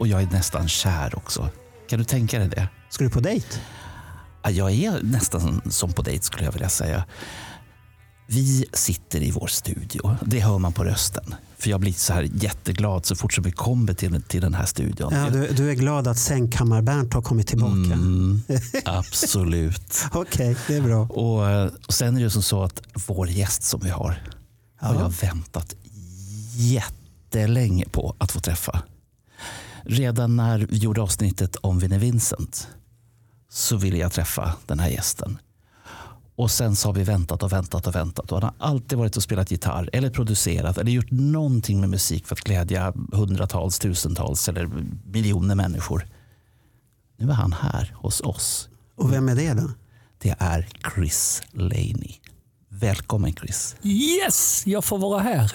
Och jag är nästan kär också. Kan du tänka dig det? Ska du på dejt? Ja, Jag är nästan som på dejt skulle jag vilja säga. Vi sitter i vår studio. Det hör man på rösten. För jag blir så här jätteglad så fort som vi kommer till, till den här studion. Ja, du, du är glad att sängkammar-Bernt har kommit tillbaka? Mm, absolut. Okej, det är bra. Och, eh, och sen är det som så att vår gäst som vi har har Ja. jag väntat jättelänge på att få träffa. Redan när vi gjorde avsnittet om Vinnie Vincent så ville jag träffa den här gästen. Och sen så har vi väntat och väntat och väntat. Och han har alltid varit och spelat gitarr eller producerat eller gjort någonting med musik för att glädja hundratals, tusentals eller miljoner människor. Nu är han här hos oss Och vem är det då? det är Chris Laney. Välkommen Chris. Yes, jag får vara här.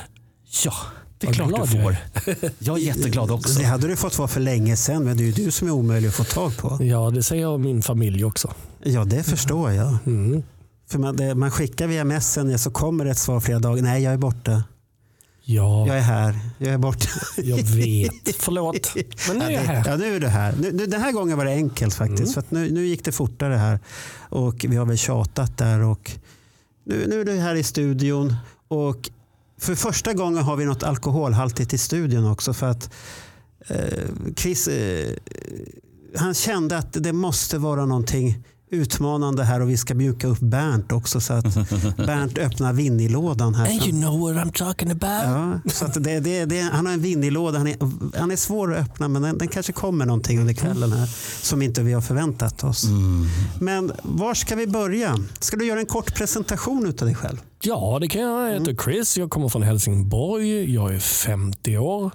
Ja, det är Vad klart du jag får. Jag är jätteglad också. Det hade du fått vara för länge sedan, men det är ju du som är omöjlig att få tag på. Ja, det säger jag om min familj också. Ja, det förstår jag. Mm. För man, det, man skickar via Messenger så kommer det ett svar flera dagar. Nej, jag är borta. Ja, Jag är här. Jag är borta. jag vet. Förlåt. Men nu är jag Ja, här. Ja, nu är du här. Nu, nu, den här gången var det enkelt faktiskt. Mm. För nu, nu gick det fortare här. Och vi har väl tjatat där. Och nu, nu är du här i studion. Och för första gången har vi något alkoholhaltigt i studion också. För att eh, Chris, eh, han kände att det måste vara någonting utmanande här och vi ska mjuka upp Bernt också så att Bernt öppnar Winnie-lådan här. And you know what I'm talking about? Ja, så att det, det, det, han har en Winnie-låda. Han är, han är svår att öppna men den, den kanske kommer någonting under kvällen här som inte vi har förväntat oss. Mm. Men var ska vi börja? Ska du göra en kort presentation utav dig själv? Ja, det kan jag. Jag heter Chris. Jag kommer från Helsingborg. Jag är 50 år.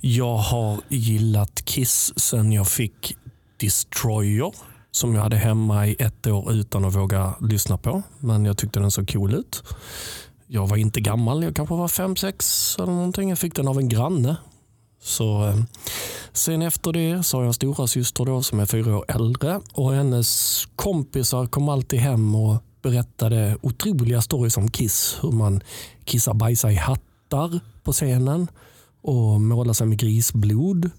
Jag har gillat Kiss sedan jag fick Destroyer som jag hade hemma i ett år utan att våga lyssna på. Men jag tyckte den såg cool ut. Jag var inte gammal. Jag kanske var fem sex eller någonting. Jag fick den av en granne. Så, eh, sen efter det så har jag en stora syster då som är fyra år äldre och hennes kompisar kom alltid hem och berättade otroliga stories om Kiss. Hur man kissar bajsar i hattar på scenen och målar sig med grisblod.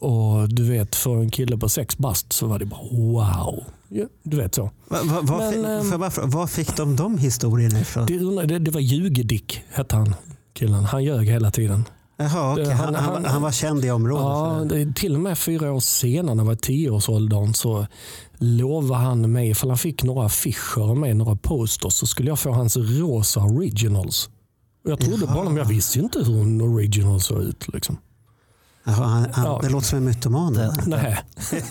Och du vet, för en kille på sex bast så var det bara wow. Ja, du vet så. Va, va, var, Men, fi- ehm, bara fråga, var fick de de historierna ifrån? Det, det, det var Ljugedick hette han, killen. Han ljög hela tiden. Jaha, okej. det- han, han- han, han- var känd i området. Ja, för till och med fyra år senare, när jag var tioårsåldern, så lovade han mig, ifall han fick några affischer med några posters, så skulle jag få hans rosa originals. Och jag trodde på honom, jag visste ju inte hur en original såg ut. Liksom. Han, han, Ja. Det låter som en mytoman. Nej.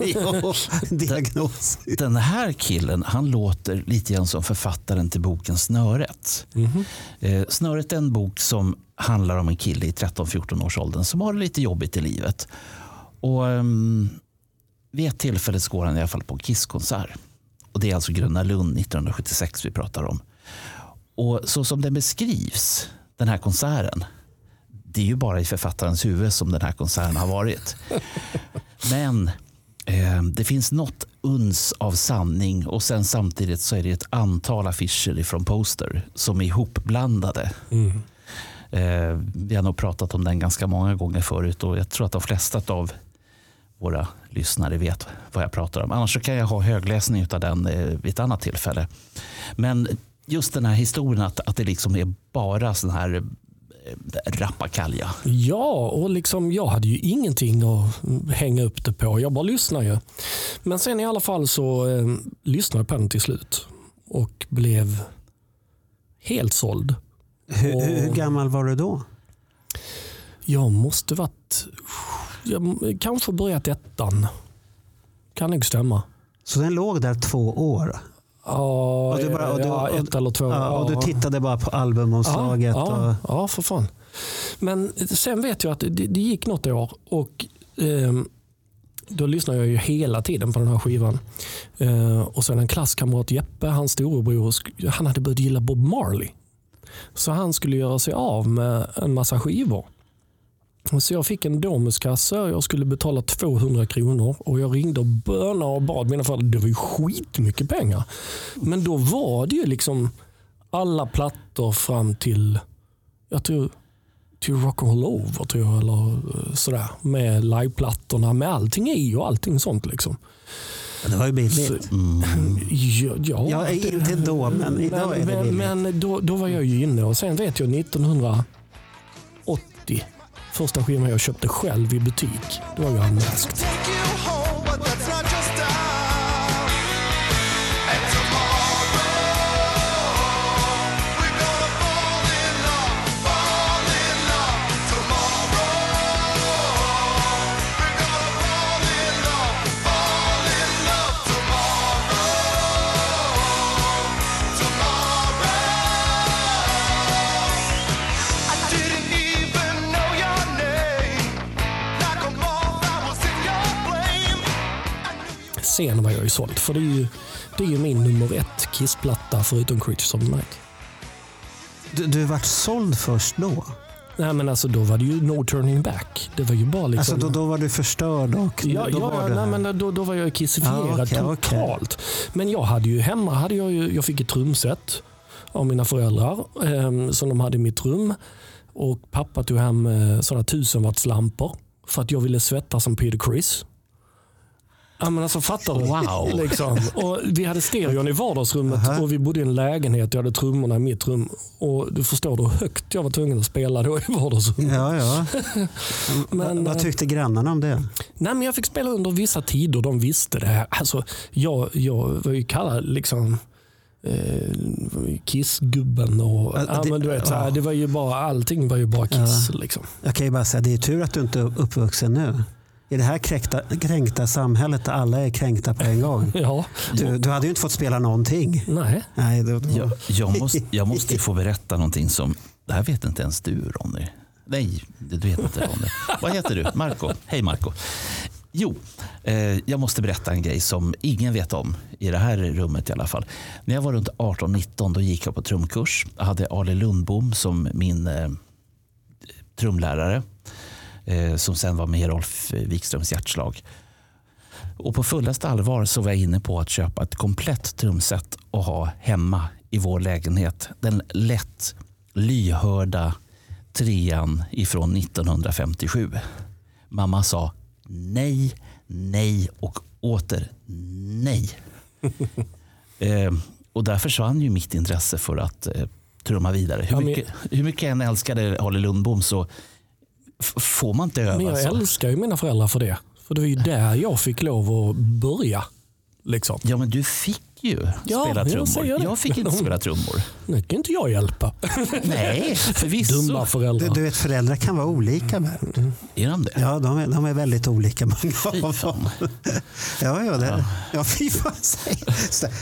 Jo, diagnos. Den här killen han låter lite grann som författaren till boken Snöret. Mhm. Eh, Snöret är en bok som handlar om en kille i 13-14 års åldern som har det lite jobbigt i livet. Och, ehm, vid ett tillfälle så går han i alla fall på en Kisskonsert. Och det är alltså Gröna Lund 1976 vi pratar om. Och så som den beskrivs, den här konserten, det är ju bara i författarens huvud som den här konserten har varit. Men eh, det finns något uns av sanning och sen samtidigt så är det ett antal affischer från poster som är ihopblandade. Mm. Eh, vi har nog pratat om den ganska många gånger förut och jag tror att de flesta av våra lyssnare vet vad jag pratar om. Annars kan jag ha högläsning av den eh, vid ett annat tillfälle. Men just den här historien att, att det liksom är bara sån här rappakalja. Ja, och liksom, jag hade ju ingenting att hänga upp det på. Jag bara lyssnade ju. Men sen i alla fall så eh, lyssnade jag på den till slut och blev helt såld. Hur, Och- hur, hur gammal var du då? Jag måste varit, jag kanske börjat ettan. Kan nog stämma. Så den låg där två år? Ja, Och du bara- och du- ja, ett eller två. Ja, och du tittade bara på albumomslaget? Ja, och, ja, för fan. Men sen vet jag att det, det gick något år och ehm, då lyssnade jag ju hela tiden på den här skivan. Eh, och sen en klasskamrat Jeppe, hans storebror, han hade börjat gilla Bob Marley. Så han skulle göra sig av med en massa skivor. Så jag fick en Domuskasse och jag skulle betala 200 kronor. Och Jag ringde och bönade och bad mina föräldrar. Det var ju skitmycket pengar. Men då var det ju liksom alla plattor fram till, jag tror, till Rock'n'Roll Over tror jag, eller eh, sådär. Med liveplattorna, med allting i och allting sånt. Liksom. det var ju billigt. Ja, ja, Ja, inte då, men idag är det men, billigt. men då, då var jag ju inne och sen vet jag 1980, första skivan jag köpte själv i butik, det var ju Unmasked. Sen var jag ju såld, för det är ju, det är ju min nummer ett Kiss-platta förutom Creatures of the Night. Du, du vart såld först då? Nej men alltså då var det ju no turning back. Det var ju bara liksom... Alltså då, då var du förstörd och Ja, då ja, var det nej, men då, då var jag kissifierad Ah, okej. totalt. Men jag hade ju hemma, hade jag, ju, jag fick ett trumset av mina föräldrar eh, som de hade i mitt rum. Och pappa tog hem eh, sådana tusenwattslampor för att jag ville svettas som Peter Criss. Ja, men alltså, fattar du? Wow. Liksom. Och vi hade stereon i vardagsrummet och vi bodde i en lägenhet. Jag hade trummorna i mitt rum. Och Du förstår hur högt jag var tvungen att spela då i vardagsrummet. Ja, ja. Men, Vad eh, tyckte grannarna om det? Nej, men jag fick spela under vissa tider. De visste det. här. Alltså, jag, jag var ju kallad liksom eh, Kissgubben. Och, Ja, ja, det- men du vet, så här, ja. det var ju bara, allting var ju bara Kiss. Liksom. Jag kan ju bara säga, det är tur att du inte är uppvuxen nu. I det här kränkta, kränkta samhället där alla är kränkta på en gång. Ja, Du, du hade ju inte fått spela någonting. nej. Nej, då, då. Jag, jag, måste, jag måste ju få berätta någonting som, det här vet inte ens du Ronny. Nej, du vet inte Ronny. Vad heter du? Marco. Hej Marco. Jo, eh, jag måste berätta en grej som ingen vet om i det här rummet i alla fall. När jag var runt 18-19 då gick jag på trumkurs. Jag hade Ali Lundbom som min eh, trumlärare som sen var med i Rolf Wikströms hjärtslag. Och på fullaste allvar så var jag inne på att köpa ett komplett trumset och ha hemma i vår lägenhet. Den lätt lyhörda trean ifrån 1957. Mamma sa nej, nej och åter nej. eh, och där försvann ju mitt intresse för att eh, trumma vidare. Hur mycket, hur mycket jag än älskade Holly Lundbom så får man inte öva Men jag så. älskar ju mina föräldrar för det. För det var ju där jag fick lov att börja. Liksom. Ja, men du fick ju Ja, spela jag trummor. det. Jag fick inte spela trummor. Nu kan inte jag hjälpa. Nej, förvisso. Dumma Du, föräldrar. du vet, föräldrar kan vara olika. Med. Är de det? Ja, de är, de är väldigt olika. många. Ja, ja, det, ja, fy fan.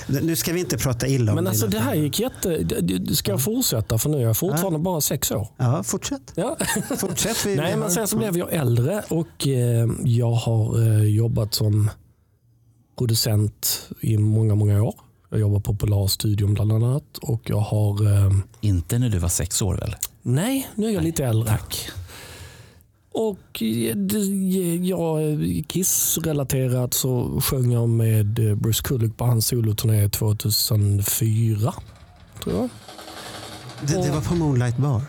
Nu ska vi inte prata illa om Men alltså det här gick jätte... det- det- Ska jag fortsätta? För nu är jag fortfarande bara sex år. Ja, fortsätt. Ja. fortsätt. Vi, Nej, men sen så blev jag äldre och eh, jag har eh, jobbat som producent i många, många år. Jag jobbar på Polarstudion bland annat och jag har... Eh, Inte när du var sex år väl? nej, nu är jag lite äldre. Tack. Och eh, det- jag, Kiss-relaterat så sjöng jag med eh, Bruce Kulick på hans soloturné 2004. Tror jag. det, det var på Moonlight Bar.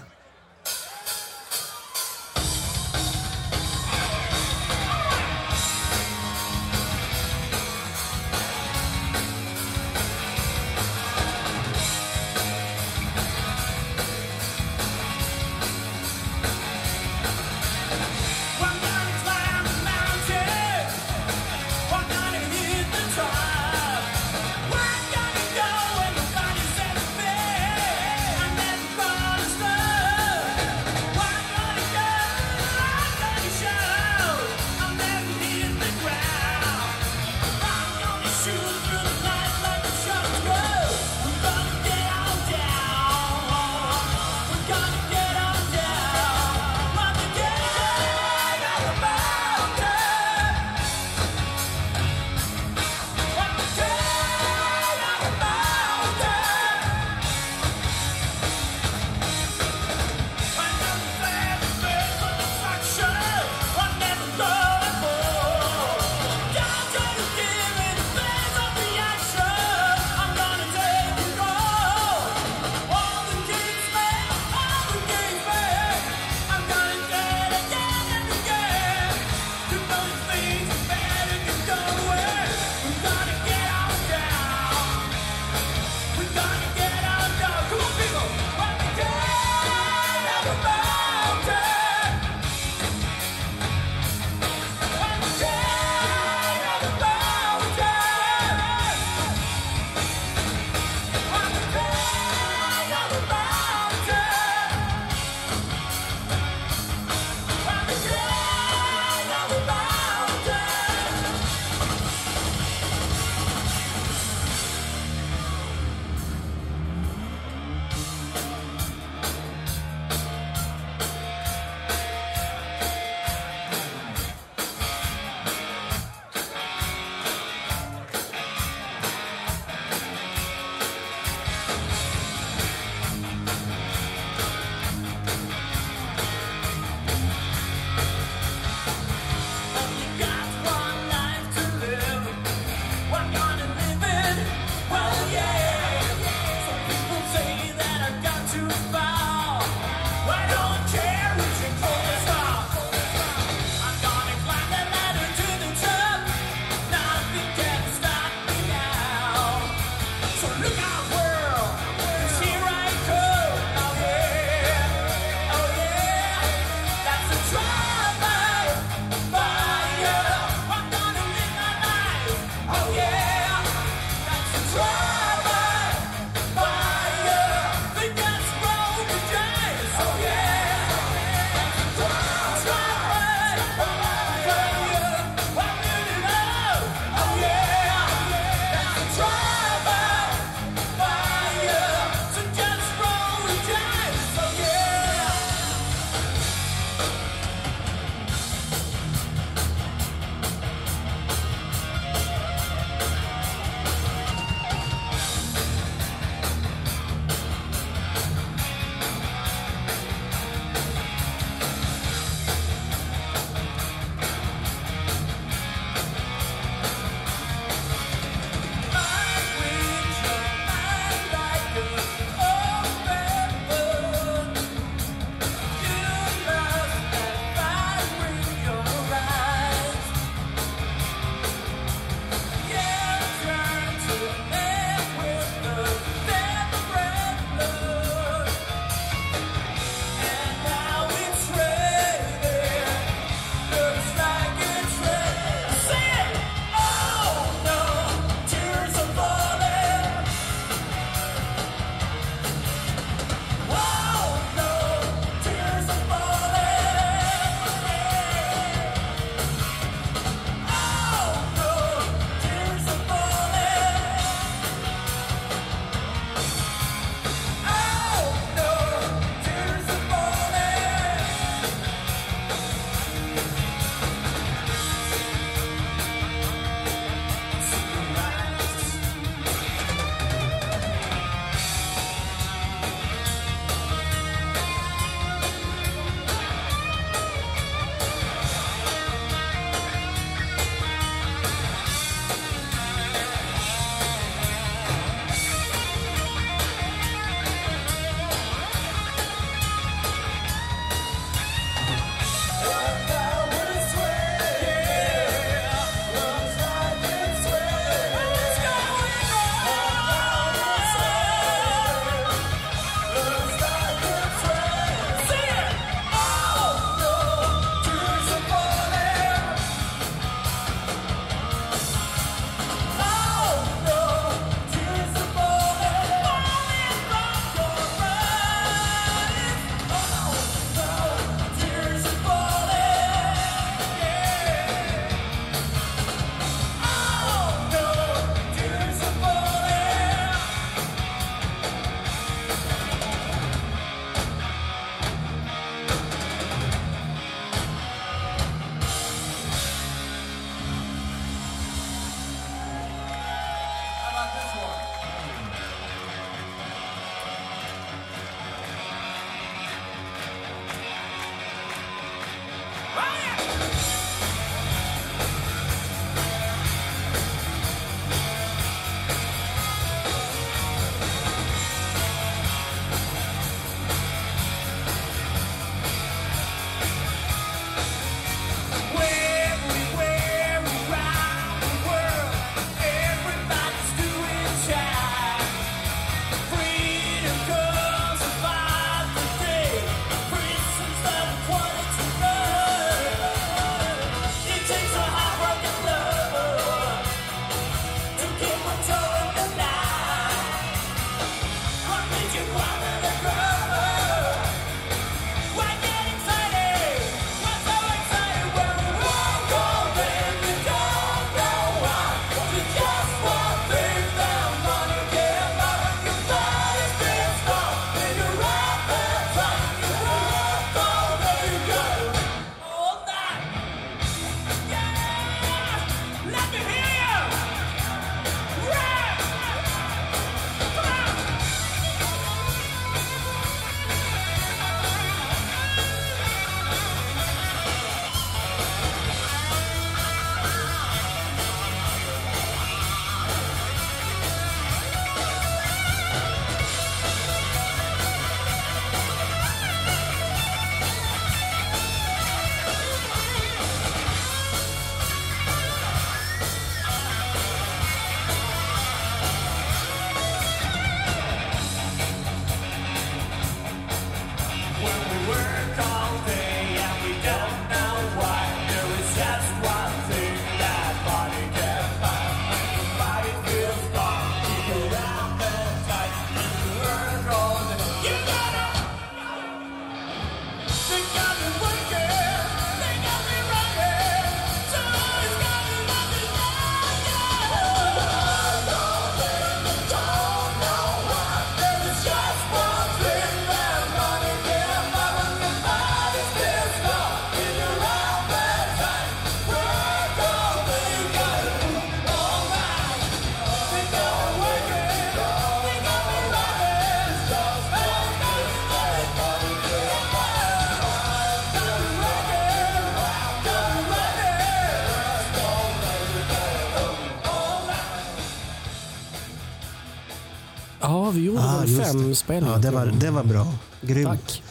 5 Ja, det var, det var bra. Grymt. Tack.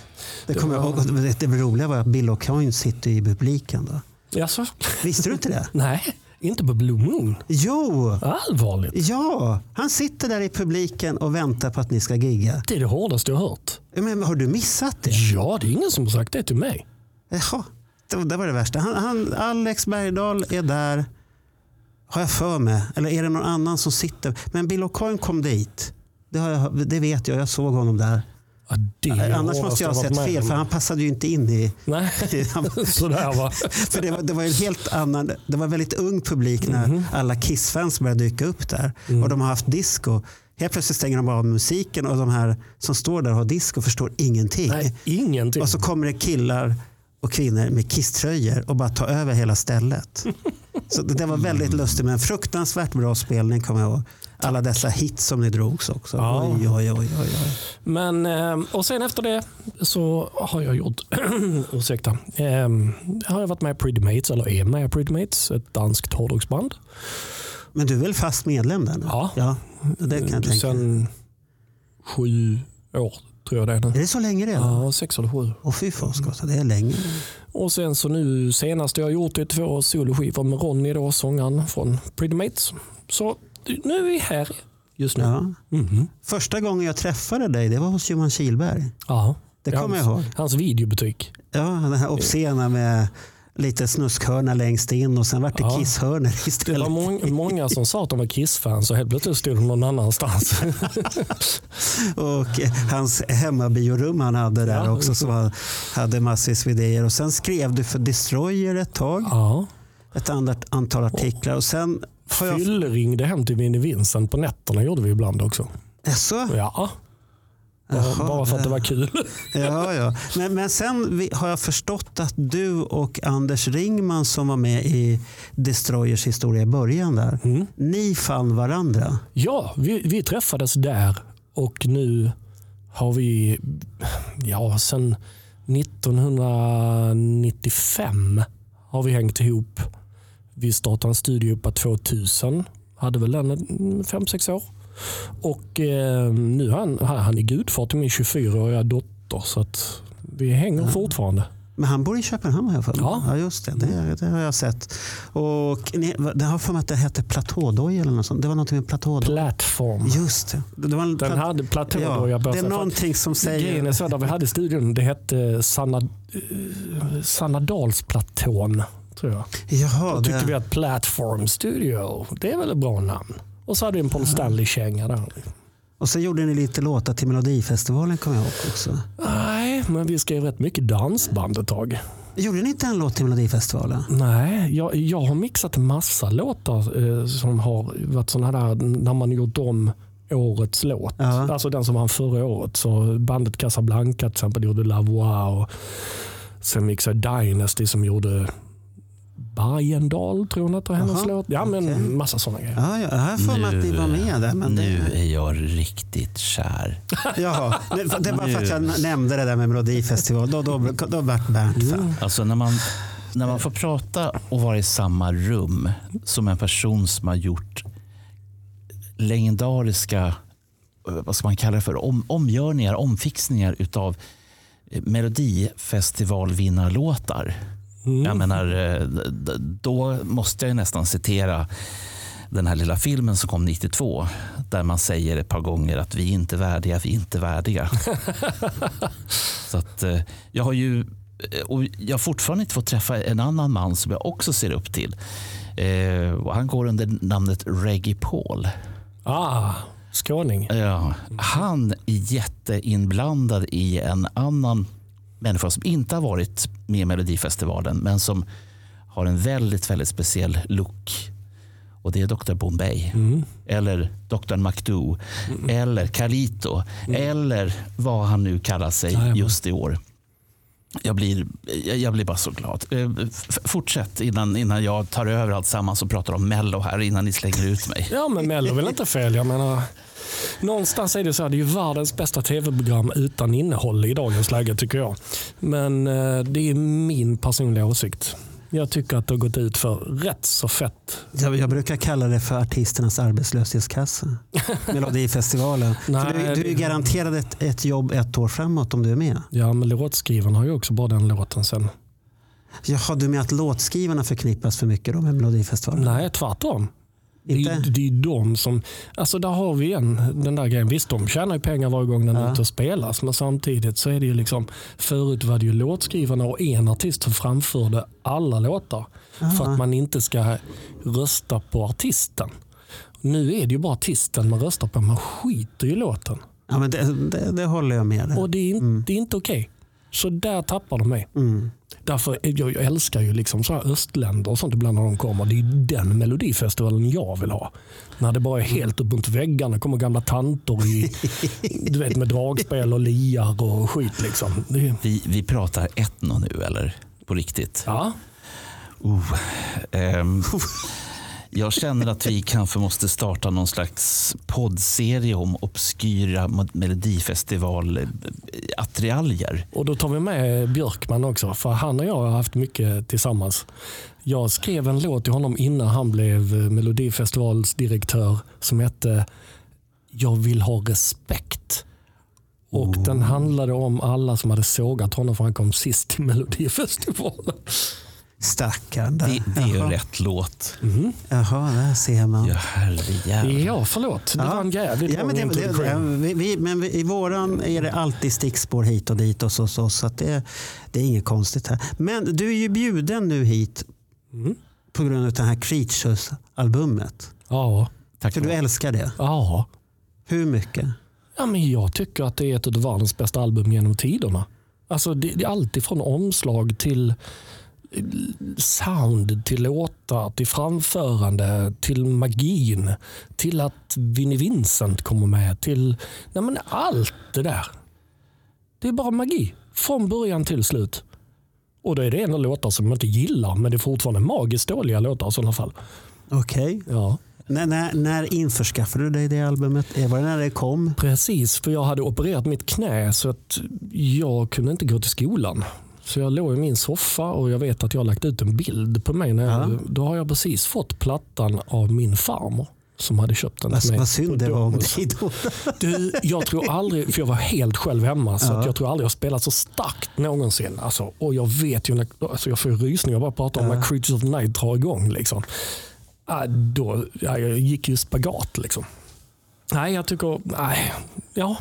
Det, kommer var... jag, det, det roliga var att Bill O'Coin sitter i publiken. Då. Jaså? Visste du inte det? Nej. Inte på Blue Moon? Jo! Allvarligt? Ja! Han sitter där i publiken och väntar på att ni ska gigga. Det är det hårdaste jag hört. Men har du missat det? Ja, det är ingen som har sagt det till mig. Jaha, det, det var det värsta. Han, han, Alex Bergdahl är där, har jag för mig. Eller är det någon annan som sitter? Men Bill O'Coin kom dit. Det, jag, det vet jag, jag såg honom där. Ja, det Annars måste jag ha sett fel, för han passade ju inte in i... Nej, sådär va. För det var, det var en helt annan, det var en väldigt ung publik när Mhm. alla Kiss-fans började dyka upp där. Mm. Och de har haft disco. Helt plötsligt stänger de av musiken och de här som står där och har disco förstår ingenting. Nej, ingenting. Och så kommer det killar och kvinnor med kisströjor och bara tar över hela stället. Så det, var väldigt lustigt men en fruktansvärt bra spelning kommer jag ihåg. Alla dessa hits som ni drogs också. Ja. Oj, oj, oj, oj, oj. Men, eh, och sen efter det så har jag gjort, ursäkta, eh, har jag varit med i Pretty Mates, eller är med i Pretty Mates, ett danskt hårdrocksband. Men du är väl fast medlem där nu? Ja. ja det kan jag tänka. Sen sju år tror jag det är nu. Är det så länge redan? Ja, sex eller sju. Åh fy fasgata, det är länge. Och sen så nu senast jag har gjort är två soloskivor med Ronny då, sångaren från Pretty Mates. Så nu är vi här just nu. Ja. Mhm. Första gången jag träffade dig det var hos Johan Kihlberg. Ja. Det kommer jag hans, ihåg. Hans videobutik. Ja, den här obscena med lite snuskhörna längst in och sen vart det Ja. kisshörnor Det var istället. mång, många som sa att de var Kiss-fans och helt plötsligt stod de någon annanstans. Och hans hemmabiorum han hade där Ja. också som hade massvis med idéer. Och sen skrev du för Destroyer ett tag. ja. Ett annat antal artiklar. Och sen. Fyllringde hem till Vinnie Vincent på nätterna gjorde vi ibland också. Jaså? Ja, bara, Jaha, bara för att det var kul. Ja, ja. Men, men sen har jag förstått att du och Anders Ringman som var med i Destroyers historia i början där. Mm. Ni fann varandra. Ja, vi, vi träffades där och nu har vi, ja sen 1995 har vi hängt ihop. Vi startade en studio upp 2000. Hade väl den 5-6 år. Och eh, nu är han, han är gudfar till min 24-åriga dotter. Så att vi hänger fortfarande. Men han bor i Köpenhamn jag för mig. Ja. ja, just det. Det, det har jag sett. Och ni, det har för mig att det hette platådoj eller något sånt. Det var något med platådoj. Plattform. Just det. det var en Den plat- hade platå ja, Det är någonting som Grejen är säger... så, där vi hade studion, det hette Sanna, eh, Sannadalsplatån. Tror jag. Jaha, Då tyckte det, vi att Platform Studio, det är väl ett bra namn. Och så hade vi en Paul Stanley-känga där. och så gjorde ni lite låtar till Melodifestivalen kommer jag ihåg också. Nej, men vi skrev rätt mycket dansband ett tag. Gjorde ni inte en låt till Melodifestivalen? Nej, jag, jag har mixat massa låtar eh, som har varit sådana där när man gjort om årets låt. Ja. Alltså den som vann förra året. Så bandet Casablanca till exempel gjorde La Voix och sen mixade Dynasty som gjorde Bergendal tror jag hon heter hennes Jaha, låt. Ja men massa sådana grejer. Ja, ja, jag har för mig att ni var med där. Men nu det, är jag riktigt kär. jaha, det, det var för att jag nämnde det där med Melodifestival. Då, då, då, då vart Bernt fan. Alltså när man, när man får prata och vara i samma rum som en person som har gjort legendariska, eh, vad ska man kalla det för, om, omgörningar, omfixningar utav eh, Melodifestivalvinnarlåtar. Jag menar, eh, då måste jag nästan citera den här lilla filmen som kom 92 där man säger ett par gånger att vi är inte värdiga, vi är inte värdiga. Så att, eh, jag har ju eh, och jag har fortfarande inte fått träffa en annan man som jag också ser upp till. Eh, han går under namnet Reggie Paul. Ah, skåning. Ja, han är jätteinblandad i en annan människa som inte har varit med i Melodifestivalen men som har en väldigt, väldigt speciell look. Och det är Dr Bombay. Eller Dr Makdou. Eller Carlito. Eller vad han nu kallar sig Jajamän. just i år. Jag blir, jag blir bara så glad. Eh, Fortsätt innan, innan jag tar över allt sammans och pratar om Mello här innan ni slänger ut mig. Ja men Mello är väl inte fel. Jag menar, någonstans är det så här, det är ju världens bästa tv-program utan innehåll i dagens läge tycker jag. Men eh, det är min personliga åsikt. Jag tycker att det har gått ut för rätt så fett. Jag, jag brukar kalla det för artisternas arbetslöshetskassa. Melodifestivalen. Nej, för du, du är garanterad ett, ett jobb ett år framåt om du är med. Ja men låtskrivarna har ju också bara den låten sen. Jaha, du med att låtskrivarna förknippas för mycket då med Melodifestivalen? Nej tvärtom. Det är, Inte? det är ju de som, alltså där har vi igen den där grejen. Visst de tjänar ju pengar varje gång den är Ja. ute och spelas men samtidigt så är det ju liksom förut var det ju låtskrivarna och en artist som framförde alla låtar för att man inte ska rösta på artisten. Nu är det ju bara artisten man röstar på, man skiter ju i låten. Ja, men det, det, det håller jag med dig. Och det är, det är inte okej. Så där tappar de mig. Mm. Därför, jag, jag älskar ju liksom så här östländer och sånt ibland när de kommer. Det är den melodifestivalen jag vill ha. När det bara är helt upp mot väggarna. kommer gamla tanter i, du vet, med dragspel och liar och skit. Liksom. Det, är- Vi, vi pratar etno nu eller? På riktigt? ja. Uh, ehm, jag känner att vi kanske måste starta någon slags poddserie om obskyra melodifestival-attiraljer. Och då tar vi med Björkman också. För han och jag har haft mycket tillsammans. Jag skrev en låt till honom innan han blev Melodifestivals direktör som hette Jag vill ha respekt. Och den handlade om alla som hade sågat honom för han kom sist till Melodifestivalen. Stackarn där. Det, det är ju Jaha. rätt låt. Jaha, där ser man. Ja, herrejävlar. Ja, förlåt. Det var en jävligt ja, men det, det, det, vi, vi, men vi, I våran är det alltid stickspår hit och dit och så, så, så att det, det är inget konstigt här. Men du är ju bjuden nu hit Mm. på grund av det här Creatures-albumet. Ja. Tack För du älskar det. Ja. Hur mycket? Ja, men jag tycker att det är ett av världens bästa album genom tiderna. Alltså, det, det är alltid från omslag till sound, till låtar, till framförande, till magin, till att Vinnie Vincent kommer med, till nej men allt det där. Det är bara magi, från början till slut. Och då är det en av låtar som jag inte gillar, men det är fortfarande magiskt dåliga låtar i sådana fall. Okej. Ja. När, när, när införskaffade du dig det albumet? Var det när det kom? Precis, för jag hade opererat mitt knä så att jag kunde inte gå till skolan. Så jag låg i min soffa och jag vet att jag har lagt ut en bild på mig. När jag, Ja. Då har jag precis fått plattan av min farmor som hade köpt den till mig. vad synd det var om dig då. Du, jag tror aldrig, för jag var helt själv hemma, så att jag tror aldrig jag spelat så starkt någonsin. Alltså, och jag vet ju, när, alltså jag får ju rysningar bara pratar om när Creatures of Night drar igång. Liksom. Ah, då, ja, jag gick ju spagat. Liksom. Nej, jag tycker, nej, ja,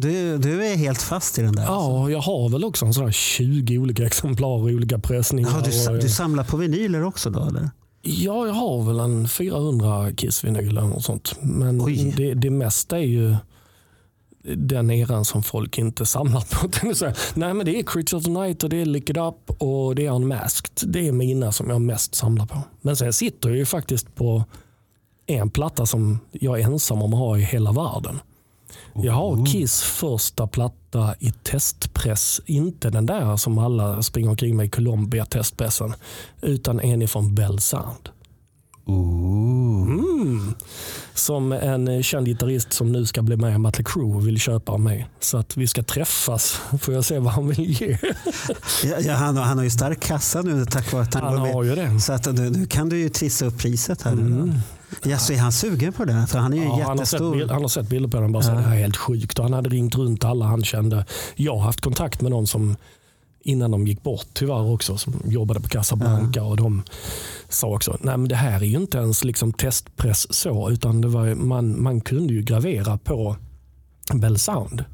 Du, du är helt fast i den där. ja, jag har väl också en sån här 20 olika exemplar i olika pressningar. Ja, du, och, du samlar på vinyler också då eller? Ja, jag har väl en 400 Kiss-vinyler och sånt. Men det, det mesta är ju den eran som folk inte samlar på. Nej, men det är Creature of the Night och det är Lick It Up och det är Unmasked. Det är mina som jag mest samlar på. Men sen sitter jag ju faktiskt på en platta som jag är ensam om att ha i hela världen. Jag har Kiss första platta i testpress. Inte den där som alla springer omkring med i Colombia testpressen. Utan en ifrån Bell Sound. Mm. Som en känd gitarrist som nu ska bli med i Mötley Crüe vill köpa av mig. Så att vi ska träffas. Får jag se vad han vill ge. Ja, ja, han, har- han har ju stark kassa nu tack vare att han, Han går med. har ju det. Så att nu, nu kan du ju trissa upp priset här. Mm. Ja, så är han sugen på det? För han är ju Ja, han, har jättestor. bild, han har sett bilder på den och bara sagt det här är helt sjukt. Och han hade ringt runt alla han kände. Jag har haft kontakt med någon som innan de gick bort tyvärr också som jobbade på Casablanca och de sa också nej men det här är ju inte ens liksom testpress så utan det var, man, man kunde ju gravera på Bell Sound.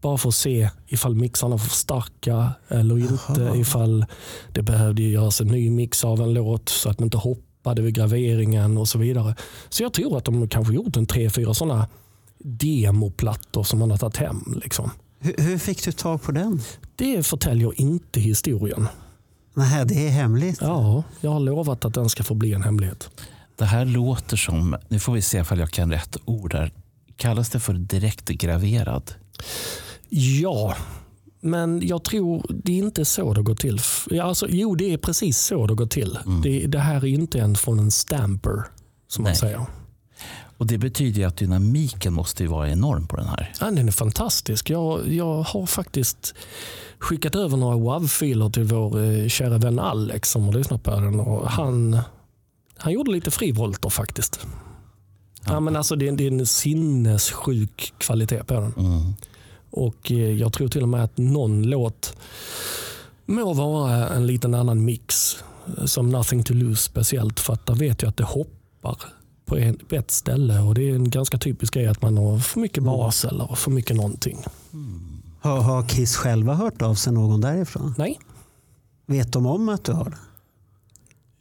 Bara för att se ifall mixarna var för starka eller inte. Ifall det behövde göras en ny mix av en låt så att den inte hoppade vid graveringen och så vidare. Så jag tror att de kanske gjort en tre, fyra sådana demoplattor som man har tagit hem. Liksom. Hur, hur fick du tag på den? Det förtäljer inte historien. Nej, det är hemligt. Ja, jag har lovat att den ska få bli en hemlighet. Det här låter som, nu får vi se ifall jag kan rätt ord här. Kallas det för direktgraverad? Ja, men jag tror det är inte så det går till. Ja, Alltså, jo, det är precis så det går till. Det, det här är inte en från en stamper, som man Nej. säger. Och Det betyder ju att dynamiken måste ju vara enorm på den här. Ja, den är fantastisk. Jag, jag har faktiskt skickat över några WAV-filer till vår eh, kära vän Alex som har lyssnat på den. Och han, han gjorde lite frivolter faktiskt. Ja. men alltså, det, är, det är en sinnessjuk kvalitet på den. Mm. Och eh, Jag tror till och med att någon låt må vara en liten annan mix. eh, Som Nothing to lose speciellt. För att där vet jag att det hoppar på, en, på ett ställe. Och Det är en ganska typisk grej att man har för mycket bas eller för mycket någonting. Har, har Kiss själva hört av sig någon därifrån? Nej, Vet de om att du har det?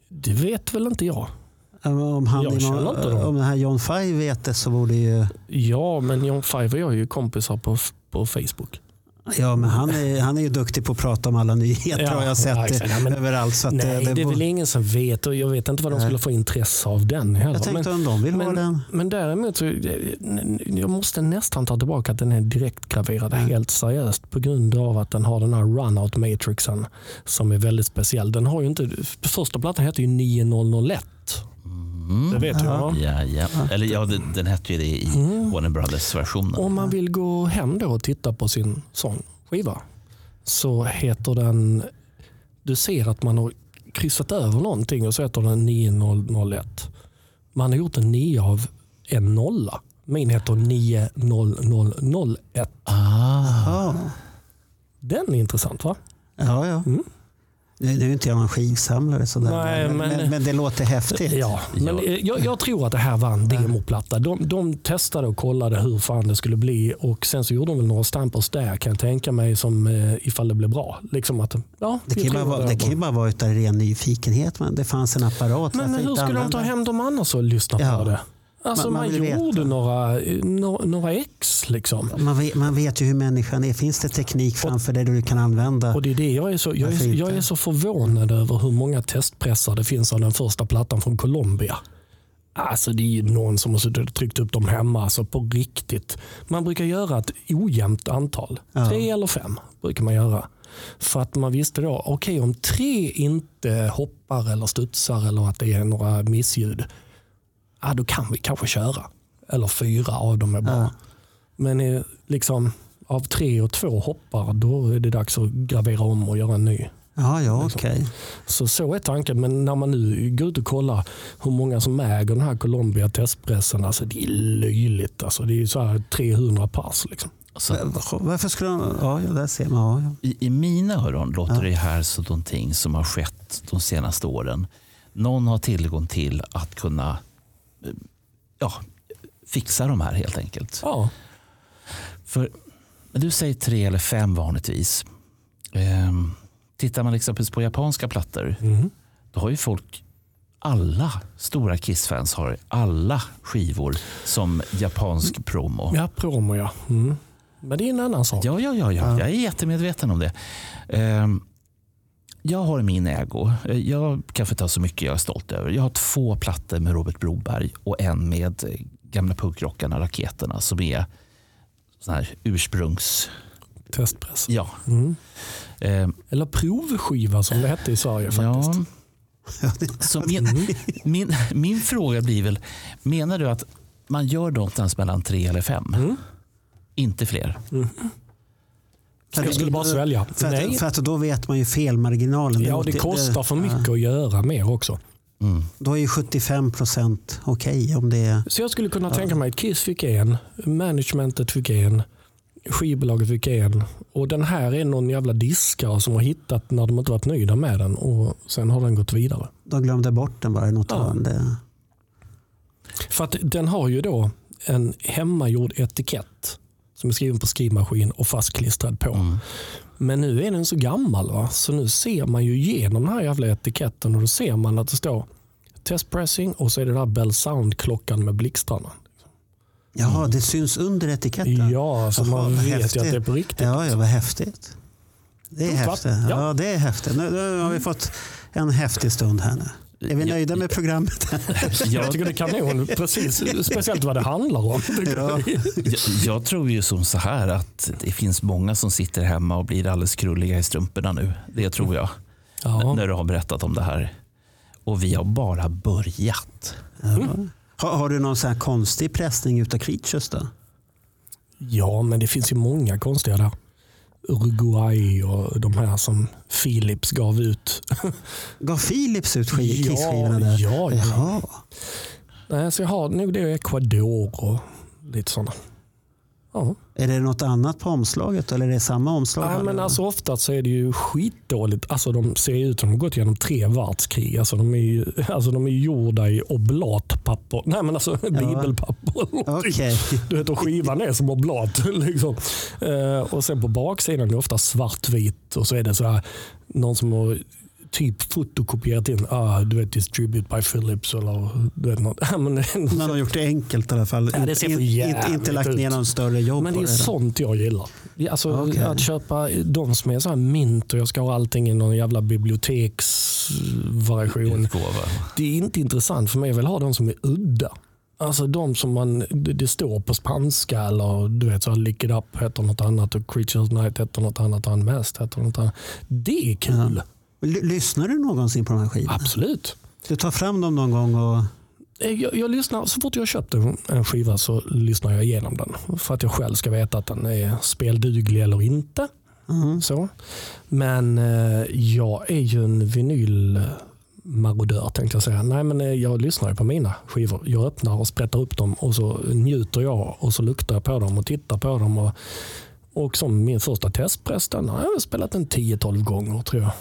det vet väl inte jag. Om, han Jag någon, om den här John Five vet det så borde ju... Ja, men John Five och jag är ju kompisar på, på Facebook. Ja, men han är, han är ju duktig på att prata om alla nyheter Ja, har jag sett ja, exakt. Ja, men- överallt. Så Nej, det, det, det, är väl ingen som vet och jag vet inte vad de Nej. skulle få intresse av den heller. jag tänkte men, om de vill ha men, den. men däremot så jag måste nästan ta tillbaka att den är direktgraverad helt seriöst på grund av att den har den här runout matrixen som är väldigt speciell. Den har ju inte, första plattan heter ju 9001. Det vet va? Ja, ja. Eller ja, den, den hette ju det i Warner Brothers-versionen. Om man vill gå hem då och titta på sin sångskiva så heter den, du ser att man har kryssat över någonting och så heter den 9001. Man har gjort en 9 av en nolla. Min heter 90001. Ah, Ja, Den är intressant va? ja. ja. Mm. Nu är inte jag någon skivsamlare sådär. Nej, men, men- men, men det låter häftigt. Ja, men Ja. jag, jag tror att det här var en demoplatta. De, de testade och kollade hur fan det skulle bli och sen så gjorde de väl några stampers där kan jag tänka mig som eh, ifall det blev bra. Liksom att, ja, Det kan, ju bara, det kan bara vara utav ren nyfikenhet. Men det fanns en apparat. Men varför hur ska de ta hem dem annars och lyssna Ja. på det? Alltså Man- man, man gjorde några, no, några ex liksom. Man vet, man vet ju hur människan är. Finns det teknik framför dig du kan använda? Och det är det jag är så, jag är, jag är så förvånad över hur många testpressar det finns av den första plattan från Colombia. Alltså det är ju någon som har suttit och tryckt upp dem hemma, alltså på riktigt. Man brukar göra ett ojämnt antal. Ja. Tre eller fem brukar man göra. För att man visste då, okej om tre inte hoppar eller studsar eller att det är några missljud. Ah, då kan vi kanske köra. Eller fyra av dem är bra. Ja. Men eh, liksom av tre och två hoppar, då är det dags att gravera om och göra en ny. Ja, ja Liksom. okej. Så så är tanken. Men när man nu går ut och kollar hur många som äger den här Colombia testpressen, alltså det är löjligt. Alltså det är så här 300 pass. Liksom. Så, Va- Varför skulle de... Ja, ja, där ser man. Ja, ja. i, I mina öron låter det här som någonting som har skett de senaste åren. Någon har tillgång till att kunna ja, fixa de här helt enkelt. Ja, För du säger tre eller fem vanligtvis. ehm, tittar man exempelvis på japanska plattor. Mhm. Då har ju folk, alla stora Kiss-fans har alla skivor som japansk promo. ja promo ja. Mm. Men det är en annan sak. Ja, ja, ja, ja. jag är jättemedveten om det. Ehm, jag har min ägo. Eh, Jag kan få ta så mycket jag är stolt över. Jag har två plattor med Robert Broberg och en med eh, gamla punkrockarna Raketerna som är sån ursprungs... Testpress. Ja. Mm. Ehm, Eller provskiva som det hette i Sverige faktiskt. Ja. Så min, min, min fråga blir väl, menar du att man gör någonstans mellan tre eller fem? Mm. Inte fler? Jag skulle bara svälja. För Nej. att, för att då vet man ju felmarginalen. Ja, det kostar för mycket att göra mer också. Mm. Då är ju 75 procent okej om det är... Så jag skulle kunna tänka mig att Kiss fick en, managementet fick en, skivbolaget fick en och den här är någon jävla diskare som har hittat när de inte varit nöjda med den och sen har den gått vidare. De glömde bort den bara i något Ja. hörn. Det, För att den har ju då en hemmagjord etikett som är skriven på skrivmaskin och fastklistrad på. Mm. Men nu är den så gammal va? så nu ser man ju igenom den här jävla etiketten och då ser man att det står testpressing och så är det där Bell Sound-klockan med blixtrarna. ja, det syns under etiketten. Ja, så Jaha, man vet ju häftigt. att det är på riktigt. Ja, ja, vad häftigt. Det är häftigt. Ja. Ja. det är häftigt. Nu, nu har vi fått en häftig stund här nu. Är vi nöjda med programmet? Jag tycker det är kanon, precis, speciellt vad det handlar om. Ja. Jag, jag tror ju som så här att det finns många som sitter hemma och blir alldeles krulliga i strumporna nu. Det tror jag. Ja. När du har berättat om det här. Och vi har bara börjat. Har, har du någon sån här konstig pressning utav Creatures då? ja, men det finns ju många konstiga där. Uruguay och de här som Philips gav ut. Gav Philips ut Kiss-skivorna där? ja, ja. Jaha. Så jag har nog det och Ecuador och lite sådana. Ja. Är det något annat på omslaget eller är det samma omslag? Nej, men alltså ofta så är det ju skitdåligt. Alltså de ser ut som de gått igenom tre världskrig. Alltså de är ju alltså de är gjorda i oblatpapper. Nej men alltså bibelpapper. eller någonting. Okej. Du vet, och skivan är som oblat. Liksom. Eh, och sen på baksidan är det ofta svartvit och så är det så här, någon som har typ fotokopierat in, ah, du vet distribute by Philips eller du vet något. Ja, men, Man har gjort det enkelt i alla fall. Ja, det ser In- in- inte lagt ner någon större jobb Men det är det. sånt jag gillar. Alltså, Okej. Att köpa de som är så här mint och jag ska ha allting i någon jävla biblioteksversion. Det är inte intressant för mig. Jag vill ha de som är udda. Alltså de som man, det det står på spanska eller du vet så här, Lick It Up heter något annat och Creatures Night heter något annat och Unmasked heter något annat. Det är kul. L- Lyssnar du någonsin på de här skivorna? Absolut. Du tar fram dem någon gång och... Eh, Jag, jag lyssnar, så fort jag köpte en skiva så lyssnar jag igenom den. För att jag själv ska veta att den är spelduglig eller inte. Mhm. Så. Men eh, jag är ju en vinylmarodör tänkte jag säga. Nej, men eh, jag lyssnar ju på mina skivor. Jag öppnar och sprättar upp dem och så njuter jag och så luktar jag på dem och tittar på dem. Och, och som min första testpress, den har jag spelat den 10-12 gånger tror jag.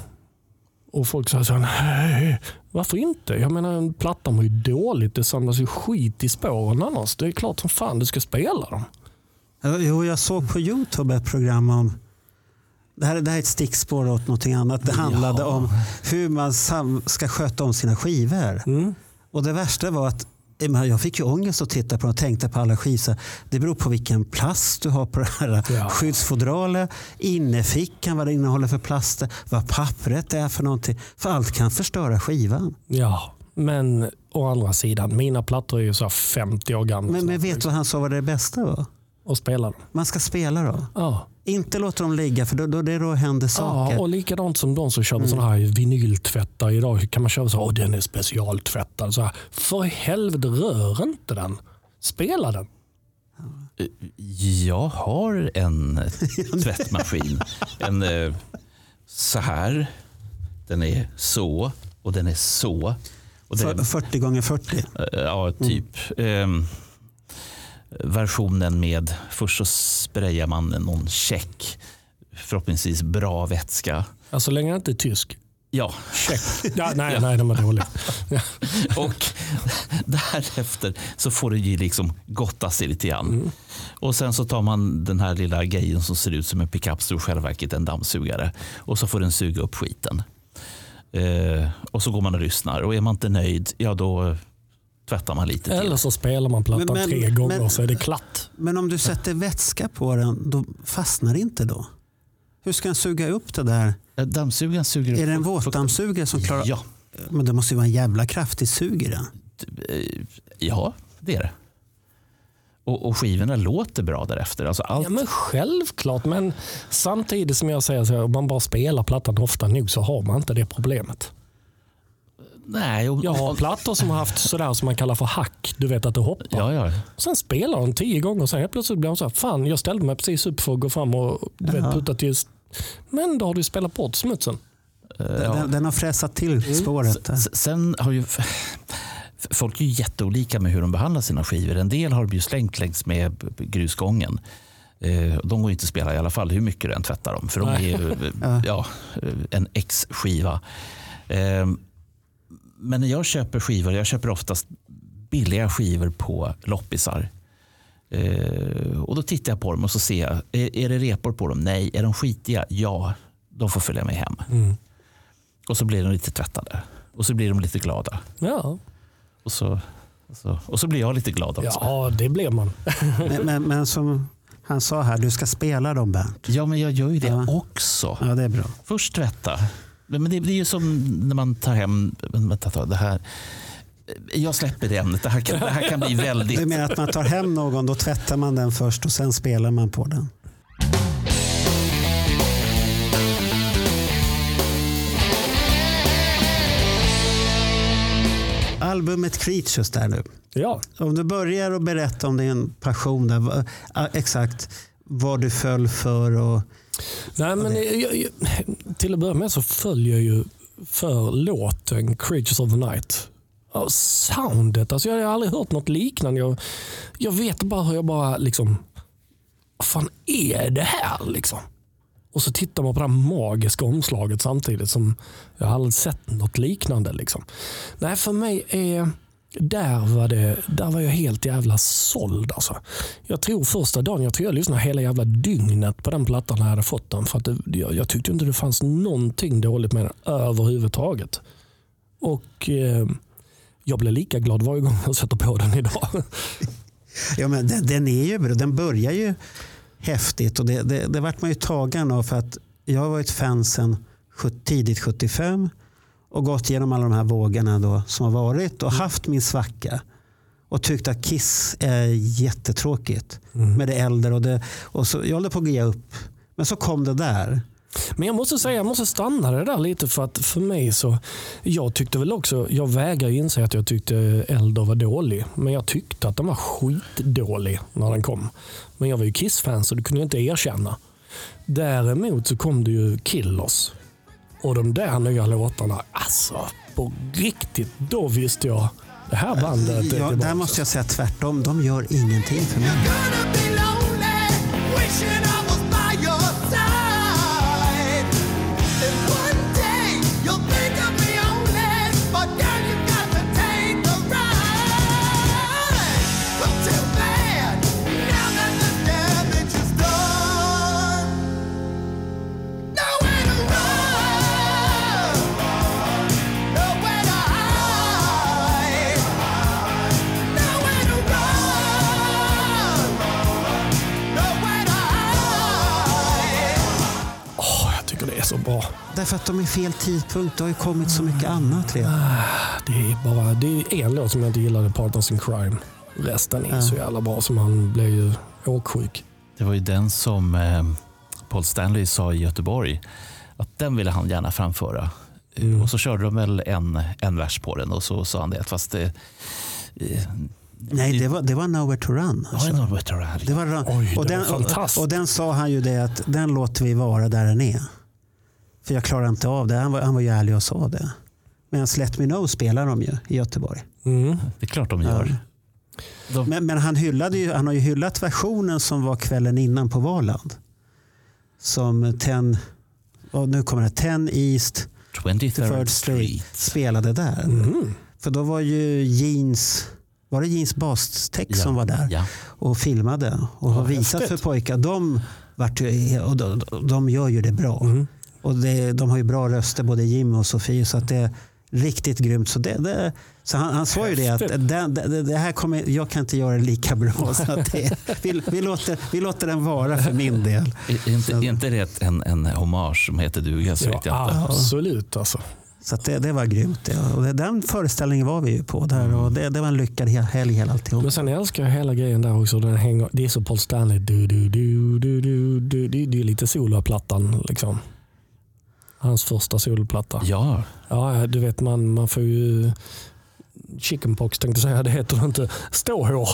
Och folk säger så här, nej, varför inte? Jag menar, plattan var ju dåligt. Det samlas ju skit i spåren annars. Det är klart som fan du ska spela dem. Jo, jag såg på Youtube ett program om det här, det här är ett stickspår åt någonting annat. Det handlade Ja. om hur man ska sköta om sina skivor. Mm. Och det värsta var att jag fick ju ångest att titta på och tänkte på alla skivor. Det beror på vilken plast du har på det här Ja. skyddsfodralet, innefickan, vad det innehåller för plaster, vad pappret är för någonting. För allt kan förstöra skivan. Ja, men å andra sidan, mina plattor är ju så här 50 år gamla. Men, men vet du vad han sa var det bästa var? Och spela dem. Man ska spela då? Ja. Inte låta dem ligga för då, då, det är då händer saker. Ja, och likadant som de som kör med sådana här vinyltvättar. Idag kan man köra så här, Åh, den är specialtvättad. Så här, för helvete, rör inte den. Spela den. Jag har en tvättmaskin. En eh, så här. Den är så och den är så. Och är, 40 gånger 40. eh, ja, typ. Ehm, versionen med, först så sprayar man någon check. Förhoppningsvis bra vätska. Alltså, så länge den inte är tysk. Ja, Check. Ja, nej, nej, den var dålig. Ja. och därefter så får det ju liksom gotta sig lite grann. Mm. Och sen så tar man den här lilla grejen som ser ut som en pickup, står i själva verket en dammsugare. Och så får den suga upp skiten. Eh, och så går man och lyssnar. Och är man inte nöjd, ja då tvättar man lite till. Eller så spelar man plattan Men- men- tre gånger men- så är det klatt. Men om du sätter vätska på den, då fastnar det inte då? Hur ska den suga upp det där? Eh, Dammsugaren suger upp Är det en våtdammsugare som klarar... Ja, Men det måste ju vara en jävla kraftig sug i den. eh, ja, det är det. Och, och skivorna låter bra därefter. Alltså allt, Ja, men självklart, men samtidigt som jag säger så här, om man bara spelar plattan ofta nog så har man inte det problemet. Nej, och, Jag har plattor som har haft sådär som man kallar för hack. Du vet att det hoppar. ja, ja. Sen spelar de tio gånger sen helt plötsligt blir de så här, fan jag ställde mig precis upp för att gå fram och du vet, putta till Men då har du spelat bort smutsen. Den, den har fräsat till Mm. spåret. S- Sen har ju folk är ju jätteolika med hur de behandlar sina skivor. En del har de ju slängt längs med grusgången. Eh, De går ju inte att spela i alla fall hur mycket du än tvättar dem. För de är ju eh, ja, eh, en X-skiva. Men när jag köper skivor, jag köper oftast billiga skivor på loppisar. Eh, Och då tittar jag på dem och så ser jag, är, är det repor på dem? Nej. Är de skitiga? Ja. De får följa med hem. Och så blir de lite tvättade. Och så blir de lite glada. Ja, Och så, och så, och så blir jag lite glad också. Ja, ja det blir man. Men, men, men som han sa här, du ska spela dem Bernt. men jag gör ju det Ja. också. Ja, det är bra. Först tvätta. Men det, det är ju som när man tar hem... Vänta, ta det här. Jag släpper det ämnet. Det här kan, det här kan bli Du väldigt... menar att man tar hem någon, då tvättar man den först och sen spelar man på den. Albumet Creatures där nu. Ja, Om du börjar att berätta om din passion där, exakt vad du föll för och Nej, men jag, jag, till att börja med så följer jag ju för låten Creatures of the Night. Ja, soundet, alltså jag har aldrig hört något liknande. Jag, jag vet bara hur jag bara liksom, vad fan är det här liksom? Och så tittar man på det här magiska omslaget samtidigt som jag har aldrig sett något liknande. Liksom. Nej, för mig är där var, det, där var jag helt jävla såld. Alltså. Jag tror första dagen, jag tror jag lyssnade hela jävla dygnet på den plattan när jag hade fått den. För att det, jag, jag tyckte inte det fanns någonting dåligt med den överhuvudtaget. Och eh, jag blir lika glad varje gång jag sätter på den idag. Ja, men den, den är ju bra. Den börjar ju häftigt och det, det, det vart man ju tagen av för att jag har varit fan sedan tidigt 75 och gått igenom alla de här vågorna då som har varit och haft min svacka och tyckt att Kiss är jättetråkigt med det äldre och, det, och så, jag håller på att ge upp. Men så kom det där. Men jag måste säga, jag måste stanna det där lite för att för mig så, jag tyckte väl också, jag vägrar inse att jag tyckte Elder var dålig. Men jag tyckte att den var skitdålig när den kom. Men jag var ju Kiss-fan så det kunde jag inte erkänna. Däremot så kom det ju Killers. Och de där nya låtarna, alltså på riktigt, då visste jag, det här bandet är Ja, där måste jag säga tvärtom. De gör ingenting för mig. Bra. Därför att de är fel tidpunkt. Det har ju kommit så mycket annat redan. Det är bara det är en låt som jag inte gillade, Partners in Crime. Resten är så jävla bra som han blev ju åksjuk. Det var ju den som eh, Paul Stanley sa i Göteborg att den ville han gärna framföra. Mm. Och så körde de väl en, en vers på den och så sa han det. Fast det, eh, Nej, det var, det var Nowhere to Run. ja. Det var, Oj, den, och den sa han ju det att den låter vi vara där den är. För jag klarar inte av det. Han var, han var ju ärlig och sa det. Men Let Me Know spelar de ju i Göteborg. Mm. Det är klart de gör. De, Men, men han, hyllade ju, han har ju hyllat versionen som var kvällen innan på Valand. Som ten, och nu kommer det, Ten East 23rd Third Street Street. spelade där. Mm. För då var ju Jeans, var det Jeans bastext som var där Ja. och filmade och har visat häftigt. för pojkar. De, vart ju, och de, de gör ju det bra. Mm. Och det, de har ju bra röster både Jim och Sofie så att det är riktigt grymt. Så, det, det, så han, han sa ju det att det, det, det här kommer, jag kan inte göra det lika bra. Så att det, vi, vi, låter, vi låter den vara för min del. Är inte, är inte det en, en hommage som heter duga? Så Ja, absolut alltså. Så att det, det var grymt. Ja. Och det, den föreställningen var vi ju på där och det, det var en lyckad hel- helg hela alltihop. Men sen älskar jag hela grejen där också. Den hänger, det är så Paul Stanley. Du, du, du, du, du, du, det, det är lite soloplattan. Liksom. Hans första solplatta. Ja, Ja, du vet man, man får ju chickenpox tänkte jag säga. Det heter det inte. Ståhår.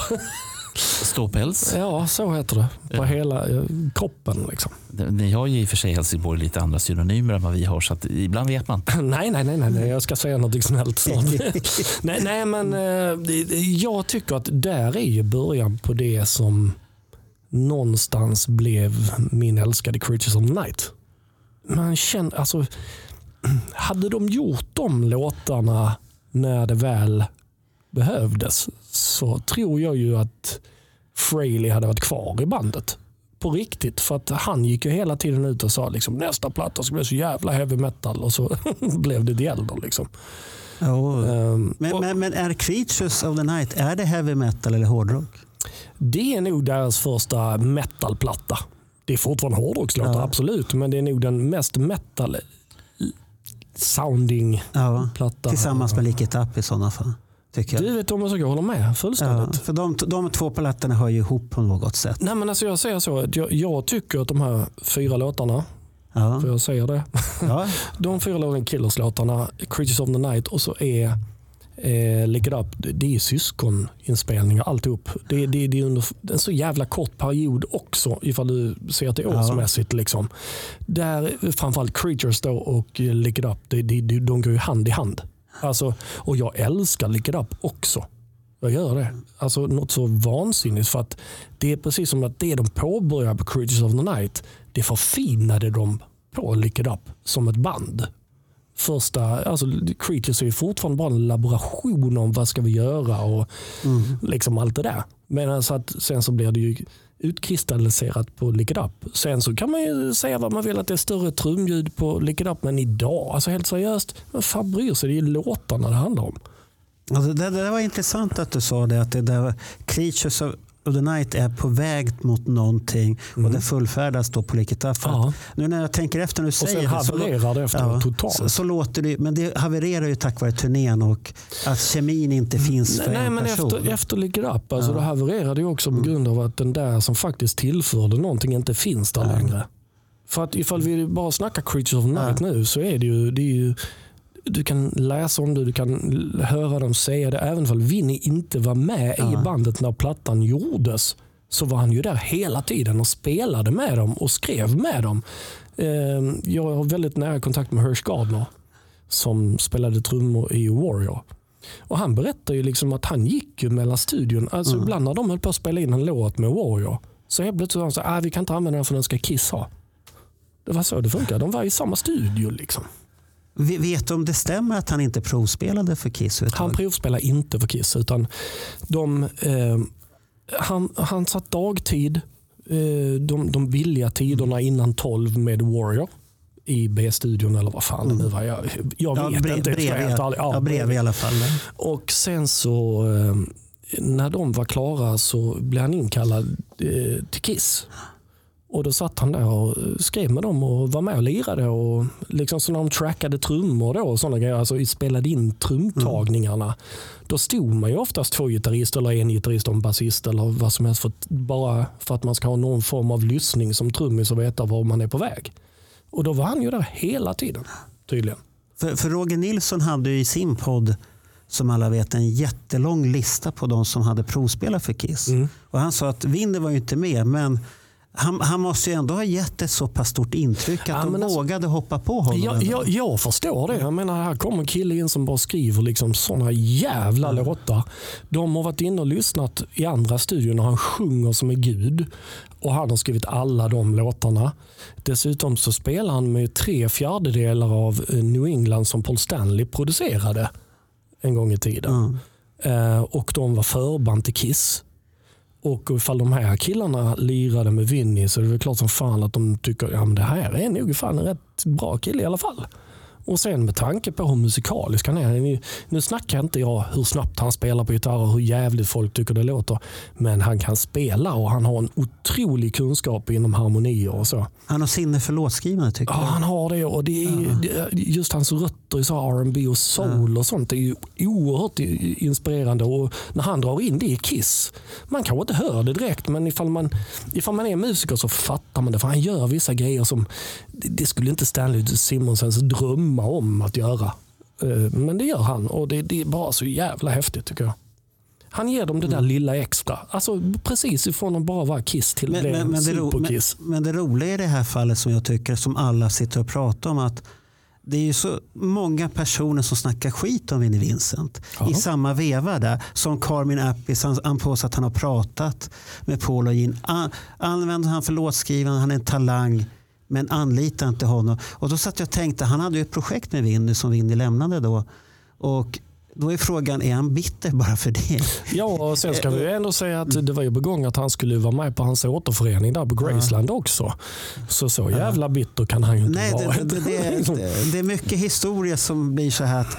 ståpäls. Ja, så heter det. På Ja. hela eh, kroppen. Liksom. Ni har ju i och för sig Helsingborg lite andra synonymer än vad vi har, så att ibland vet man. Nej, nej, nej, nej, jag ska säga något snällt snart. nej, nej, men eh, jag tycker att där är ju början på det som någonstans blev min älskade Creatures of Night. Man känner, alltså, hade de gjort de låtarna när det väl behövdes så tror jag ju att Frehley hade varit kvar i bandet. På riktigt. För att han gick ju hela tiden ut och sa liksom, nästa platta ska bli så jävla heavy metal och så blev det The Elder. Liksom. Ja. Ehm, Men, och men, men är Creatures of the Night, är det heavy metal eller hårdrock? det är nog deras första metalplatta. Det är fortfarande hårdrockslåtar, Ja. absolut. Men det är nog den mest metal sounding Ja. platta. Tillsammans med Lick It Up i sådana fall. Tycker jag. Du vet Thomas, jag håller med Ja, fullständigt. för de, de två plattorna hör ju ihop på något sätt. Nej, men alltså jag säger så, jag, jag tycker att de här fyra låtarna, Ja. för jag säger det, Ja. de fyra låtarna, Killers-låtarna, Creatures of the Night och så är eh, It Up, det är syskoninspelningar alltihop. Det, det, det är under en så jävla kort period också ifall du ser till Ja. årsmässigt. Liksom. Där framförallt Creatures då och Lick It Up, det, det, det, de går ju hand i hand. Alltså, och jag älskar Lick It Up också. Jag gör det. Alltså något så vansinnigt för att det är precis som att det de påbörjar på Creatures of the Night, det förfinade de på Lick It Up som ett band. Första, alltså Creatures är ju fortfarande bara en laboration om vad ska vi göra och liksom allt det där. Men så att sen så blir det ju utkristalliserat på Lick It Up. Sen så kan man ju säga vad man vill att det är större trumljud på Lick It Up, men idag, alltså helt seriöst, vem fan bryr sig? Det är ju låtarna det handlar om. Alltså det, det var intressant att du sa det. Att det där Creatures of the Night är på väg mot någonting och det fullfärdas då på Lick It Up. För Ja. Nu när jag tänker efter när du Och säger sen det. havererar det efter totalt. Så, så låter det, men det havererar ju tack vare turnén och att kemin inte finns för Nej, en men person. efter, efter Up, alltså, Ja. det havererade ju också på grund av att den där som faktiskt tillförde någonting inte finns där längre. För att ifall vi bara snackar Creatures of Night nu så är det ju, det är ju du kan läsa om det, du kan höra dem säga det. Även om Vinny inte var med i bandet när plattan gjordes så var han ju där hela tiden och spelade med dem och skrev med dem. Eh, Jag har väldigt nära kontakt med Hirsch Gardner som spelade trummor i Warrior. Och Han berättar ju liksom att han gick ju mellan studion. Alltså Ibland när de höll på att spela in en låt med Warrior så helt plötsligt sa han så ah, vi kan inte använda den för den ska Kiss ha. Det var så det funkar. De var i samma studio. liksom. Vet du om det stämmer att han inte provspelade för Kiss? Han tag? provspelar inte för Kiss. Utan de, eh, han, han satt dagtid, eh, de, de billiga tiderna innan 12 med Warrior i B-studion eller vad fan det nu var. Jag, jag ja, vet brev, inte. brev, jag ärligt- ja, brev i alla fall. Och sen så eh, när de var klara så blev han inkallad eh, till Kiss. Och då satt han där och skrev med dem och var med och lirade. Och liksom så när de trackade trummor då och sådana grejer, alltså spelade in trumtagningarna. Då stod man ju oftast två gitarrister eller en gitarrist och en basist eller vad som helst. För bara för att man ska ha någon form av lyssning som trummis och veta var man är på väg. Och då var han ju där hela tiden tydligen. För, för Roger Nilsson hade i sin podd som alla vet en jättelång lista på de som hade provspelat för Kiss. Mm. Och han sa att Winner var ju inte med men han, han måste ju ändå ha gett ett så pass stort intryck att Ja, de alltså- vågade hoppa på honom. Jag, jag, jag förstår det. Jag menar, här kommer en kille in som bara skriver liksom såna jävla låtar. De har varit inne och lyssnat i andra studion och han sjunger som en gud. Och han har skrivit alla de låtarna. Dessutom så spelar han med tre fjärdedelar av eh, New England som Paul Stanley producerade en gång i tiden. Eh, och de var förband till Kiss. Och ifall de här killarna lirade med Vinny så är det väl klart som fan att de tycker ja, men det här är nog fan en rätt bra kille i alla fall. Och sen med tanke på hur musikalisk han är. Nu, snackar inte jag hur snabbt han spelar på gitarr och hur jävligt folk tycker det låter. Men han kan spela och han har en otrolig kunskap inom harmonier och så. Han har sinne för låtskrivande tycker Ja, jag. han har det och det är, är just hans rötter i R&B och soul och sånt är ju oerhört inspirerande. Och när han drar in det i Kiss, man kanske inte hör det direkt men ifall man, ifall man är musiker så fattar man det. För han gör vissa grejer som det, det skulle inte Stanley Simonsens drömma om att göra. Eh, Men det gör han och det, det är bara så jävla häftigt tycker jag. Han ger dem det där lilla extra. Alltså precis ifrån att bara vara Kiss till Men, bli men, en men, det ro, men, superkiss. men det roliga i det här fallet som jag tycker som alla sitter och pratar om att det är ju så många personer som snackar skit om Vinnie Vincent Ja. i samma veva där. Som Carmin Appis, han, han påstår att han har pratat med Paul och Gene. An, använder han för låtskrivande, han är en talang. Men anlita inte honom. Och då satt jag och tänkte, han hade ju ett projekt med Vinnie som Vinnie lämnade då. Och då är frågan, är han bitter bara för det? Ja, och sen ska Eh, vi ändå säga att det var ju på gång att han skulle vara med på hans återförening där på Graceland också. Så så jävla bitter kan han ju inte Nej, vara. det, det, det, är, det är mycket historia som blir så här att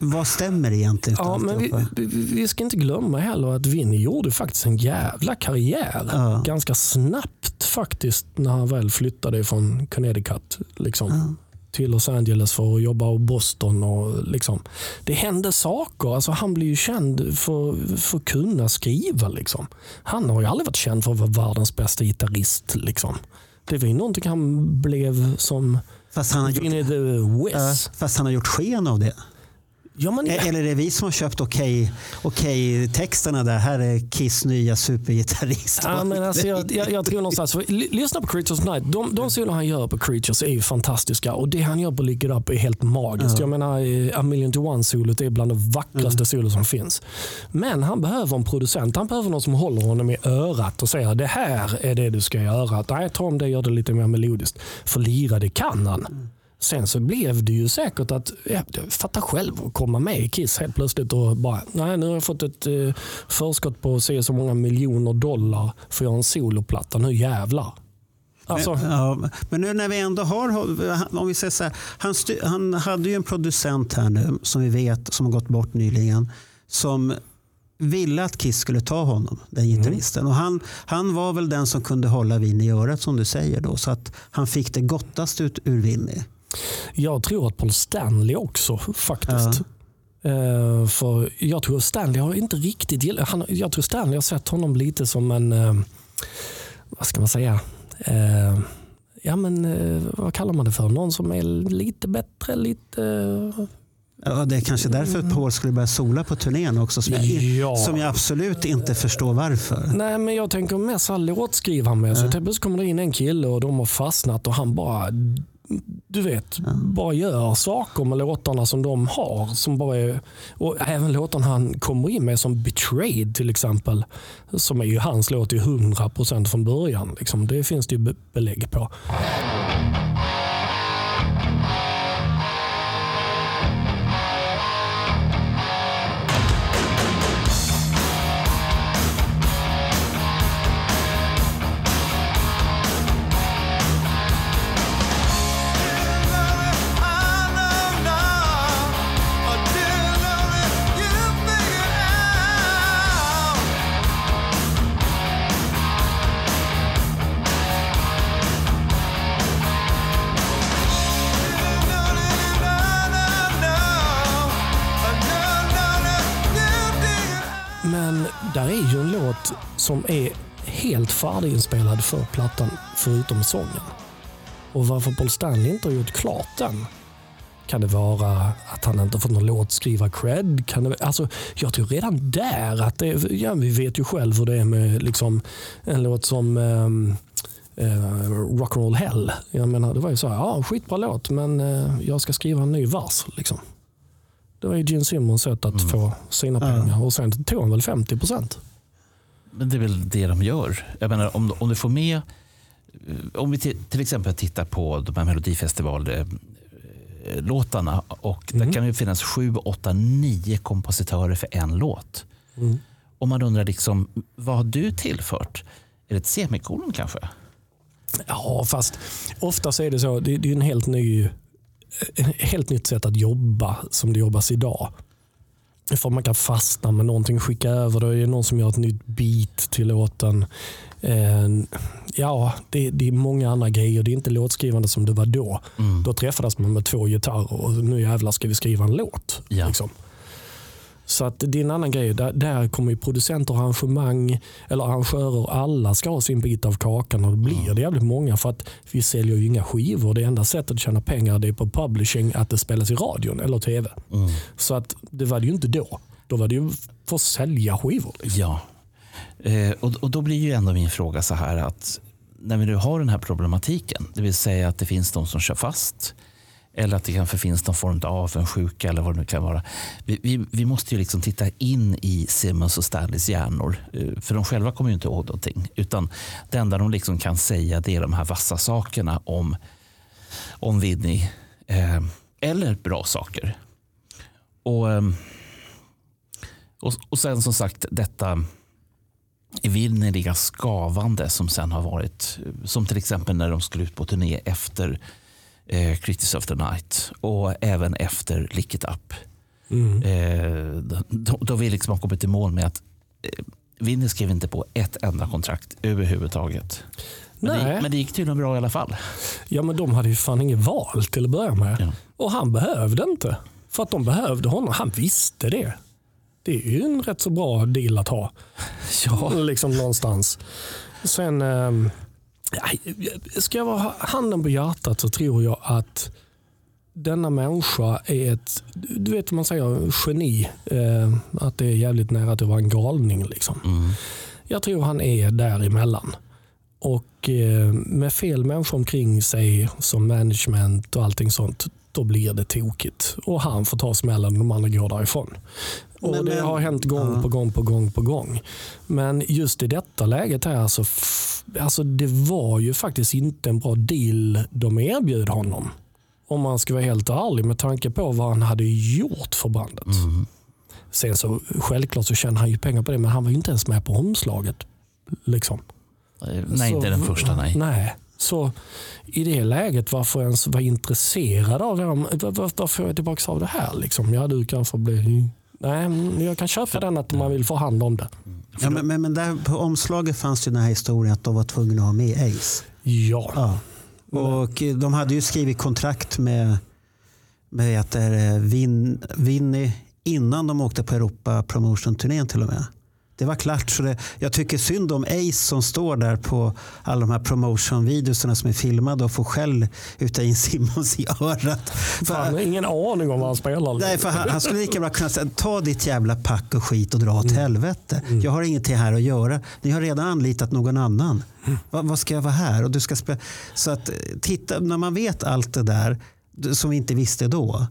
vad stämmer egentligen? Ja, men vi, vi- ska inte glömma heller att Vinny gjorde faktiskt en jävla karriär. Ja. Ganska snabbt faktiskt när han väl flyttade från Connecticut. Liksom, Till Los Angeles för att jobba och Boston. Och liksom. Det hände saker. Alltså, han blev ju känd för, för att kunna skriva. Liksom. Han har ju aldrig varit känd för att vara världens bästa gitarrist. Liksom. Det var ju någonting han blev som Fast han har gjort, ja, fast han har gjort sken av det. Ja, men, E- Eller är det vi som har köpt okej okej texterna där? Här är Kiss nya supergitarrist. Ja, men alltså, jag, jag, jag tror någonstans, för, ly- lyssna på Creatures of Night. De, de scener han gör på Creatures är fantastiska och det han gör på Lick It Up är helt magiskt. Jag menar, eh, A Million to One-solot är bland de vackraste solor som finns. Men han behöver en producent. Han behöver någon som håller honom i örat och säger det här är det du ska göra. Nej, ta om det gör det lite mer melodiskt. För lira, det kan han. Sen så blev det ju säkert att, ja, fatta själv att komma med i Kiss helt plötsligt och bara, nej nu har jag fått ett eh, förskott på se så många miljoner dollar för att göra en soloplatta, nu jävlar. Alltså, Ja, men nu när vi ändå har, om vi säger så här, han, styr, han hade ju en producent här nu som vi vet, som har gått bort nyligen, som ville att Kiss skulle ta honom, den gitarristen. Och han, han var väl den som kunde hålla Vinnie i örat som du säger då, så att han fick det gottaste ut ur Vinnie. Jag tror att Paul Stanley också faktiskt. Eh, för jag tror Stanley har inte riktigt gillat, han, jag tror Stanley har sett honom lite som en, eh, vad ska man säga, eh, ja men vad kallar man det för? Någon som är lite bättre, lite Ja, det är kanske därför att Paul skulle börja sola på turnén också, som jag, Ja. som jag absolut inte förstår varför. Nej, men jag tänker mest så här låtskrivande. Så till plötsligt kommer det in en kille och de har fastnat och han bara, du vet, bara gör saker med låtarna som de har. Som bara är, och även låtarna han kommer in med som Betrayed till exempel. Som är ju hans låt i 100% från början. Liksom. Det finns det ju be- belägg på. Som är helt färdiginspelad för plattan förutom sången. Och varför Paul Stanley inte har gjort klart den kan det vara att han inte fått någon låtskriva cred? Kan det, alltså, jag tror redan där att det, ja, vi vet ju själv hur det är med liksom, en låt som um, uh, Rock'n'Roll Hell. Jag menar, det var ju så här, ja, skitbra låt men eh, jag ska skriva en ny vers. Liksom. Det var ju Gene Simmons sätt att få sina pengar och sen tog han väl 50 procent. Men det är väl det de gör. Jag menar, om, om du får med... eh, Om vi till, exempel tittar på de här Melodifestival-låtarna. Och Där kan det finnas sju, åtta, nio kompositörer för en låt. Och man undrar liksom, vad har du tillfört? Är det ett semikolon kanske? Ja, fast ofta så är det så. Det, det är en helt ny ett helt nytt sätt att jobba som det jobbas idag. För man kan fastna med någonting, skicka över det. Det är någon som gör ett nytt beat till låten. Eh, ja, det, det är många andra grejer. Det är inte låtskrivande som det var då. Då träffades man med två gitarrer och nu jävlar ska vi skriva en låt. Ja. Liksom. Så att det är en annan grej. Där, där kommer ju producenter och arrangemang, eller arrangörer, alla ska ha sin bit av kakan och det blir det jävligt många för att vi säljer ju inga skivor. Det enda sättet att tjäna pengar det är på publishing, att det spelas i radion eller tv. Så att det var det ju inte då. Då var det ju för att sälja skivor. Liksom. Ja. Eh, och, och då blir ju ändå min fråga så här att när vi nu har den här problematiken, det vill säga att det finns de som kör fast eller att det kanske finns någon form av avundsjuka eller vad det nu kan vara. Vi, vi, vi måste ju liksom titta in i Simmons och Stanleys hjärnor. Eh, för de själva kommer ju inte ihåg någonting. Utan det enda de liksom kan säga det är de här vassa sakerna om, om Vinny. Eh, eller bra saker. Och, eh, och, och sen som sagt detta evinnerliga skavande som sen har varit, eh, som till exempel när de skulle ut på turné efter eh, Critics of the Night och även efter Lick It Up. Eh, då, då vi liksom har kommit i mål med att eh, Vinny skrev inte på ett enda kontrakt överhuvudtaget. Men det, Nej. men det gick tydligen bra i alla fall. Ja, men de hade ju fan inget val till att börja med. Ja. Och han behövde inte. För att de behövde honom. Han visste det. Det är ju en rätt så bra deal att ha. Ja. Liksom någonstans. Sen, ja, ska jag vara handen på hjärtat så tror jag att denna människa är ett, du vet man säger, geni. Eh, att det är jävligt nära att vara en galning. Liksom. Jag tror han är däremellan. Och eh, med fel människor omkring sig som management och allting sånt, då blir det tokigt. Och han får ta smällen och de andra går därifrån. Och Men- det har hänt gång ja. på gång på gång på gång. Men just i detta läget här, så f- alltså det var ju faktiskt inte en bra deal de erbjöd honom. Om man ska vara helt ärlig med tanke på vad han hade gjort för bandet. Sen så självklart så tjänar han ju pengar på det, men han var ju inte ens med på omslaget. Liksom. Nej, Så- inte den första. Nej. Nej. Så i det läget, varför ens vara intresserad av det? Var- var- Varför får jag tillbaka av det här? Liksom? Ja, du kan få bli... Nej, jag kan köpa den att man vill förhandla om det. Ja, men, men, men där på omslaget fanns ju den här historien att de var tvungna att ha med Ace. Ja. Ja. Och de hade ju skrivit kontrakt med, med att det är Vin, Vinny innan de åkte på Europa Promotion-turnén till och med. Det var klart. Så det, jag tycker synd om Ace som står där på alla de här promotion-videorna som är filmade och får skäll utav in Simmons i örat. För, Han har ingen aning om vad han spelar. Nej, för han, han skulle lika bra kunna säga ta ditt jävla pack och skit och dra åt helvete. Jag har ingenting här att göra. Ni har redan anlitat någon annan. Va, vad ska jag vara här? Och du ska spela. Så att eh, titta, när man vet allt det där som vi inte visste då.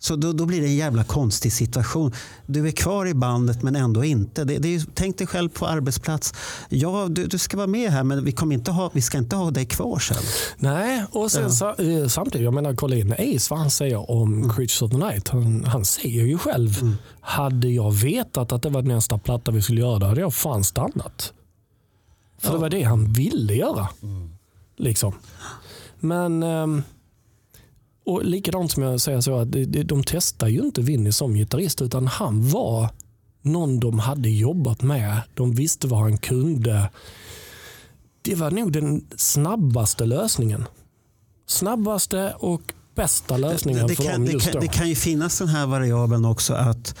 Så då, då blir det en jävla konstig situation. Du är kvar i bandet men ändå inte. Det, det är, tänk dig själv på arbetsplats. Ja, du, du ska vara med här men vi, kommer inte ha, vi ska inte ha dig kvar sen. Nej, och sen sa, eh, samtidigt, jag menar kolla in Ace vad han säger om Creatures of the Night. Han, han säger ju själv, hade jag vetat att det var nästa platta vi skulle göra, då hade jag fan stannat. För det var det han ville göra. Liksom. Men, ehm, och likadant som jag säger så, att de, testar ju inte Vinny som gitarrist, utan han var någon de hade jobbat med. De visste vad han kunde. Det var nog den snabbaste lösningen. Snabbaste och bästa lösningen det, för kan, dem det, just kan, då. det kan ju finnas den här variabeln också att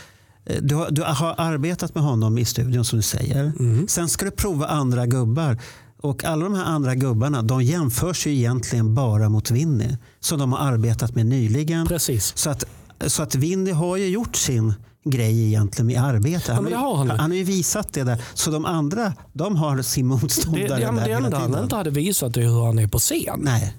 Eh, Du har, du har arbetat med honom i studion som du säger. Sen ska du prova andra gubbar. Och alla de här andra gubbarna de jämförs ju egentligen bara mot Winnie. Som de har arbetat med nyligen. Precis. Så att, så att Winnie har ju gjort sin grej egentligen med arbete. Han, det har, han han har ju visat det där. Så de andra de har sin Det, motståndare ja, men där det enda han inte hade visat är hur han är på scen. Nej.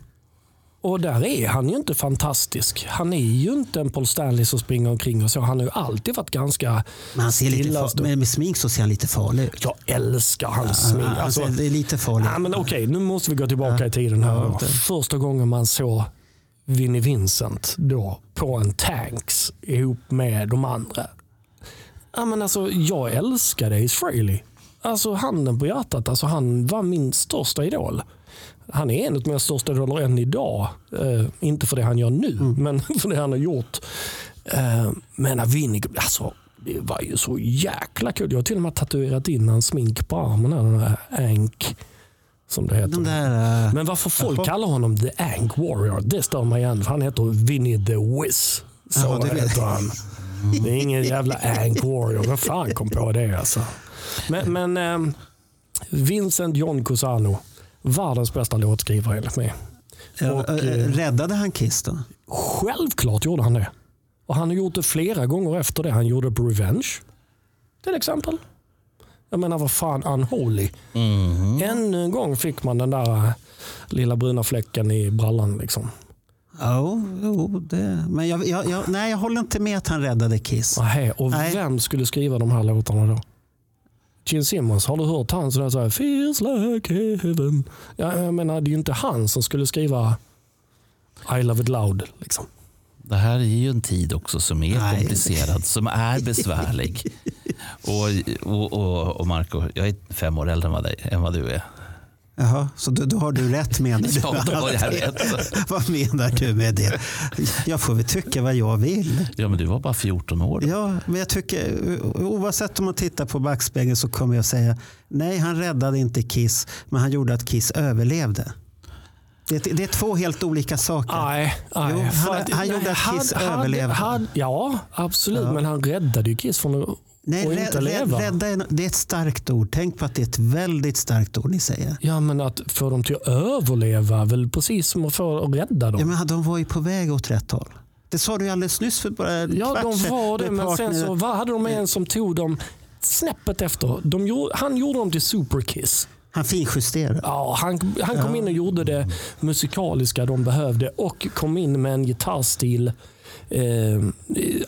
Och där är han ju inte fantastisk. Han är ju inte en Paul Stanley som springer omkring och så. Han har ju alltid varit ganska Men, han ser lite far, men med smink så ser han lite farlig ut. Jag älskar hans smink. Han Alltså, ser- det är lite farligt. Ja, men okej, nu måste vi gå tillbaka i tiden. här. Ja, Första gången man såg Vinnie Vincent då på en Tanks ihop med de andra. Ja, men alltså, jag älskade Frehley. Alltså handen på hjärtat, alltså, han var min största idol. Han är en av mina största idoler än idag. Eh, inte för det han gör nu, men för det han har gjort. Eh, men Vinnie, alltså, det var ju så jäkla kul. Jag har till och med tatuerat in hans smink på armen. här, Den där Ank, som det heter. Där, äh, Men varför folk kallar honom The Ank Warrior, det stör mig igen. För han heter Vinnie the Wiz. Så Jaha, det heter han. Det är ingen jävla Ank Warrior. Vem fan kom på det alltså? Men, men ehm, Vincent John Cusano, världens bästa låtskrivare enligt mig. äh, och, äh, eh, räddade han Kiss då? Självklart gjorde han det. Och han har gjort det flera gånger efter det. Han gjorde på Revenge. Till exempel. Jag menar vad fan Unholy. Ännu en gång fick man den där äh, lilla bruna fläcken i brallan. Liksom. Ja, jo, det. Men jag, jag, jag, nej, jag håller inte med att han räddade Kiss. Ahä, och Nej. vem skulle skriva de här låtarna då? Gene Simmons, har du hört han så här, Feels like heaven. Ja, jag menar, det är ju inte han som skulle skriva I love it loud. Liksom. Det här är ju en tid också som är Nej. komplicerad, som är besvärlig. Och, och, och, och Marco, jag är fem år äldre än vad, dig, än vad du är. Jaha, så då, då har du rätt menar du? Ja, då har jag rätt. vad menar du med det? Jag får väl tycka vad jag vill. Ja, men du var bara 14 år. Ja, men jag tycker oavsett om man tittar på backspegeln så kommer jag säga nej, han räddade inte Kiss, men han gjorde att Kiss överlevde. Det, det är två helt olika saker. Nej, nej. Jo, han- han gjorde att Kiss hade- överlevde. hade- ja, absolut. Men han räddade ju Kiss från att Nej, rädd, inte leva. rädda det är ett starkt ord. Tänk på att det är ett väldigt starkt ord ni säger. Ja, men att få dem till att överleva, väl precis som att få att rädda dem. Ja, men de var ju på väg åt rätt håll. Det sa du ju alldeles nyss för bara en Ja, kvart de var det, men sen så vad hade de en som tog dem snäppet efter. De gjorde, han gjorde dem till Superkiss. Han finjusterade. Ja, han, han kom in och gjorde det musikaliska de behövde och kom in med en gitarrstil. Eh,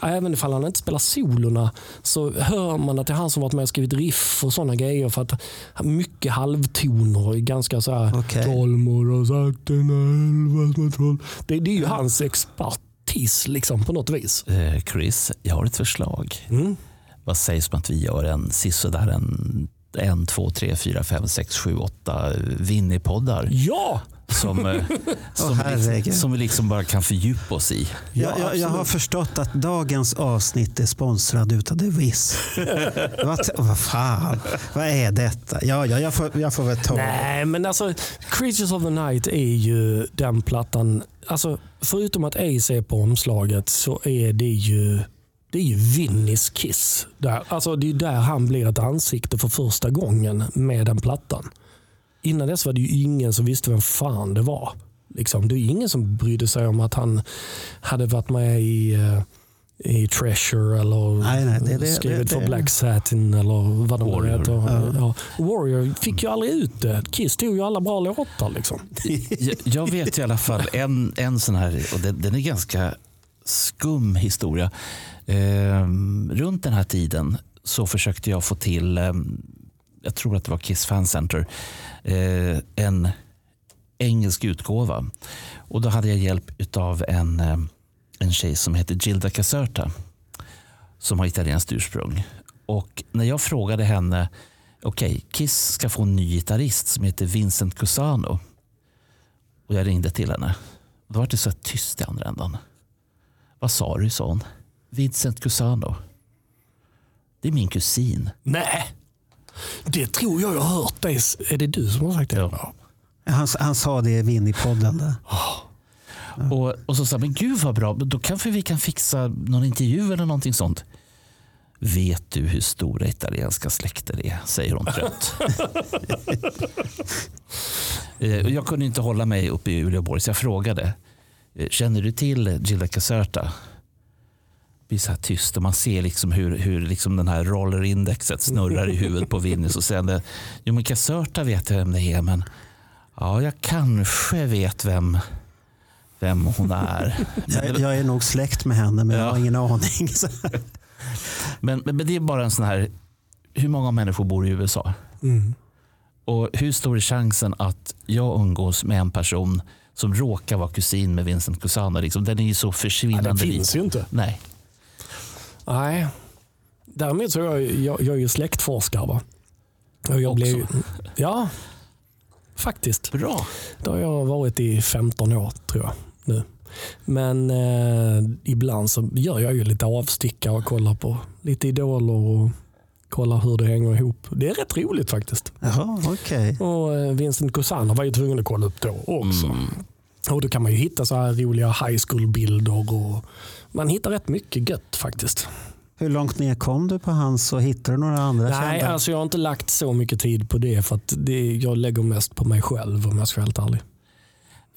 även ifall han inte spelar solorna så hör man att det är han som varit med och skrivit riff och sådana grejer. För att mycket halvtoner och ganska så här. Okej. Tolvmor har sagt en elva små troll. Det, det är ju hans expertis liksom på något vis. Eh, Chris, jag har ett förslag. Mm. Vad sägs om att vi gör en sisådär en, en, två, tre, fyra, fem, sex, sju, åtta Winnie-poddar Ja! Som, eh, som, vi herregud. liksom, som vi liksom bara kan fördjupa oss i. Jag, jag, jag har förstått att dagens avsnitt är sponsrad utav The Wiz. vad, vad fan, vad är detta? Ja, ja jag, får, jag får väl ta. Nej, men alltså Creatures of the Night är ju den plattan. Alltså, förutom att Ace är på omslaget så är det ju det är ju Vinnies Kiss. Där, alltså, det är där han blir ett ansikte för första gången med den plattan. Innan dess var det ju ingen som visste vem fan det var. Liksom, det är ingen som brydde sig om att han hade varit med i, eh, i Treasure eller Nej, nej, det- det- skrivit det- för Black Satin eller vad de Warrior. heter. Ja. Warrior fick ju aldrig ut det. Kiss tog ju alla bra låtar. Liksom. Jag, jag vet i alla fall en, en sån här, och den, den är ganska skum historia. Ehm, runt den här tiden så försökte jag få till, ehm, jag tror att det var Kiss Fan Center, eh, Eh, en engelsk utgåva. Och då hade jag hjälp av en, eh, en tjej som heter Gilda Caserta som har italienskt ursprung. Och när jag frågade henne, okej, Kiss ska få en ny gitarrist som heter Vincent Cusano. Och jag ringde till henne. Då var det så tyst i andra änden. Vad sa du, sa hon. Vincent Cusano. Det är min kusin. Nej, det tror jag jag har hört. Det är, det du som har sagt det? Ja. Han, han sa det i Winnie-podden. där. Och, och så sa men gud vad bra, då kanske vi kan fixa någon intervju eller någonting sånt. Vet du hur stora italienska släkter är? säger hon trött. Eh, jag kunde inte hålla mig uppe i Uleåborg så jag frågade. eh, Känner du till Gilda Caserta? Blir så här tyst och man ser liksom hur, hur liksom den här rollerindexet snurrar i huvudet på Vinny. Så säger jo men Caserta vet jag vem det är men ja, jag kanske vet vem, vem hon är. Jag, jag är nog släkt med henne men jag har Ja. ingen aning. Men, men, men det är bara en sån här, hur många människor bor i USA? Mm. Och hur stor är chansen att jag umgås med en person som råkar vara kusin med Vincent Cusano? Liksom, den är ju så Ja, försvinnande det finns ju inte. Nej. Nej. Däremot så är jag, jag, jag är ju släktforskare. Va? Och jag Också? blev, ja, faktiskt. Bra. Det har jag varit i 15 år tror jag nu. Men eh, ibland så gör jag ju lite avstickare och kollar på lite idoler och kollar hur det hänger ihop. Det är rätt roligt faktiskt. Jaha, okej. Och eh, Vincent Cusano var ju tvungen att kolla upp då också. Mm. Och då kan man ju hitta så här roliga high school-bilder och man hittar rätt mycket gött faktiskt. Hur långt ner kom du på hans och hittade du några andra Nej, kända? alltså jag har inte lagt så mycket tid på det för att det, jag lägger mest på mig själv om jag ska vara helt ärlig.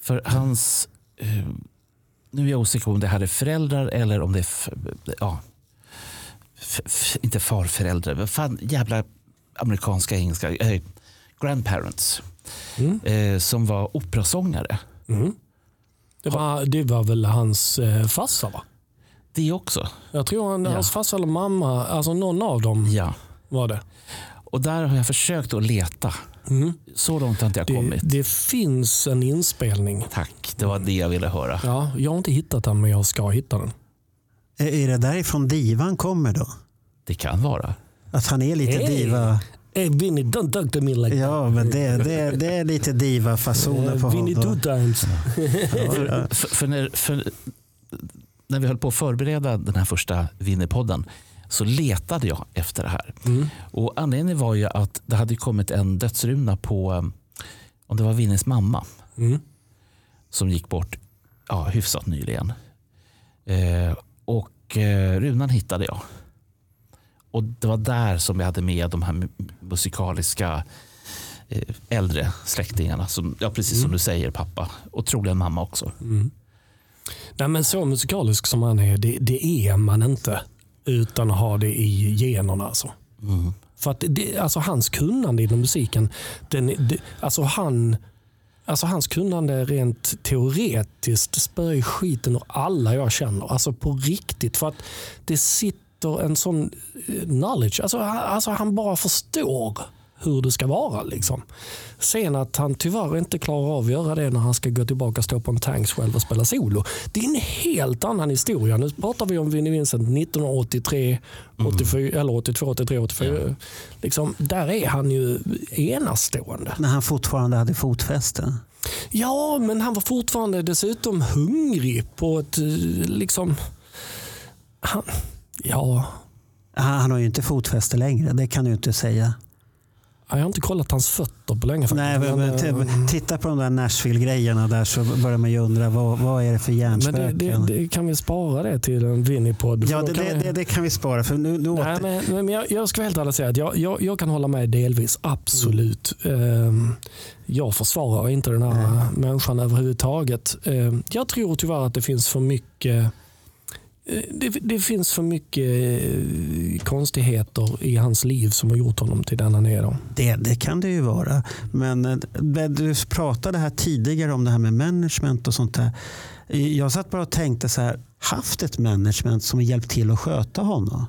För hans... Eh, nu är jag osäker om det här är föräldrar eller om det är... Ja, inte farföräldrar. Vad fan, jävla amerikanska engelska. Eh, grandparents. Mm. Eh, som var operasångare. Mm. Det, var, det var väl hans eh, farsa va? Det också. Jag tror han, Ja. hans farsa eller mamma, alltså någon av dem Ja. var det. Och där har jag försökt att leta. Mm. Så långt har inte jag Det, kommit. det finns en inspelning. Tack, det var det jag ville höra. Ja, jag har inte hittat den men jag ska hitta den. Är är det därifrån divan kommer då? Det kan vara. Att han är lite Hey. diva? Hey Vinny, don't talk to me like Ja, men det, det, det är lite diva-fasoner that. på Eh, Vinny two honom. times. För, för, för, när, för när vi höll på att förbereda den här första Winnerpodden så letade jag efter det här. Mm. Och anledningen var ju att det hade kommit en dödsruna på, eh, om det var Vinnys mamma, Mm. som gick bort ja, hyfsat nyligen. Eh, och eh, runan hittade jag. Och det var där som jag hade med de här mu- musikaliska eh, äldre släktingarna. Som, ja, precis som du säger, pappa. Och troligen mamma också. Mm. Nej, men så musikalisk som han är, det, det är man inte utan att ha det i generna. Alltså. Mm. För att det, alltså hans kunnande inom musiken, den, det, alltså han, alltså hans kunnande rent teoretiskt spöar ju skiten ur alla jag känner. Alltså på riktigt. För att det sitter en sån eh, knowledge. Alltså, han- alltså han bara förstår hur det ska vara. Liksom. Sen att han tyvärr inte klarar av att göra det när han ska gå tillbaka och stå på en tanks själv och spela solo. Det är en helt annan historia. Nu pratar vi om Vinnie Vincent 1983, 84, eller 82, 83, 84. Liksom, där är han ju enastående. När han fortfarande hade fotfäste. Ja, men han var fortfarande dessutom hungrig på ett eh, liksom... Han, ja, Han, han har ju inte fotfäste längre, det kan du inte säga. Jag har inte kollat hans fötter på länge. Nej, men, men, men, eh, t- titta på de där Nashville-grejerna där så börjar man ju undra vad, vad är det för Men det, hjärnspöken? det, det, kan vi spara det till en Winnie-podd? ja, det, kan det, vi- det, kan vi spara för nu, nu Nej, åter... men, men jag, jag ska helt ärligt säga att jag, jag, jag kan hålla med delvis, absolut. Ehm, jag försvarar inte den här människan överhuvudtaget. Ehm, jag tror tyvärr att det finns för mycket det, det finns för mycket eh, konstigheter i hans liv som har gjort honom till den han är. Då. Det, det kan det ju vara. Men eh, du pratade här tidigare om det här med management och sånt där. Jag satt bara och tänkte så här, haft ett management som hjälpt till att sköta honom.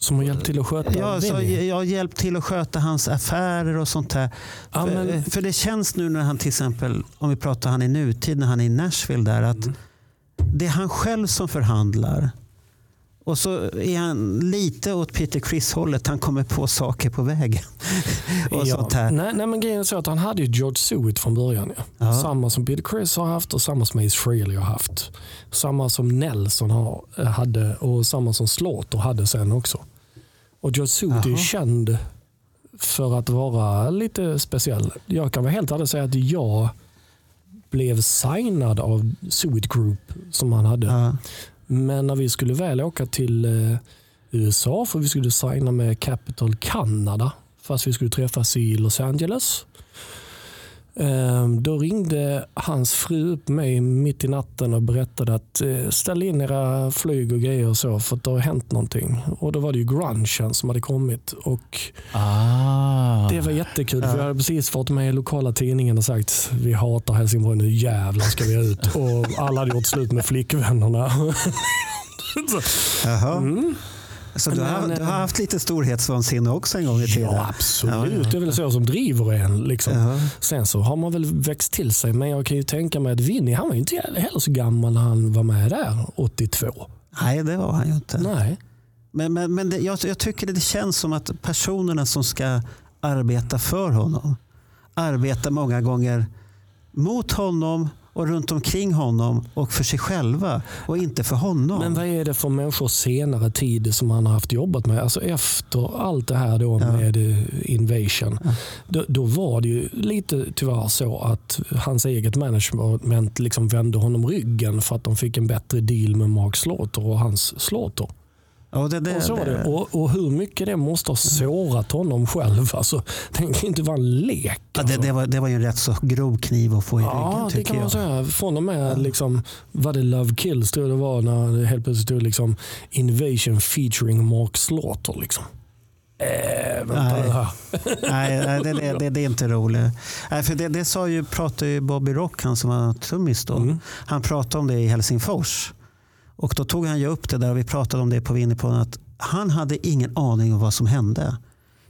Som har hjälpt till att sköta Ja, så jag har hjälpt till att sköta hans affärer och sånt där. Ja, för, men- för det känns nu när han till exempel, om vi pratar han i nutid, när han är i Nashville där, att Mm. Det är han själv som förhandlar. Och så är han lite åt Peter Criss-hållet. Han kommer på saker på vägen. och Ja. sånt här. Nej, nej, men grejen är så att han hade ju George Stewart från början. Ja. Ja. Samma som Peter Criss har haft och samma som Ace Frehley har haft. Samma som Nelson har, eh, hade och samma som Slaughter hade sen också. Och George Stewart är ju känd för att vara lite speciell. Jag kan väl helt ärligt säga att jag blev signad av Stewart Group som han hade. Ja. Men när vi skulle väl åka till eh, USA för vi skulle signa med Capital Canada fast vi skulle träffas i Los Angeles. Ehm, Då ringde hans fru upp mig mitt i natten och berättade att eh, ställ in era flyg och grejer och så för att det har hänt någonting. Och då var det ju grungen som hade kommit och Ah. det var jättekul för jag hade precis fått med i lokala tidningen och sagt vi hatar Helsingborg, nu jävlar ska vi ut. Och alla hade gjort slut med flickvännerna. Så, Jaha. mm. Så du, har, Men, du har eh, haft lite storhetsvansinne också en gång i tiden? Ja, absolut. Ja, ja. Det är väl så som driver en. Liksom. Jaha. Sen så har man väl växt till sig. Men jag kan ju tänka mig att Vinny, han var ju inte heller så gammal när han var med där 82. Nej, det var han ju inte. Nej. Men, men, men det, jag, jag tycker det känns som att personerna som ska arbeta för honom arbetar många gånger mot honom och runt omkring honom och för sig själva och inte för honom. Men vad är det för människor senare tid som han har haft jobbat med? Alltså efter allt det här då med eh, Invasion. Då, då var det ju lite tyvärr så att hans eget management liksom vände honom ryggen för att de fick en bättre deal med Mark Slaughter och hans Slaughter. Och det, det, Och, så var det. det, Och, och hur mycket det måste ha sårat honom själv. Alltså, det kan ju inte vara en lek. ja, det, Alltså. det, var, det var ju en rätt så grov kniv att få i Ja, ryggen det tycker kan man jag. säga. Från och med liksom, vad det Love Kills tror jag det var när det helt plötsligt stod liksom, Invasion featuring Mark Slaughter. Liksom. Vänta här. Nej, nej det, det, det, det är inte roligt. Nej, för det, det sa ju, pratade ju Bobby Rock, han som var trummis då. Mm. Han pratade om det i Helsingfors. Och då tog han ju upp det där och vi pratade om det på Winnerpodden att han hade ingen aning om vad som hände.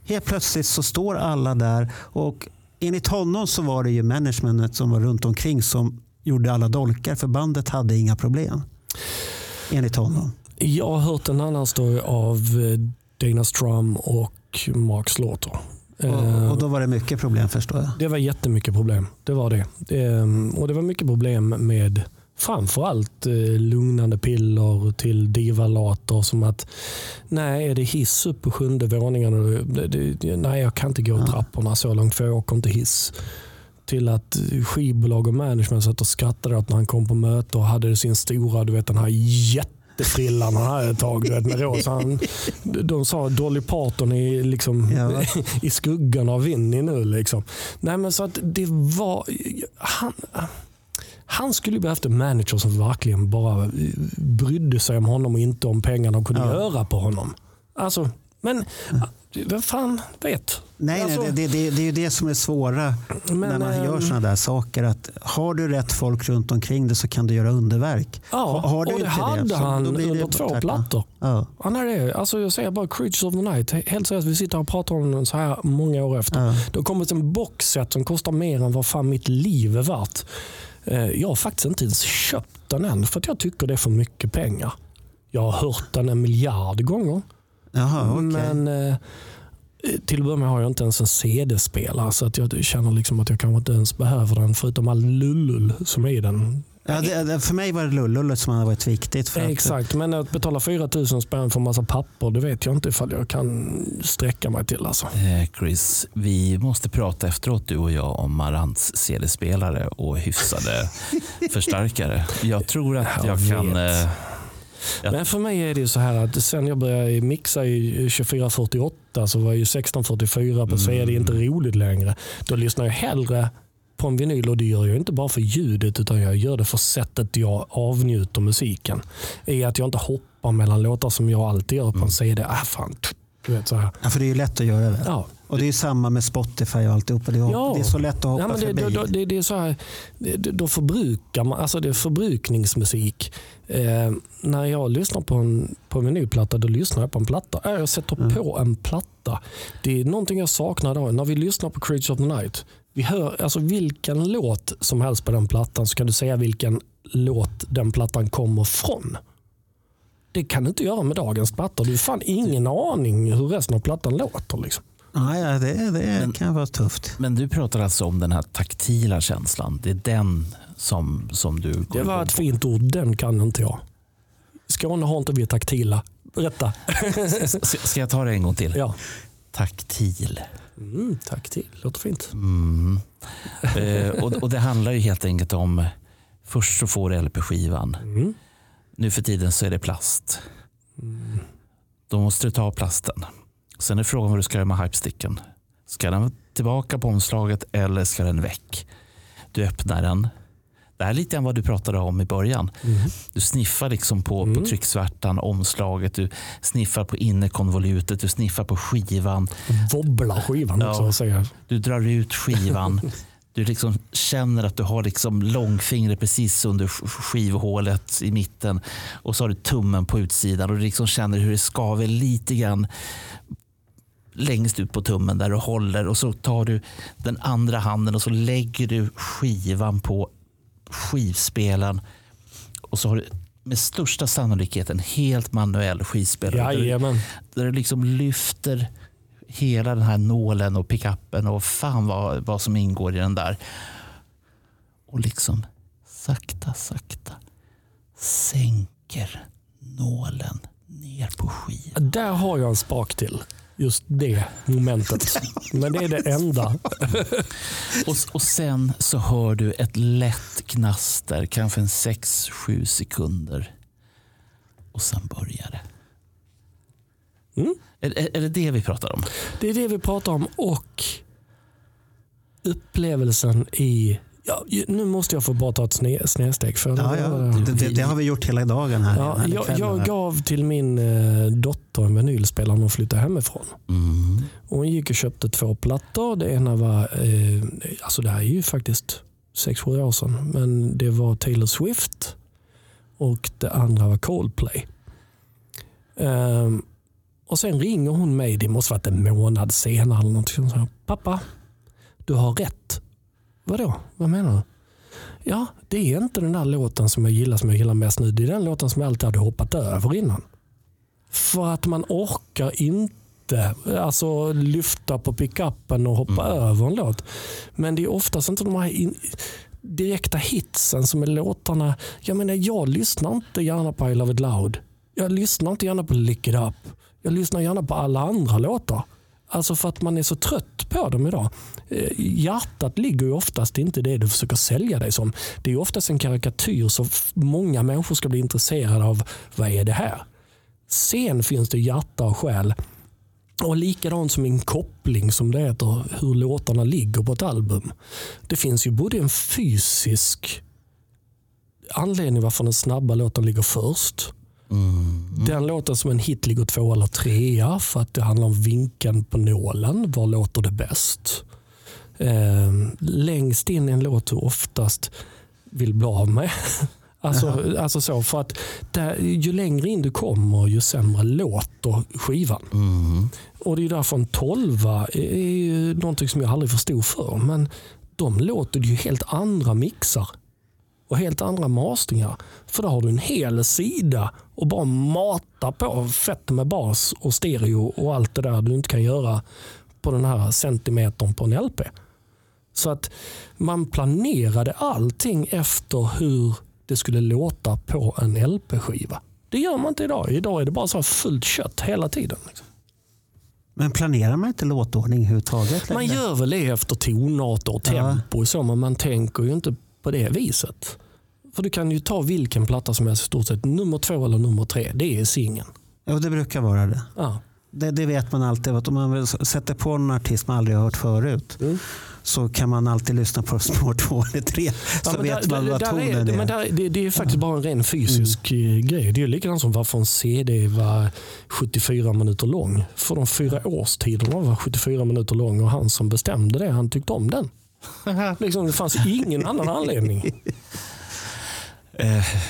Helt plötsligt så står alla där och enligt honom så var det ju managementet som var runt omkring som gjorde alla dolkar för bandet hade inga problem. Enligt honom. Jag har hört en annan story av eh, Dana Strum och Mark Slaughter. Eh, Och, och då var det mycket problem förstår jag. Det var jättemycket problem. Det var det. Ehm, Och det var mycket problem med framförallt eh, lugnande piller till divalater som att nej, är det hiss upp på sjunde våningen? Nej, jag kan inte gå trapporna så långt för jag åker inte hiss. Till att skivbolag och management satt och skrattade åt när han kom på möte och hade sin stora, du vet den här jättefrillan han hade ett tag. Vet, med rosa. Han, de sa Dolly Parton i, liksom, Ja. i skuggan av Winnie nu. Liksom. Nej, men så att det var... Han, han skulle behövt en manager som verkligen bara brydde sig om honom och inte om pengarna de kunde Ja. göra på honom. Alltså, men vem fan vet? Nej, Alltså, nej det, det, det är ju det som är svåra Men, när man ehm, gör sådana där saker. Att har du rätt folk runt omkring dig så kan du göra underverk. Ja, har, har du och det hade så han det under två tvärtom. plattor. Ja, Han är det. Alltså jag säger bara Creatures of the Night. Helt seriöst, vi sitter och pratar om den så här många år efter. ja. Det har kommit en boxset som kostar mer än vad fan mitt liv är värt. Eh, Jag har faktiskt inte ens köpt den än för att jag tycker det är för mycket pengar. Jag har hört den en miljard gånger. Jaha, okej. Men eh, till att börja med har jag inte ens en CD-spelare så att jag känner liksom att jag kanske inte ens behöver den förutom all lullull som är i den. Ja, det, för mig var det lullullet som hade varit viktigt. För att, Exakt, men att betala 4 000 spänn för massa papper det vet jag inte ifall jag kan sträcka mig till. Alltså. Eh, Chris, vi måste prata efteråt du och jag om Marantz CD-spelare och hyfsade förstärkare. Jag tror att Jag jag, kan... eh, Ja. Men för mig är det så här att sen jag började mixa i 2448 så var ju 1644 på CD inte roligt längre. Då lyssnar jag hellre på en vinyl och det gör jag inte bara för ljudet utan jag gör det för sättet jag avnjuter musiken. Är att jag inte hoppar mellan låtar som jag alltid gör på en CD. Ah, fan. Du vet så här. ja, för det är ju lätt att göra det. Ja. Och det är ju samma med Spotify och alltihopa. Det Ja. det är så lätt att hoppa Ja, men det, förbi. då, det, det är så här, det, då förbrukar man, alltså det är förbrukningsmusik. Eh, när jag lyssnar på en, på en vinylplatta, då lyssnar jag på en platta. Äh, Jag sätter Mm. på en platta. Det är någonting jag saknar då. När vi lyssnar på Creatures of the Night, vi hör alltså vilken låt som helst på den plattan så kan du säga vilken låt den plattan kommer från. Det kan du inte göra med dagens plattor. Du har fan ingen aning hur resten av plattan låter. Liksom. Nej, ja, det, det kan vara tufft. Men du pratar alltså om den här taktila känslan. Det är den som, som du Det var ett på. fint ord, den kan inte jag. Skåne har inte vi taktila. Berätta. Ska ska jag ta det en gång till? Ja. Taktil. Mm, taktil, låter fint. Mm. Eh, och, och Det handlar ju helt enkelt om, först så får du LP-skivan. Mm. Nu för tiden så är det plast. Då måste du ta plasten. Sen är frågan vad du ska göra med hypesticken. Ska den tillbaka på omslaget eller ska den väck? Du öppnar den. Det här är lite grann vad du pratade om i början. Du sniffar liksom på, på trycksvärtan, omslaget, du sniffar på innerkonvolutet, du sniffar på skivan. Wobblar skivan också. Ja. Säger jag. Du drar ut skivan. Du liksom känner att du har liksom långfingret precis under sk- skivhålet i mitten. Och så har du tummen på utsidan och du liksom känner hur det skaver lite grann längst ut på tummen där du håller. Och så tar du den andra handen och så lägger du skivan på skivspelaren. Och så har du med största sannolikhet en helt manuell skivspelare. Jajamän. där du liksom lyfter hela den här nålen och pickuppen och fan vad, vad som ingår i den där. Och liksom sakta, sakta sänker nålen ner på skivan. Där har jag en spak till. Just det momentet. Men det är det enda. Och, och sen så hör du ett lätt knaster, kanske en 6-7 sekunder. Och sen börjar det. Mm. Är, är, är det det vi pratar om? Det är det vi pratar om och upplevelsen i... Ja, nu måste jag få bara ta ett sne, snedsteg. För Ja, ja. Det, det, det har vi gjort hela dagen här. Ja, hela jag, jag här. gav till min eh, dotter en vinylspelare när hon flyttade hemifrån. Mm. Och hon gick och köpte två plattor. Det ena var, eh, alltså det här är ju faktiskt sex sju år sedan, men det var Taylor Swift och det andra var Coldplay. Ehm, och sen ringer hon mig, det måste varit en månad senare eller någonting. Och säger, Pappa, du har rätt. Vadå? Vad menar du? Ja, det är inte den där låten som jag gillar som jag gillar mest nu. Det är den låten som jag alltid hade hoppat över innan. För att man orkar inte alltså, lyfta på pickuppen och hoppa över en låt. Men det är oftast inte de här in, direkta hitsen som är låtarna. Jag menar, jag lyssnar inte gärna på I Love It Loud. Jag lyssnar inte gärna på Lick It Up. Jag lyssnar gärna på alla andra låtar. Alltså för att man är så trött på dem idag. Eh, Hjärtat ligger ju oftast inte i det du försöker sälja dig som. Det är ju oftast en karikatyr f- många människor ska bli intresserade av. Vad är det här? Sen finns det hjärta och själ. Och likadant som en koppling som det heter, hur låtarna ligger på ett album. Det finns ju både en fysisk anledning varför den snabba låten ligger först. Den låten som en hit ligger två eller trea för att det handlar om vinkeln på nålen. Var låter det bäst? Eh, längst in i en låt du oftast vill bli av med. Alltså, alltså så, för att där, ju längre in du kommer ju sämre låter skivan. Och Det är därför en tolva är är ju någonting som jag aldrig förstod för. Men de låter ju helt andra mixar och helt andra mastringar. För då har du en hel sida och bara mata på fett med bas och stereo och allt det där du inte kan göra på den här centimetern på en LP. Så att man planerade allting efter hur det skulle låta på en LP-skiva. Det gör man inte idag. Idag är det bara så fullt kött hela tiden. liksom. Men planerar man inte låtordning överhuvudtaget? Man gör väl det efter tonarter och Ja. tempo och så, men man tänker ju inte på det viset. För du kan ju ta vilken platta som helst i stort sett. Nummer två eller nummer tre, det är singeln. Ja, det brukar vara det. Ja. Det, det vet man alltid. Att om man sätter på en artist man aldrig har hört förut Mm. så kan man alltid lyssna på spår två eller tre. Så Ja, vet där- man vad tonen är, är. Men där, det, det är faktiskt bara en ren fysisk eh, grej. Det är likadant som varför en CD var 74 minuter lång. För de fyra årstiderna var 74 minuter lång och han som bestämde det, han tyckte om den. liksom, det fanns ingen annan anledning.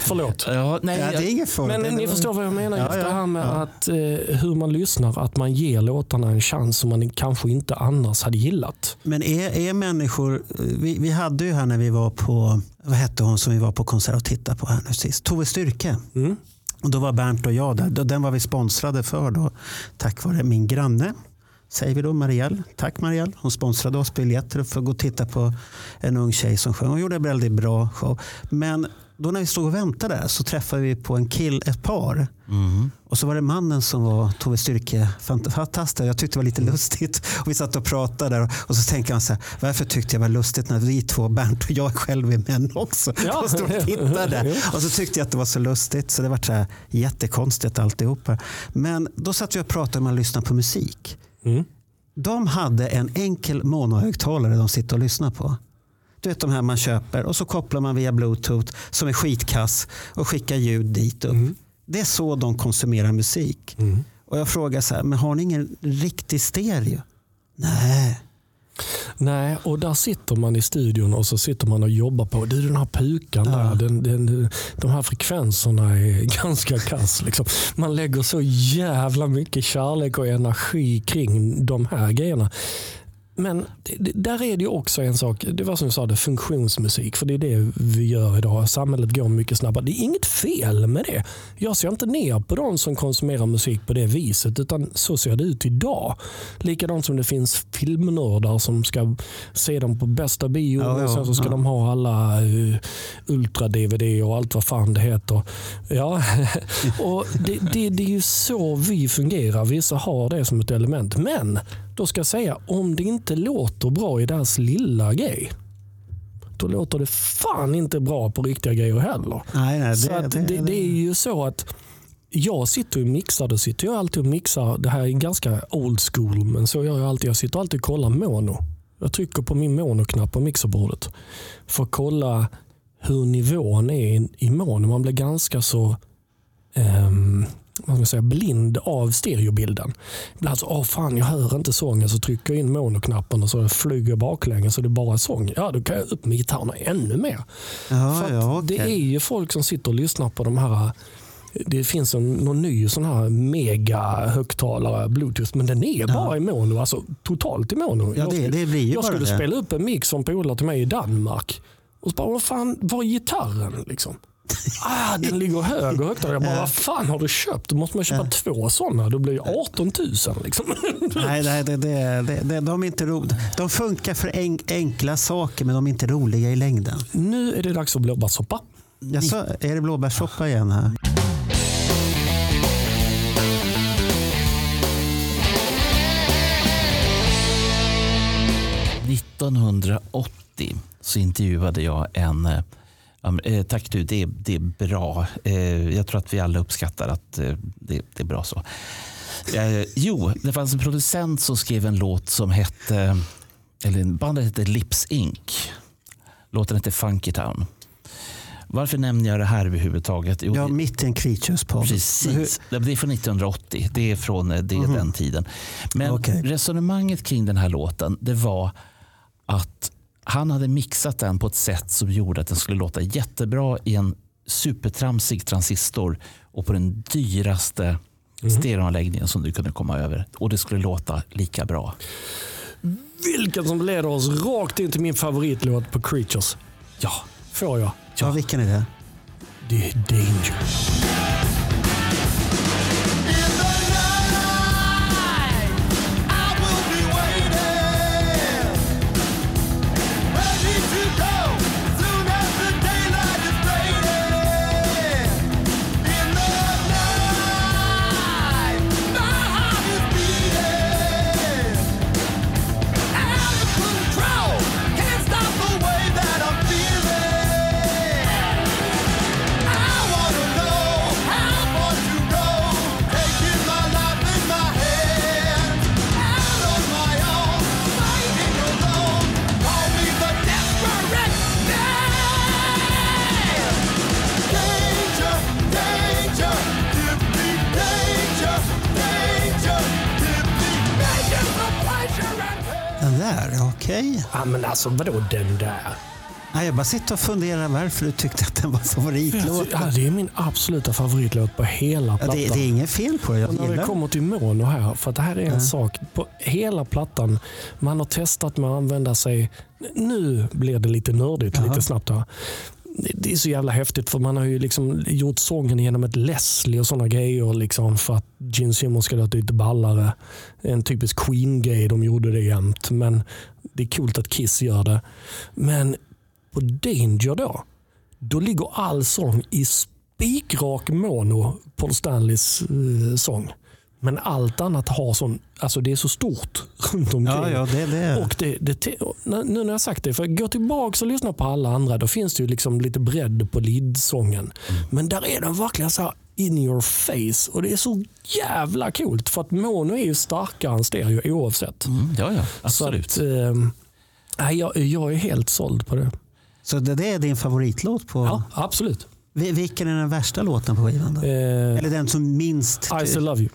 Förlåt. Ja, nej, Ja, det är inget för Men ni förstår vad jag menar. Ja, just det här med ja. att, eh, hur man lyssnar, att man ger låtarna en chans som man kanske inte annars hade gillat. Men är, är människor, vi, vi hade ju här när vi var på, vad hette hon som vi var på konsert och tittade på här nu sist? Tove Styrke. Mm. Och då var Bernt och jag där. Den var vi sponsrade för då, tack vare min granne. Säger vi då Marielle. Tack Marielle. Hon sponsrade oss biljetter för att gå och titta på en ung tjej som sjöng. Hon gjorde en väldigt bra show. Men då när vi stod och väntade så träffade vi på en kill, ett par. Mm. Och så var det mannen som var Tove Styrke fantastisk. Jag tyckte det var lite lustigt. Och vi satt och pratade där och så tänkte jag så här, varför tyckte jag det var lustigt när vi två, Bernt och jag själv är män också, Ja. och stod och tittade. Och så tyckte jag att det var så lustigt så det var så här jättekonstigt alltihopa. Men då satt vi och pratade om att lyssna på musik. Mm. De hade en enkel monohögtalare de sitter och lyssnar på. Du vet de här man köper och så kopplar man via bluetooth som är skitkass och skickar ljud dit upp. Det är så de konsumerar musik. Och jag frågar så här, men har ni ingen riktig stereo? Nej. Nej, och där sitter man i studion och så sitter man och jobbar på du, den här pukan där. Den, den, de här frekvenserna är ganska kass. Liksom. Man lägger så jävla mycket kärlek och energi kring de här grejerna. Men där är det ju också en sak, det var som jag sa, det funktionsmusik. För det är det vi gör idag. Samhället går mycket snabbare. Det är inget fel med det. Jag ser inte ner på de som konsumerar musik på det viset. Utan så ser det ut idag. Likadant som det finns filmnördar som ska se dem på bästa bio. Ja, ja, och sen så ska ja. de ha alla uh, ultra-DVD och allt vad fan det heter. Ja, och det, det, det är ju så vi fungerar. Vissa har det som ett element. Men då ska jag säga, om det inte låter bra i deras lilla grej, då låter det fan inte bra på riktiga grejer heller. Nej, nej, så det, att det, det, det är ju så att jag sitter och mixar, då sitter jag alltid och mixar. Det här är ganska old school, men så gör jag alltid. Jag sitter alltid och kollar mono. Jag trycker på min monoknapp på mixerbordet för att kolla hur nivån är i- i mono. Man blir ganska så ehm, vad ska jag säga, blind av stereobilden. Ibland så, åh fan jag hör inte sången, så trycker jag in monoknappen och så flyger jag baklänges så det är bara sång. Ja, då kan jag upp med gitarrerna ännu mer. ja, För ja, Det är ju folk som sitter och lyssnar på de här det finns en, någon ny sån här mega högtalare bluetooth men den är bara i mono, alltså totalt i mono. Ja, Jag det, skulle- det blir ju jag skulle det. spela upp en mix som polare till mig i Danmark. Och så bara, vad fan, var är gitarren? Liksom. Ah, den ligger hög och högtalare. Jag bara, vad fan har du köpt? Då måste man köpa två sådana. Då blir det 18 000. Liksom. Nej, nej det, det, det, det, de, är inte ro, de funkar för en, enkla saker men de är inte roliga i längden. nu är det dags för blåbärssoppa. Jaså, är det blåbärssoppa igen här? 1980 så intervjuade jag en eh, ja, eh, Tack du, det är, det är bra. Eh, jag tror att vi alla uppskattar att eh, det, det är bra så. Eh, jo, det fanns en producent som skrev en låt som hette, eller bandet hette Lips Inc. Låten hette Funky Town. Varför nämner jag det här överhuvudtaget? Jo, Ja, mitt i en Creatures-podd. Precis. Det är från 1980. Det är från eh, det är den tiden. Men Okej. resonemanget kring den här låten det var att han hade mixat den på ett sätt som gjorde att den skulle låta jättebra i en supertramsig transistor och på den dyraste stereoanläggningen som du kunde komma över. Och det skulle låta lika bra. Vilken som leder oss rakt in till min favoritlåt på Creatures. Ja, får jag. Ja, vilken är det? Det är Danger. Okej. Ja, men alltså vadå den där? Nej, Jag bara sitter och funderar varför du tyckte att den var favoritlåt. Ja, det är min absoluta favoritlåt på hela Ja, plattan. det, det är inget fel på det. Jag Och när det kommer till mono här, för det här är en sak på hela plattan. Man har testat med att använda sig, nu blir det lite nördigt lite snabbt här. Det- är så jävla häftigt för man har ju liksom gjort sången genom ett Leslie och sådana grejer liksom för att Gene Simmons ska låta lite ballare. En typisk Queen-grej, de gjorde det jämt. Men det är coolt att Kiss gör det. Men på Danger då, då ligger all sång i spikrak mono, Paul Stanleys eh, sång. Men allt annat har sån, alltså det är så stort runt omkring. Ja, ja, det, det. Och det, det, nu när jag sagt det, för gå tillbaka och lyssna på alla andra, då finns det ju liksom lite bredd på leadsången. Men där är den verkligen så här in your face och det är så jävla coolt för att mono är ju starkare än stereo oavsett. Mm, ja, ja, absolut. Så att, eh, jag, jag är helt såld på det. Så det, är din favoritlåt på... Ja, absolut. Vi- Vilken är den värsta låten på skivan? Då? Eh, Eller den som minst... I still love you.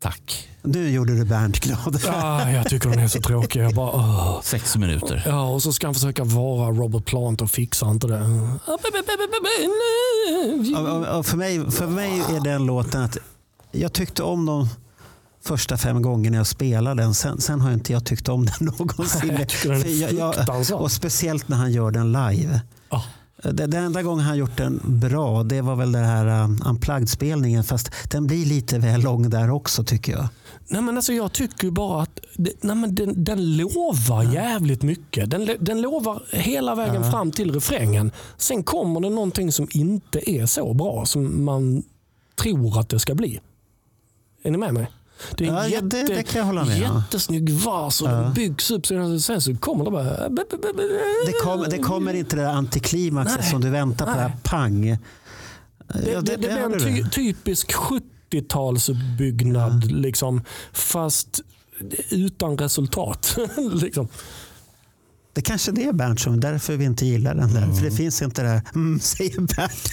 Tack. Nu gjorde du Bernt glad. Ah, jag tycker den är så tråkig. Jag bara, åh. Sex minuter. Ja, och så ska han försöka vara Robert Plant och fixa inte det. För, mig, för mig är den låten att jag tyckte om de första fem gångerna jag spelade den. Sen, sen har inte jag tyckt om den någonsin. Jag tycker den är För jag- jag- och speciellt när han gör den live. Ja. Den, enda gången han gjort den bra det var väl den här um, unplugged-spelningen. Fast den blir lite väl lång där också tycker jag. Nej, men alltså, jag tycker bara att nej, men den, den lovar jävligt mycket. Den, den lovar hela vägen fram till refrängen. Sen kommer det någonting som inte är så bra som man tror att det ska bli. Är ni med mig? Det är en Ja, ja, det- jätte, det kan jag hålla med, ja. jättesnygg vers och den byggs upp. Sen så kommer det bara... Det, kom, det kommer inte det där antiklimaxet som du väntar på. Det här pang. Det, Ja, det, det, blir en ty, typisk 70-talsbyggnad, liksom, fast utan resultat. liksom. Det kanske det är Bernt som därför vi inte gillar den där. För det finns inte det här, mm, säger Bernt.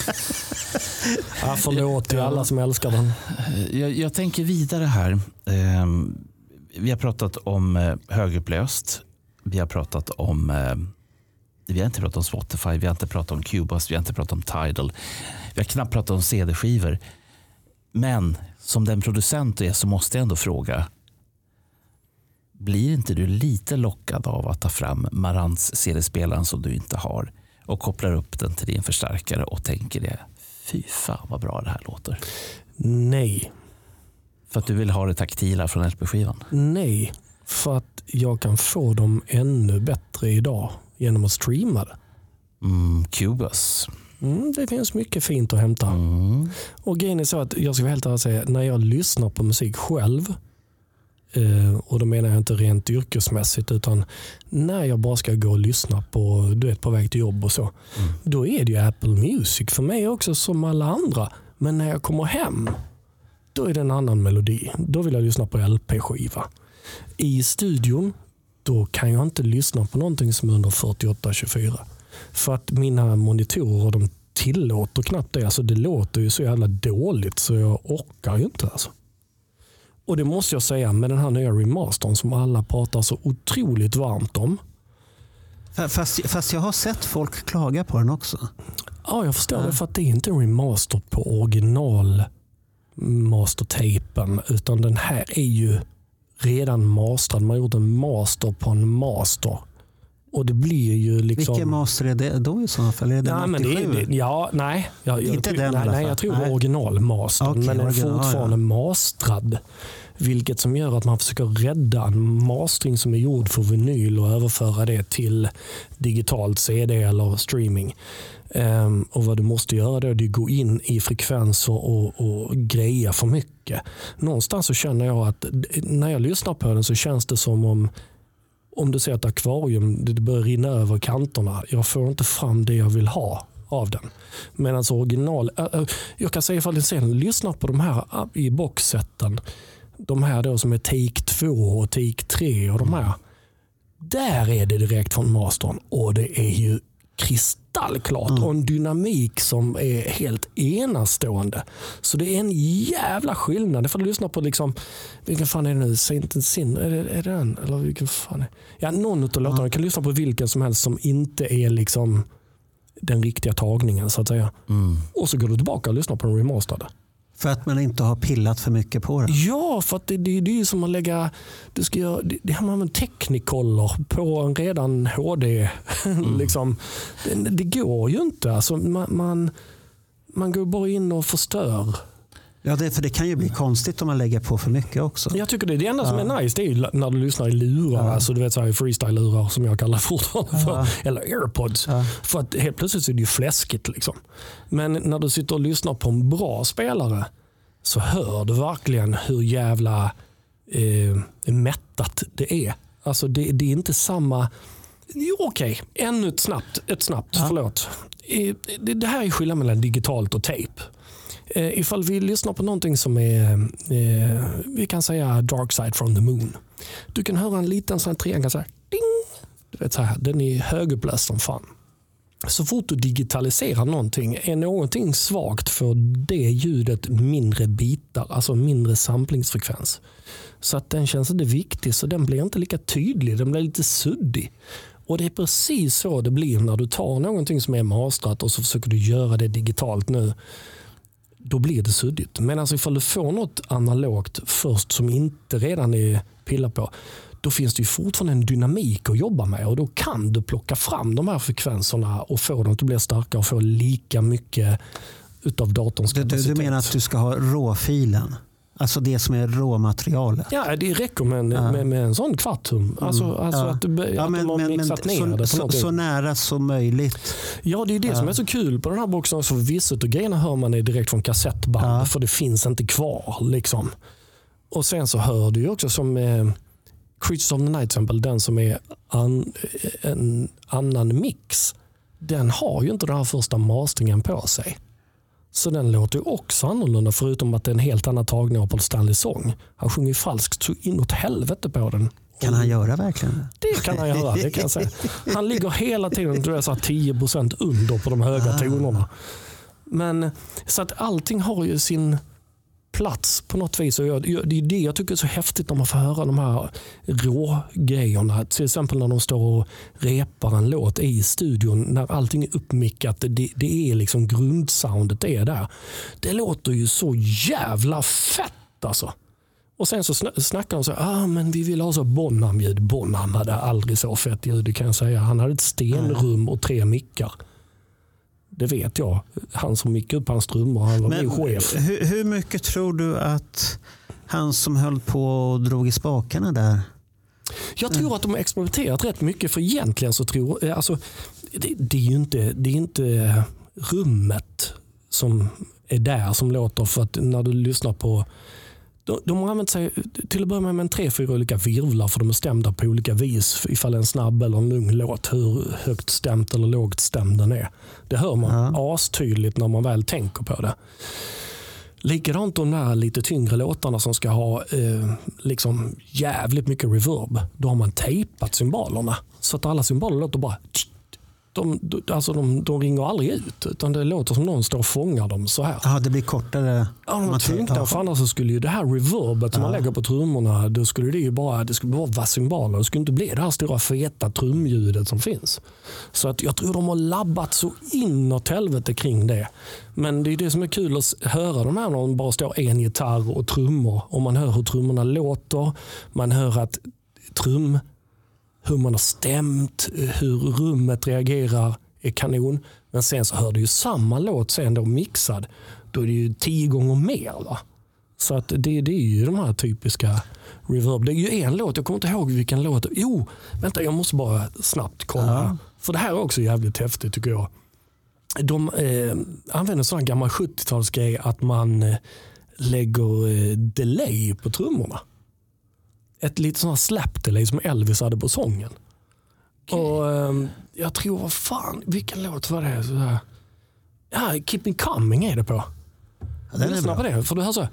ja, förlåt till alla som älskar den. Jag, jag tänker vidare här. Ehm, vi har pratat om eh, högupplöst. Vi har pratat om eh, vi har inte pratat om Spotify, vi har inte pratat om Cubase, vi har inte pratat om Tidal. Vi har knappt pratat om CD-skivor. Men som den producent du är så måste jag ändå fråga. Blir inte du lite lockad av att ta fram Marantz CD-spelaren som du inte har och kopplar upp den till din förstärkare och tänker det. Fy fan vad bra det här låter. Nej. För att du vill ha det taktila från LP-skivan? Nej. För att jag kan få dem ännu bättre idag genom att streama det. Mm, Cubus. Mm, det finns mycket fint att hämta. Mm. Och grejen är så att jag ska vara helt ärlig säga, när jag lyssnar på musik själv, och då menar jag inte rent yrkesmässigt, utan när jag bara ska gå och lyssna på, du vet på väg till jobb och så, då är det ju Apple Music för mig också som alla andra. Men när jag kommer hem, då är det en annan melodi. Då vill jag lyssna på LP-skiva. I studion, då kan jag inte lyssna på någonting som är under 48-24. För att mina monitorer de tillåter knappt det. Alltså det låter ju så jävla dåligt så jag orkar ju inte. Alltså. Och det måste jag säga med den här nya remastern som alla pratar så otroligt varmt om. Fa- Fast, fast jag har sett folk klaga på den också. Ja, jag förstår det för att det är inte en remaster på original mastertapen utan den här är ju redan mastrad. Man har gjort en master på en master. Och det blir ju liksom... Vilken master är det då i så fall? Är det den men det, 87? det, ja, nej. Jag, jag Inte tror, den nej, nej, jag tror Nej. originalmastern. Okej, men den är fortfarande ja. mastrad. Vilket som gör att man försöker rädda en mastering som är gjord för vinyl och överföra det till digitalt CD eller streaming. Ehm, och Vad du måste göra då är att gå in i frekvenser och, och greja för mycket. Någonstans så känner jag att när jag lyssnar på den så känns det som om om du ser ett akvarium, det börjar rinna över kanterna. Jag får inte fram det jag vill ha av den. Medan original, jag kan säga ifall ni sen lyssnar på de här ah, i boxseten, de här då som är take 2 och take 3 och de här. Där är det direkt från mastern och det är ju kristallklart och en dynamik som är helt enastående. Så det är en jävla skillnad. Det får du lyssna på liksom, vilken fan är det nu? Saint Sin? Är det, är det den? Eller vilken fan är Ja, någon av låtarna. Du kan lyssna på vilken som helst som inte är liksom den riktiga tagningen så att säga. Och så går du tillbaka och lyssnar på den remasterade. För att man inte har pillat för mycket på den. Ja, för att det, det, det är som att lägga, du ska göra, det, det man med Technicolor på en redan HD. liksom, det, det går ju inte. Alltså, man, man, man går bara in och förstör. Ja, det, för det kan ju bli konstigt om man lägger på för mycket också. Jag tycker det, det enda som är nice det är när du lyssnar i lurar, alltså du vet så här freestyle-lurar som jag kallar fortfarande för, eller airpods. För att helt plötsligt så är det ju fläskigt. Liksom. Men när du sitter och lyssnar på en bra spelare så hör du verkligen hur jävla eh, mättat det är. Alltså det, det är inte samma... Okej, ännu ett snabbt. Ett snabbt förlåt. Eh, Det, det här är skillnaden mellan digitalt och tejp. Eh, ifall vi lyssnar på någonting som är, eh, vi kan säga Dark Side from the Moon. Du kan höra en liten sån här triangel så här, ding. Du vet så här, den är högupplöst som fan. Så fort du digitaliserar någonting, är någonting svagt för det ljudet mindre bitar, alltså mindre samplingsfrekvens. Så att den känns inte viktig, så den blir inte lika tydlig, den blir lite suddig. Och det är precis så det blir när du tar någonting som är mastrat och så försöker du göra det digitalt nu då blir det suddigt. Men alltså ifall du får något analogt först som inte redan är pillat på, då finns det ju fortfarande en dynamik att jobba med och då kan du plocka fram de här frekvenserna och få dem att bli starka och få lika mycket utav datorns Du, du, du kapacitet. menar att du ska ha råfilen? Alltså det som är råmaterialet? Ja, det räcker med en, med, med en sån kvartum. Alltså, alltså Ja. att, du, att Ja, men, de har men, men mixat ner så, det på så, så nära som möjligt. Ja, det är det som är så kul på den här boxen. Så vissa av grejerna hör man direkt från kassettband Ja. för det finns inte kvar. Liksom. Och sen så hör du också som eh, Creatures of the Night exempel, den som är an, en annan mix. Den har ju inte den här första masteringen på sig. Så den låter ju också annorlunda förutom att det är en helt annan tagning av Paul Stanleys sång. Han sjunger ju falskt så inåt helvete på den. Kan han göra verkligen det? Det kan han göra, det kan jag säga. Han ligger hela tiden du vet, så här 10% under på de höga tonerna. Men så att allting har ju sin plats på något vis. Och jag, jag, det är det jag tycker är så häftigt när man får höra de här rågrejerna. Till exempel när de står och repar en låt i studion när allting är uppmickat. Det, det är liksom grundsoundet är där. Det låter ju så jävla fett alltså. Och sen så snackar de så ah, men vi vill ha så Bonham-ljud. Bonham hade aldrig så fett ljud, det kan jag säga. Han hade ett stenrum och tre mickar. Det vet jag. Han som mickade upp hans trummor, han var min chef. hur, hur mycket tror du att han som höll på och drog i spakarna där? Jag tror att de har experimenterat rätt mycket för egentligen så tror eh, alltså, det, det är ju inte, det är inte rummet som är där som låter för att när du lyssnar på de, de har använt sig till att börja med, med en tre, fyra olika virvlar för de är stämda på olika vis ifall en snabb eller en lugn låt, hur högt stämt eller lågt stämd den är. Det hör man astydligt när man väl tänker på det. Likadant de där lite tyngre låtarna som ska ha eh, liksom jävligt mycket reverb. Då har man tejpat cymbalerna så att alla cymbaler låter bara de, de, alltså de, de ringer aldrig ut utan det låter som någon står och fångar dem så här. Ja, det blir kortare. Ja, de var Ja. för annars så skulle ju det här reverbet som man lägger på trummorna, då skulle det ju bara, det skulle bara vara cymbaler. Det skulle inte bli det här stora feta trumljudet som finns. Så att jag tror de har labbat så inåt helvete kring det. Men det är det som är kul att höra de här när de bara står en gitarr och trummor och man hör hur trummorna låter. Man hör att trum, hur man har stämt, hur rummet reagerar är kanon. Men sen så hör du ju samma låt sen då mixad. Då är det ju tio gånger mer. Va? Så att det, det är ju de här typiska reverb. Det är ju en låt, jag kommer inte ihåg vilken låt. Jo, vänta jag måste bara snabbt kolla. För det här är också jävligt häftigt tycker jag. De eh, använder sån gammal 70-talsgrej att man eh, lägger eh, delay på trummorna ett litet sånt här slap delay som Elvis hade på sången. Och ehm, Jag tror, vad fan, vilken låt var det? Så här. Ja, Keep Me Coming är det på. Ja, den är Lyssna på det, för du hör så.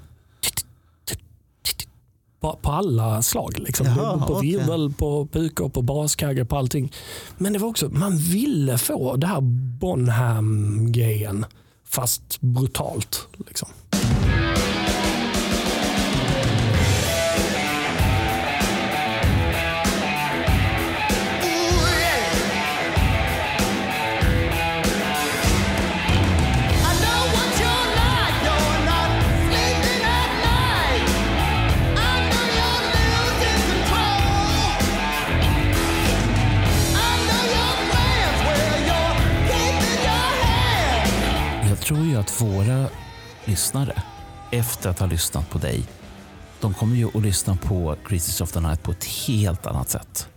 På, på alla slag. Liksom. Jaha, på okej. virvel, på pukor, på baskagge, på allting. Men det var också, man ville få det här Bonham-grejen. Fast brutalt. Liksom. Tror ju att våra lyssnare efter att ha lyssnat på dig, de kommer ju att lyssna på Creatures of the Night på ett helt annat sätt.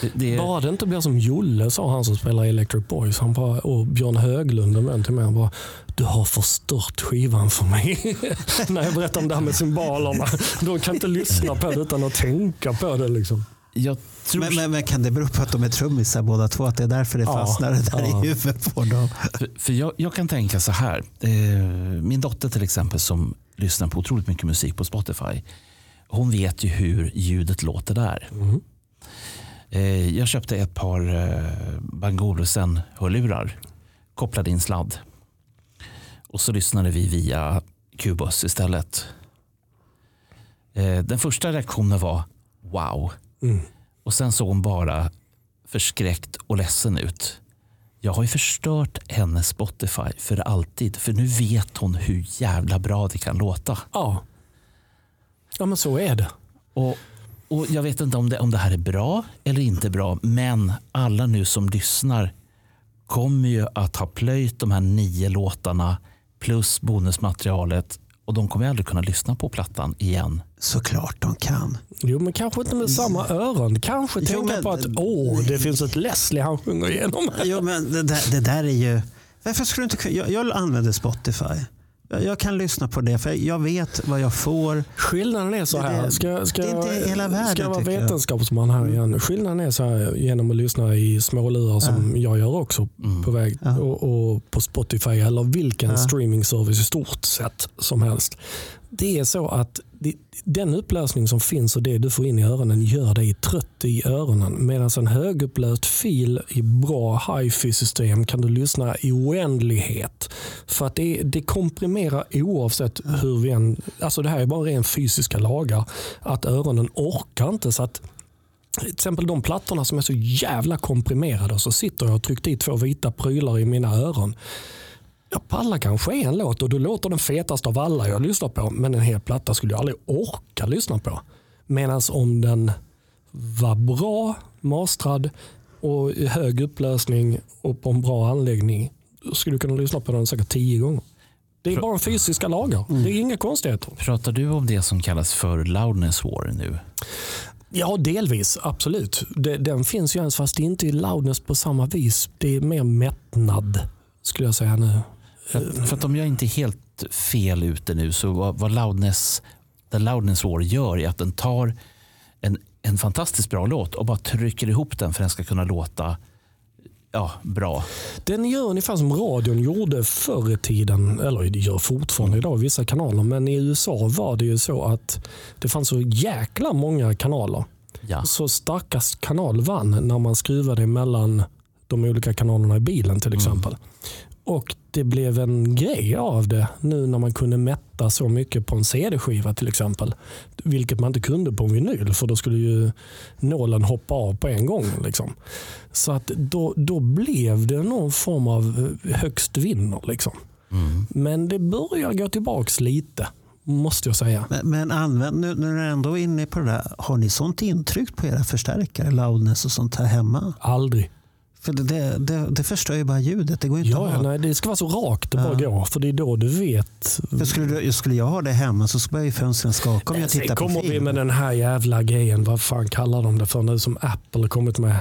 Det, det, Bara det inte blir som Jolle sa, han som spelar Electric Boys. Han bara, och Björn Höglund, en vän till mig, han bara, du har förstört skivan för mig. När jag berättar om det här med cymbalerna. De kan inte lyssna på det utan att tänka på det. Liksom jag tror, Men, men, men kan det bero på att de är trummisar båda två? Att det är därför det Ja, fastnar det där ja. i huvudet på dem? För, för jag, jag kan tänka så här. Eh, min dotter till exempel som lyssnar på otroligt mycket musik på Spotify. Hon vet ju hur ljudet låter där. Eh, jag köpte ett par eh, Bang hörlurar. Kopplade in sladd. Och så lyssnade vi via Qbus istället. Den första reaktionen var wow. Mm. Och sen såg hon bara förskräckt och ledsen ut. Jag har ju förstört hennes Spotify för alltid. För nu vet hon hur jävla bra det kan låta. Ja. ja, men så är det. Och, och Jag vet inte om det, om det här är bra eller inte bra. Men alla nu som lyssnar kommer ju att ha plöjt de här nio låtarna plus bonusmaterialet. Och de kommer aldrig kunna lyssna på plattan igen. Såklart de kan. Jo, men kanske inte med samma öron. Kanske Jo, tänka men- på att åh, det finns ett Leslie han sjunger igenom. Jo, men det, där, det där är ju... Varför skulle du inte. Jag, jag använder Spotify. Jag, jag kan lyssna på det för jag vet vad jag får. Skillnaden är så här. Ska, ska, det är inte hela världen, ska jag vara vetenskapsman här igen. Skillnaden är så här genom att lyssna i smålurar som jag gör också på väg Ja. och, och på Spotify eller vilken Ja. streamingservice i stort sett som helst. Det är så att den upplösning som finns och det du får in i öronen gör dig trött i öronen. Medan en högupplöst fil i bra hifi-system kan du lyssna i oändlighet. För att det, det komprimerar oavsett hur vi än... Alltså det här är bara ren fysiska lagar. Att öronen orkar inte. så att till exempel de plattorna som är så jävla komprimerade och så sitter jag och tryckt i två vita prylar i mina öron. Jag pallar kanske en låt och då låter den fetast av alla jag lyssnar på. Men en hel platta skulle jag aldrig orka lyssna på. Medan om den var bra mastrad och i hög upplösning och på en bra anläggning skulle du kunna lyssna på den säkert tio gånger. Det är bara fysiska lagar. Det är inga konstigheter. Pratar du om det som kallas för loudness war nu? Ja, delvis. Absolut. Den finns ju ens fast det är inte i loudness på samma vis. Det är mer mättnad skulle jag säga nu. För, för att om jag inte är helt fel ute nu så vad, vad loudness, the loudness war gör är att den tar en, en fantastiskt bra låt och bara trycker ihop den för att den ska kunna låta ja, bra. Den gör ungefär som radion gjorde förr i tiden, eller det gör fortfarande idag i vissa kanaler. Men i USA var det ju så att det fanns så jäkla många kanaler. Ja. Så starkast kanal vann när man skruvade mellan de olika kanalerna i bilen till exempel. Och det blev en grej av det nu när man kunde mätta så mycket på en CD-skiva till exempel. Vilket man inte kunde på en vinyl för då skulle ju nålen hoppa av på en gång. Liksom. Så att då, då blev det någon form av eh, högst vinner. Liksom. Men det börjar gå tillbaks lite, måste jag säga. Men, men använd, nu, nu när du ändå är inne på det där. Har ni sånt intryck på era förstärkare, loudness och sånt här hemma? Aldrig. Det, det, det, förstör ju bara ljudet. Det går inte Ja, att ja, nej, det ska vara så rakt det bara går. För det är då du vet. För skulle, du- skulle jag ha det hemma så börjar ju fönstren skaka om jag tittar på kommer vi film. med den här jävla grejen. Vad fan kallar de det för nu som Apple kommit med?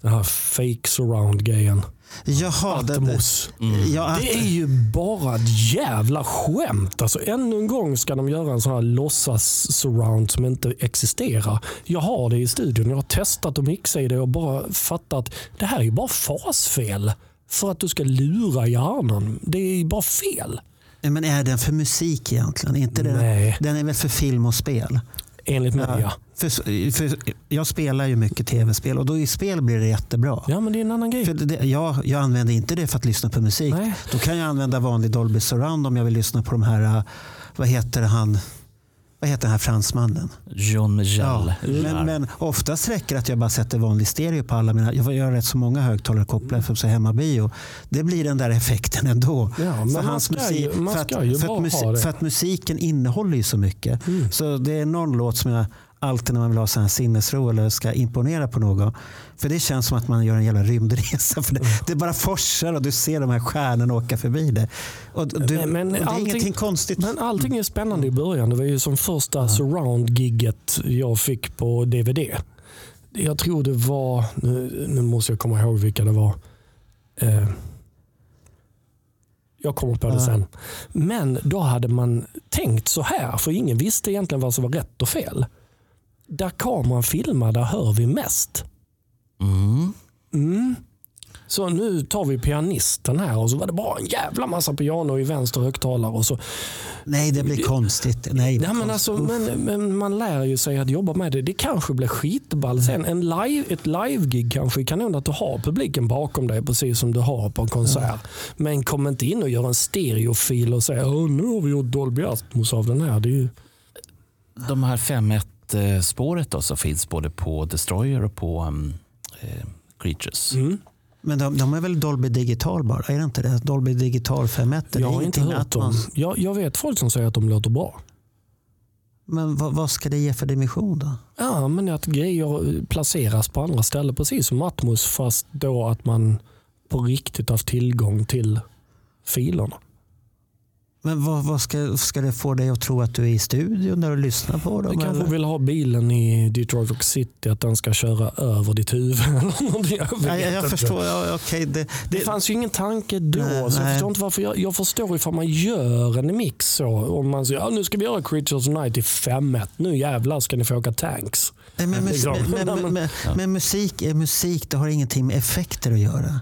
Den här fake surround-grejen. Jaha, det, det, Atmos. ja, att, Det är ju bara ett jävla skämt. Alltså, ännu en gång ska de göra en sån här låtsas surround som inte existerar. Jag har det i studion. Jag har testat att mixa i det och bara fattat att det här är bara fasfel. För att du ska lura hjärnan. Det är ju bara fel. men är den för musik egentligen? Inte Nej. Den är väl för film och spel? Enligt mig ja. För, för jag spelar ju mycket tv-spel och då i spel blir det jättebra. Ja men det är en annan grej. För det, jag, jag använder inte det för att lyssna på musik. Nej. Då kan jag använda vanlig Dolby Surround om jag vill lyssna på de här, vad heter han, vad heter den här fransmannen? Jean Michel. Ja, men, men oftast räcker det att jag bara sätter vanlig stereo på alla mina, jag har rätt så många högtalare kopplade för så hemmabio. Det blir den där effekten ändå. Ja, men För man hans ska musik- ju- man för att- ju för att musi- ha det. För att musiken innehåller ju så mycket. Mm. Så det är någon låt som jag alltid när man vill ha sån här sinnesro eller ska imponera på någon. För det känns som att man gör en jävla rymdresa. För det, det bara forsar och du ser de här stjärnorna åka förbi det. Och du, Men- men och det är allting- ingenting konstigt. Men allting är spännande i början. Det var ju som första surround-gigget jag fick på DVD. Jag tror det var, nu, nu måste jag komma ihåg vilka det var. Eh, jag kommer på det Ja. sen. Men då hade man tänkt så här, för ingen visste egentligen vad som var rätt och fel. Där kameran filmar, där hör vi mest. Mm. Mm. Så nu tar vi pianisten här och så var det bara en jävla massa piano i vänster högtalare. Och så Nej, det blir konstigt. Nej, Ja, men, alltså, men, men man lär ju sig att jobba med det. Det kanske blir skitball sen. En live, ett live-gig kanske är kanon att du har publiken bakom dig precis som du har på en konsert. Men kom inte in och gör en stereofil och säg "Åh, nu har vi gjort Dolby Atmos av den här. Det är ju, De här 5.1 spåret då, som finns både på Destroyer och på um, eh, Creatures. mm. Men de, de är väl Dolby Digital bara? Är det inte det? Dolby Digital 5.1? Det är Jag har inte hört dem. Atmos. Jag, jag vet folk som säger att de låter bra. Men vad, vad ska det ge för dimension då? Ja, men att grejer placeras på andra ställen precis som Atmos fast då att man på riktigt haft tillgång till filerna. Men vad, vad ska, ska det få dig att tro att du är i studion där och lyssnar på dem? Du kanske eller? vill ha bilen i Detroit Rock City, att den ska köra över ditt huvud. eller. Jag, jag, jag förstår. Ja, okej, det, Det det, fanns ju ingen tanke då. Nej, så jag nej. förstår inte varför jag, jag förstår ifall man gör en mix så. Om man säger ja, nu ska vi göra Creatures of Night i 5 Nu jävlar ska ni få åka tanks. nej, men, men, men, men musik är musik. Det har ingenting med effekter att göra.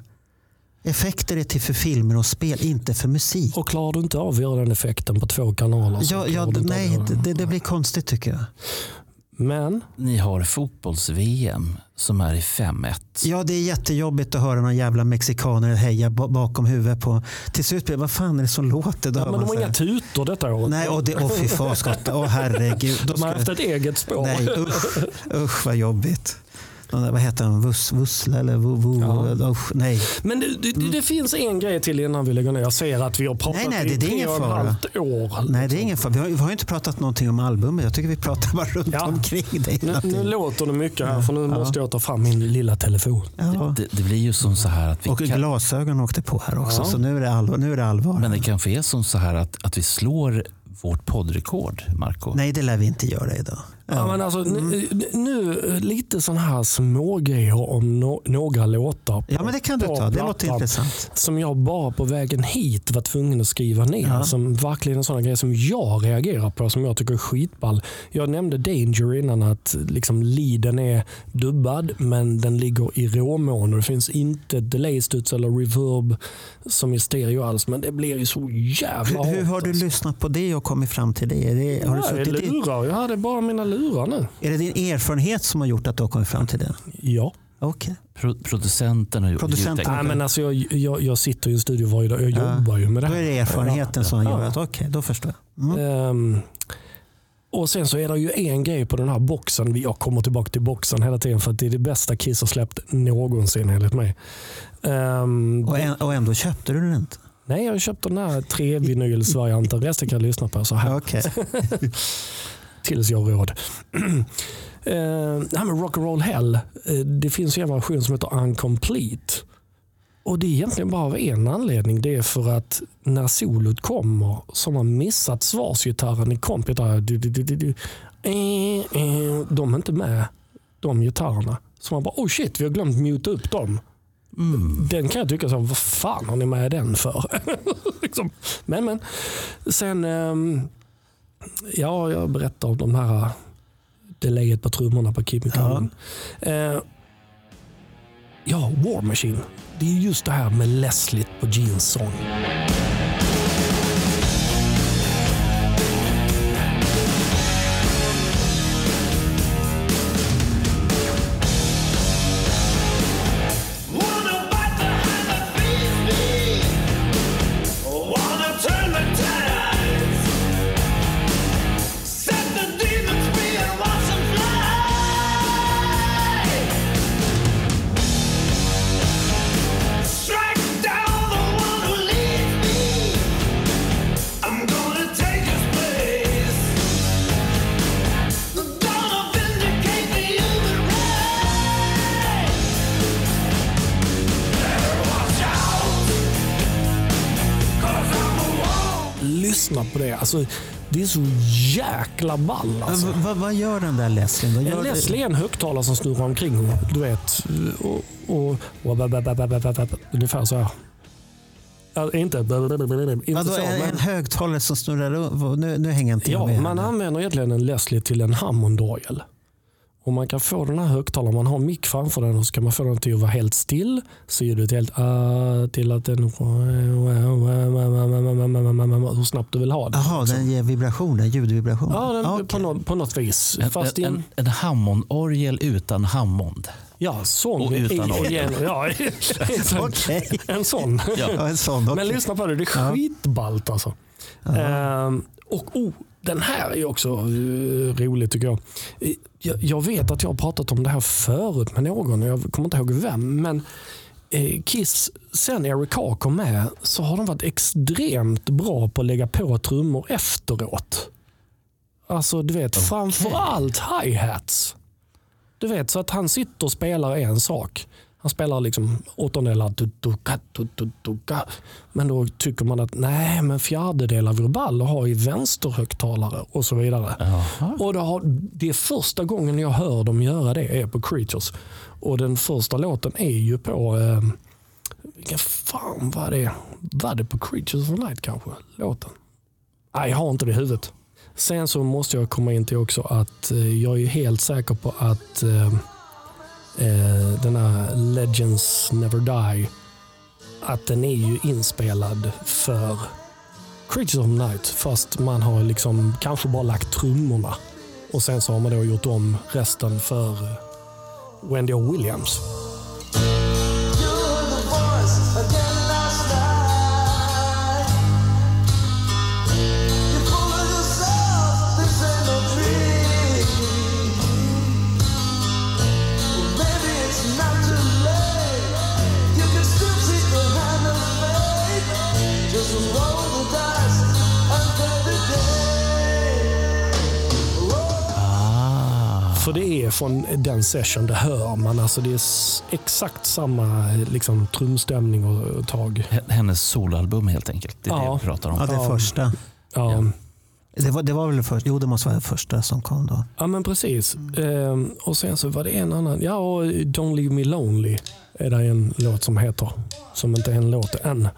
Effekter är till för filmer och spel, inte för musik. Och klarar du inte av att göra den effekten på två kanaler Ja, ja, nej, det, det, det blir konstigt tycker jag. Men Ni har fotbolls-VM som är i 5.1. Ja, det är jättejobbigt att höra någon jävla mexikaner heja ba- bakom huvudet på. Till slut blir det, vad fan är det som låter? Då ja, men de man har så inga tutor detta året. Nej, och det, åh fy fan. Åh herregud. Då de har ska- haft ett eget spår. Nej, usch, usch vad jobbigt. Där, vad heter han? Vus, Vussla eller vu, vu, Ja. usch, nej. Men det, det, det finns en grej till innan vi lägger ner. Jag ser att vi har pratat Nej, nej, det- i tre ingen och ett halvt år. Nej, det är ingen fara. Vi har, vi har ju inte pratat någonting om albumet. Jag tycker vi pratar bara runt Ja. omkring det Nu, nu låter det mycket här för nu måste jag ta fram min lilla telefon. Ja. Det, det blir ju som så här att vi Och kan, glasögon åkte på här också, Ja. så nu är det allvar. Nu är det allvar. men det kanske är som så här att, att vi slår vårt poddrekord, Marco. Nej, det lär vi inte göra idag. Ja. men alltså, nu, nu lite sådana här små grejer om no, några låtar. på- Ja, men det kan du ta. Det låter intressant. Som jag bara på vägen hit var tvungen att skriva ner. Ja. Som verkligen är sådana grejer som jag reagerar på. Som jag tycker är skitball. Jag nämnde Danger innan att liksom leaden är dubbad men den ligger i råmono. Det finns inte delay-studs eller reverb som i stereo alls. Men det blir ju så jävla Hur, hur har du alltså. lyssnat på det och kommit fram till det? Det, har du Ja, suttit i. Jag hade bara mina lurar nu. är det din erfarenhet som har gjort att du har kommit fram till det? Ja. Okej. Pro, producenten har gjort Producenten. Nej, men alltså jag, jag, jag sitter i en studio varje dag. Jag Ja. jobbar ju med det Då här. är det erfarenheten som Ja. gör att okej, då förstår jag. Mm. Ehm, och Sen så är det ju en grej på den här boxen. Jag kommer tillbaka till boxen hela tiden för att det är det bästa Kiss har släppt någonsin enligt mig. Ehm, Och, än, och ändå köpte du den inte? nej, jag köpte den här tre vinylsvarianten. Resten kan jag lyssna på så här. Okej. tills jag har råd. Eh, det här med Rock'n'Roll Hell. eh, det finns ju en version som heter Uncomplete. Och Det är egentligen bara av en anledning. Det är för att när solot kommer så har man missat svarsgitarren i komp. gitarr. Du, du, du, du, du. Eh, De är inte med, de gitarrerna. Så man bara, oh shit, vi har glömt muta upp dem. Den kan jag tycka, så, vad fan har ni med den för? liksom. Men men. Sen, ehm, ja, jag berättar om de här delayet på trummorna på Keep Me Coming. Eh, ja, War Machine. Det är just det här med Leslie på Genes sång. Alltså, det är så jäkla ball alltså. Vad- vad gör den där Leslie? En Leslie är en högtalare som snurrar omkring. Du vet. Och, och, och ungefär så här. Ja, inte, inte så, en, men, en högtalare som snurrar runt? Nu, nu hänger inte jag ja, med. man här. använder egentligen en Leslie till en Hammond-orgel. Och man kan få den här högtalaren, man har en mick framför den och så kan man få den till att vara helt still. Så ljudet är helt ah, till att den hur snabbt du vill ha det. Jaha, den ger vibrationer, ljudvibrationer? Ja, den, Okej. på, något, på något vis. En, Fast en, en, en Hammond-orgel utan Hammond. ja, sån. Och utan orgel. ja, Okej. en sån. Ja, en sån. okej. Men lyssna på det, det är skitballt alltså. Ehm, och oh, den här är också eh, rolig tycker jag. Eh, jag. Jag vet att jag har pratat om det här förut med någon, och jag kommer inte ihåg vem. Men eh, Kiss, sen Eric Carr kom med, så har de varit extremt bra på att lägga på trummor efteråt. Alltså du vet, framförallt hi-hats. Du vet, så att han sitter och spelar en sak. Han spelar liksom åttondelar. Men då tycker man att nej, men fjärdedelar verbaler har i vänsterhögtalare och så vidare. Och det, har, det är första gången jag hör dem göra det är på Creatures. Och den första låten är ju på, eh, vilken fan var det? Var det på Creatures of Night kanske? Låten? Nej, jag har inte det i huvudet. Sen så måste jag komma in till också att eh, jag är helt säker på att eh, Legends Never Die, att den är ju inspelad för Creatures of the Night. Fast man har liksom kanske bara lagt trummorna. Och sen så har man då gjort om resten för Wendy O. Williams. Det är från den session, det hör man. Alltså det är exakt samma liksom, trumstämning och tag. H- Hennes soloalbum helt enkelt. Det är Ja. det vi pratar om. Ja, det Ja. första. Ja. Det var, det var väl först, jo, det måste vara det första som kom då. Ja men precis. Ehm, och sen så var det en annan. Ja, och Don't Leave Me Lonely är det en låt som heter. Som inte är en låt än.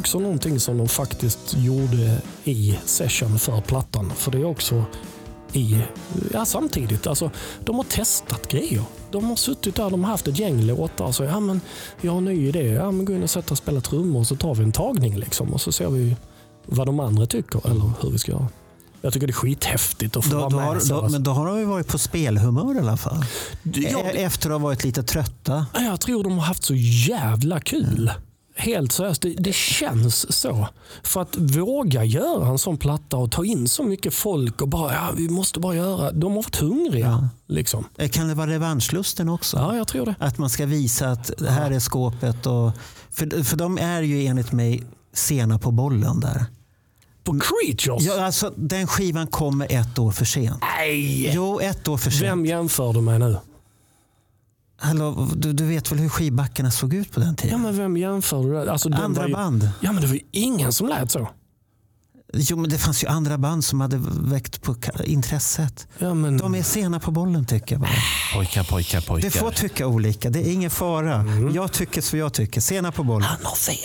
Också någonting som de faktiskt gjorde i session för plattan. För det är också i, ja, samtidigt. Alltså, de har testat grejer. De har suttit där, de har haft ett gäng låtar och så, ja men jag har en ny idé. Ja men gå in och sätta och spela trummor och så tar vi en tagning liksom. Och så ser vi vad de andra tycker eller hur vi ska göra. Jag tycker det är skithäftigt att få Då, vara då med. då, alltså. men då har de ju varit på spelhumör i alla fall. Ja, E- Efter att ha varit lite trötta. Jag tror de har haft så jävla kul. Helt seriöst, det, det känns så. För att våga göra en sån platta och ta in så mycket folk och bara, ja, vi måste bara göra. De har varit hungriga. Liksom. Eh, Kan det vara revanschlusten också? Ja, jag tror det. Att man ska visa att det här är skåpet. Och, för, för de är ju enligt mig sena på bollen där. På Creatures? Ja, alltså, den skivan kommer ett år för sent. Nej! Jo, ett år för sent. Vem jämför du med nu? Hallå, du, du vet väl hur skivbackarna såg ut på den Ja, tiden? men vem jämför du? Alltså, Andra ju, band. Ja, men det var ju ingen som lät så. Jo, men det fanns ju andra band som hade väckt på intresset. Ja, men, De är sena på bollen tycker jag bara. Pojkar, pojkar, pojkar. Du får tycka olika, det är ingen fara. Jag tycker som jag tycker, sena på bollen. Han har fel.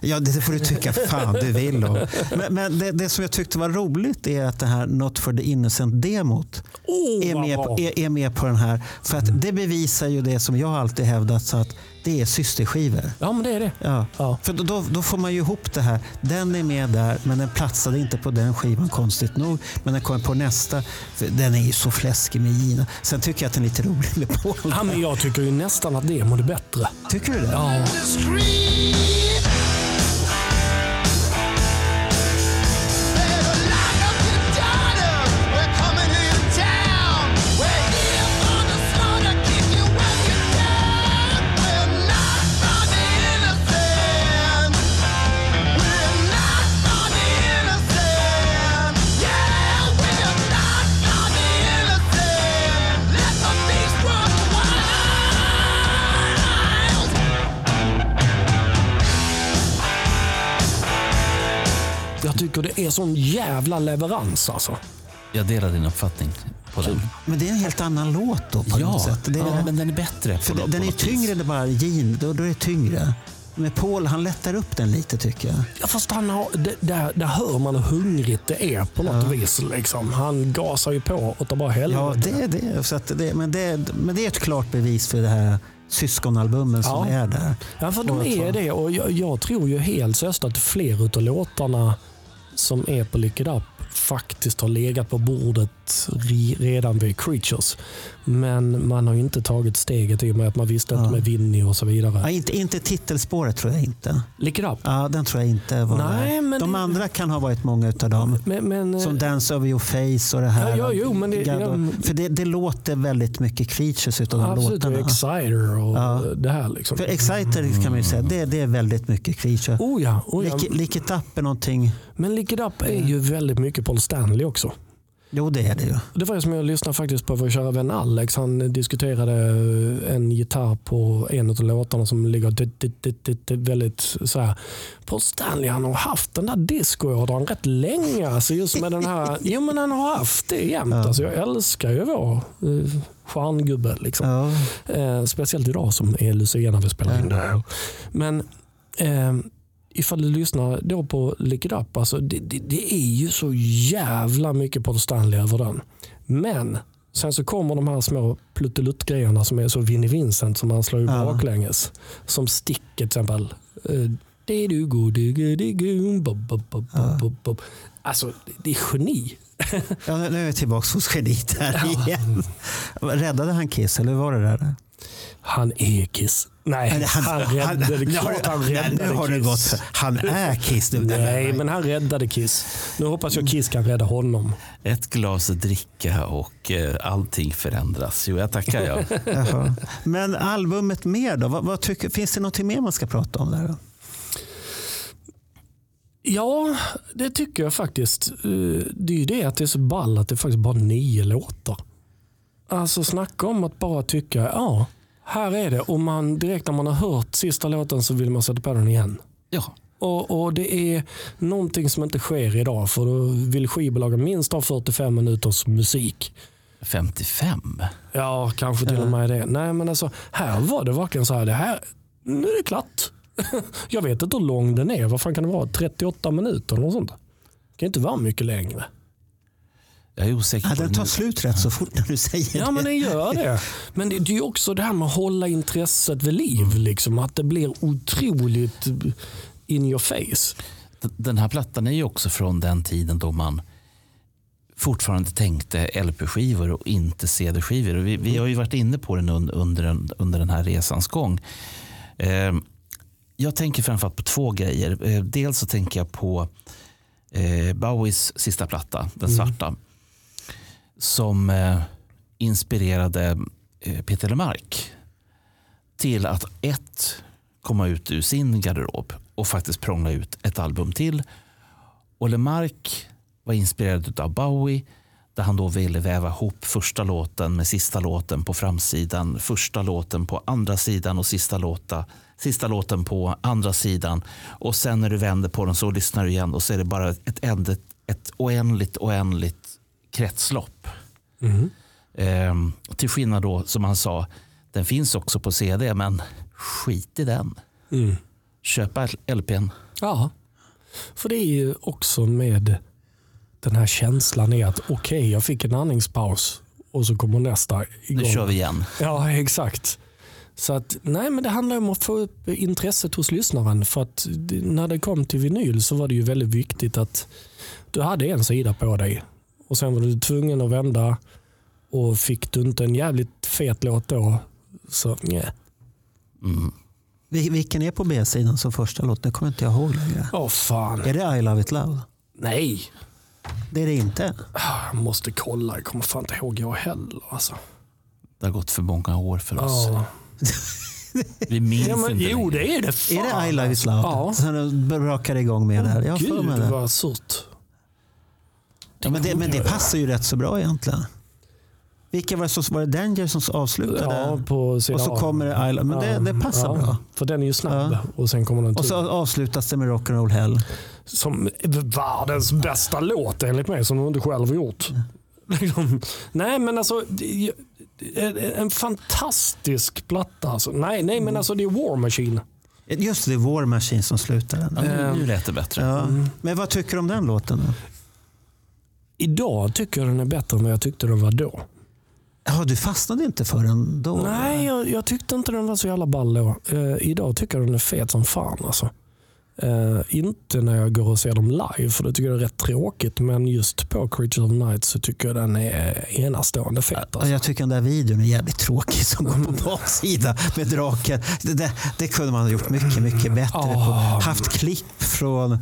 Ja, det får du tycka fan du vill om. Men, men det, det som jag tyckte var roligt är att det här Not for the Innocent-demot Oh, är, med på, är, är med på den här. För att det bevisar ju det som jag alltid hävdat, så att det är systerskivor. Ja, men det är det. Ja. Ja. För då- då, får man ju ihop det här. Den är med där, men den platsade inte på den skivan konstigt nog. Men den kommer på nästa. Den är ju så fläskig med Gina. Sen tycker jag att den är lite rolig med Paul. Ja, men jag tycker ju nästan att demon är bättre. Tycker du det? Ja. Jag tycker det är sån jävla leverans alltså. Jag delar din uppfattning på den. Men det är en helt annan låt då på Ja, något sätt. Det är, ja, men den är bättre. för på, den, på den är tyngre vis. än bara Gin. Då, då är det tyngre. Med Paul, han lättar upp den lite tycker jag. Ja, fast han har, det, där, där hör man hur hungrigt det är på något vis. Liksom. Han gasar ju på och tar bara helvete. Ja, det är det. Så att det men, det. men det är ett klart bevis för det här syskonalbumen som Ja. är där. Ja, för de är det. Och jag, jag tror ju helt seriöst att fler av låtarna som är på Lick It Up faktiskt har legat på bordet redan vid Creatures. Men man har inte tagit steget i och med att man visste att med Vinnie och så vidare. Ja, inte, inte titelspåret tror jag inte. Lick It Up. Ja, den tror jag inte var Nej, men De det- andra kan ha varit många utav dem. Men, men, Som Dance over your face och det här. Ja, ja, jo, men det- Gado- ja, för det, det låter väldigt mycket creatures utav de absolut, låtarna. Exciter och Ja. det här. Liksom. För Exciter kan man ju säga, det, det är väldigt mycket creature. Oh ja, oh ja. Lick, Lick it up är någonting, Men Lick It Up är ju väldigt mycket Paul Stanley också. Jo det är det ju. Det var som jag lyssnade faktiskt på vår kära vän Alex. Han diskuterade en gitarr på en av låtarna som ligger dit, dit, dit, dit, dit, väldigt så här. Paul Stanley han har haft den där discoådran rätt länge. Alltså just med den här, jo men han har haft det jämt. Alltså jag älskar ju vår uh, stjärngubbe. Liksom. Ja. Eh, speciellt idag som är Lucia när vi spelar in det här. Men eh, ifall du lyssnar då på Lick It Up, alltså det, det, det är ju så jävla mycket Paul Stanley över den. Men sen så kommer de här små pluttelutt-grejerna som är så Vinnie Vincent som man slår ju Ja. baklänges. Som stick till exempel. Eh, det du go, du go, du go, bob, bob, bob, bob, bob, bob. Alltså det är geni. Ja, nu är vi tillbaka hos geniet här igen. Räddade han Kiss eller hur var det där? Han är Kiss. Nej, han, räddade, nu har klart det- han nej, räddade Nu har det Kiss. gått. Han är Kiss nu. Nej, men han räddade Kiss. Nu hoppas jag Kiss kan rädda honom. Ett glas dricka och eh, allting förändras. Jo, jag tackar jag. Men albumet mer då? Vad, vad tycker, finns det något mer man ska prata om där? Då? Ja, det tycker jag faktiskt. Eh, Det är ju det att det är så ball att det är faktiskt bara nio låtar. Alltså snacka om att bara tycka, ja, här är det. Och man, direkt när man har hört sista låten så vill man sätta på den igen. Ja, Och, och Det är någonting som inte sker idag för då vill skivbolagen minst ha 45 minuters musik. 55. Ja, kanske till och med det. Nej, men alltså, här var det verkligen så här, det här, nu är det klart. Jag vet inte hur lång den är. Vad fan kan det vara? 38 minuter eller sånt? Det kan inte vara mycket längre. Jag är osäker Ja, den tar nu. slut rätt så fort när du säger Ja, det. men den gör det. Men det, det är ju också det här med att hålla intresset vid liv. Liksom, att det blir otroligt in your face. Den här plattan är ju också från den tiden då man fortfarande tänkte LP-skivor och inte CD-skivor. Vi, vi har ju varit inne på den un- under, under den här resans gång. Eh, jag tänker framförallt på två grejer. Eh, dels så tänker jag på eh, Bowies sista platta, den svarta. Som eh, inspirerade eh, Peter Lemark till att ett, komma ut ur sin garderob och faktiskt prångla ut ett album till. Och Lemark var inspirerad av Bowie där han då ville väva ihop första låten med sista låten på framsidan, första låten på andra sidan och sista, låta, sista låten på andra sidan. Och sen när du vänder på den så lyssnar du igen och så är det bara ett, ett, ett oändligt, oändligt kretslopp. Ehm, till skillnad då, som han sa, den finns också på CD, men skit i den. Mm. Köpa LPn Ja, för det är ju också med den här känslan i att okej, jag fick en andningspaus och så kommer nästa igång. Nu kör vi igen. Ja, exakt. Så att, nej, men det handlar om att få upp intresset hos lyssnaren. För att när det kom till vinyl så var det ju väldigt viktigt att du hade en sida på dig. Och sen var du tvungen att vända och fick du inte en jävligt fet låt då så nej. Vil- Vilken är på B-sidan som första låt? Det kommer inte jag ihåg längre. Åh fan. Är det I Love It Loud? Nej. Det är det inte. Jag måste kolla. Jag kommer fan inte ihåg jag heller. Alltså. Det har gått för många år för oss. Ja. Vi minns Ja, men, inte jo, längre. det är det. Fan. Är det I Love It Loud? Ja. Så den brakar igång med det här. Jag Gud det. vad surt. Ja, men, det, men det passar ju rätt så bra egentligen. Vilka var det som var det Danger som avslutade? Ja, på sida och så kommer det I Love, men det, det passar ja, bra. För den är ju snabb Ja. och sen kommer den Och så avslutas det med Rock'n'Roll Hell. Som världens bästa låt enligt mig som de inte själv har gjort. Liksom. Nej men alltså en fantastisk platta. Alltså. Nej, nej men alltså det är War Machine. Just det, det är War Machine som slutar den. Ja, nu, nu lät det bättre. Ja. Men vad tycker du om den låten? Då? Idag tycker jag den är bättre än vad jag tyckte den var då. Ja, du fastnade inte för den då? Nej, jag, jag tyckte inte den var så jävla ball då. Eh, idag tycker jag den är fet som fan. Alltså. Eh, inte när jag går och ser dem live, för det tycker jag är rätt tråkigt. Men just på Creature of Night så tycker jag den är enastående fet. Alltså. Jag tycker den där videon är jävligt tråkig som går på baksida med draken. Det, det, det kunde man ha gjort mycket, mycket bättre. på. Ah. Haft klipp från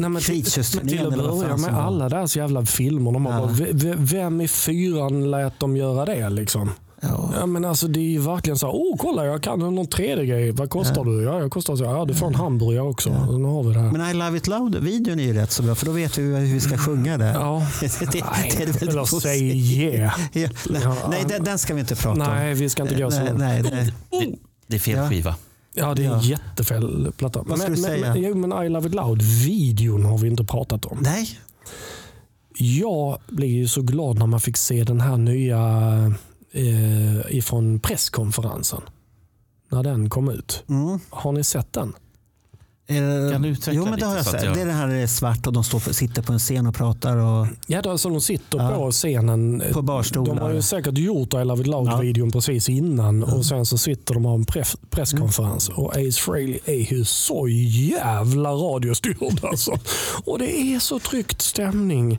Nej, men till, Features-turnén till att börja med alla deras jävla filmer. De Ja. bara, "V- v- vem i fyran lät dem göra det? Liksom? Ja. Ja, men alltså, det är ju verkligen så här, oh kolla jag kan någon 3D-grej. Vad kostar du? Ja, jag kostar så. Ja, du får en hamburgare också. Nu har vi det här. Men I Love It Loud-videon är ju rätt så bra för då vet vi hur vi ska sjunga där. Ja. det, det, det Nej, är väldigt eller säg yeah. Ja, nej, Ja, nej den, den ska vi inte prata om. Nej, vi ska inte gå så nej, nej, nej. Det, det är fel Ja. skiva. Ja, det är Ja. en jättefel platta. Vad men, du men, säga? Men, jo, men I Love It Loud-videon har vi inte pratat om. nej. Jag blev ju så glad när man fick se den här nya eh, ifrån presskonferensen. När den kom ut. Mm. Har ni sett den? Eh, Kan du utveckla jo, men det har jag sett. jag- Det är den här är svart och de står sitter på en scen och pratar. Och, Ja, det är alltså de sitter Ja. på scenen. På barstolar. De har ju säkert gjort I Love It Loud-videon precis innan och sen så sitter de och har en press, presskonferens. Mm. Och Ace Frehley är ju så jävla radiostyrd alltså. Och det är så tryckt stämning.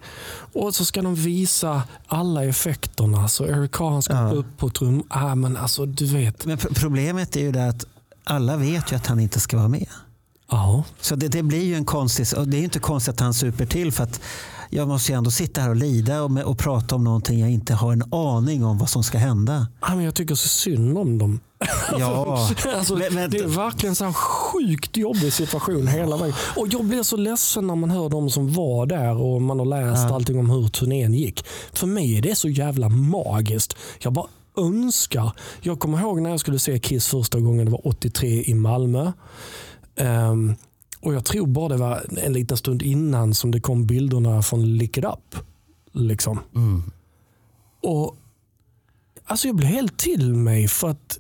Och så ska de visa alla effekterna. Så Eric Carr ska Ja. upp på trum. Ah, men alltså du vet. Men pro- problemet är ju det att alla vet ju att han inte ska vara med. Ja. Så det, det blir ju en konstig... Och det är inte konstigt att han super till för att jag måste ju ändå sitta här och lida och, med, och prata om någonting jag inte har en aning om vad som ska hända. Ah, men jag tycker så synd om dem. Ja, Alltså, Men- men- det är verkligen så här sjukt jobbig situation hela vägen. Och Jag blir så ledsen när man hör de som var där och man har läst Ja. allting om hur turnén gick. För mig är det så jävla magiskt. Jag bara önskar. Jag kommer ihåg när jag skulle se Kiss första gången, det var 83 i Malmö. Ehm, och Jag tror bara det var en liten stund innan som det kom bilderna från Lick It Up. Liksom. Mm. Och Alltså jag blev helt till mig för att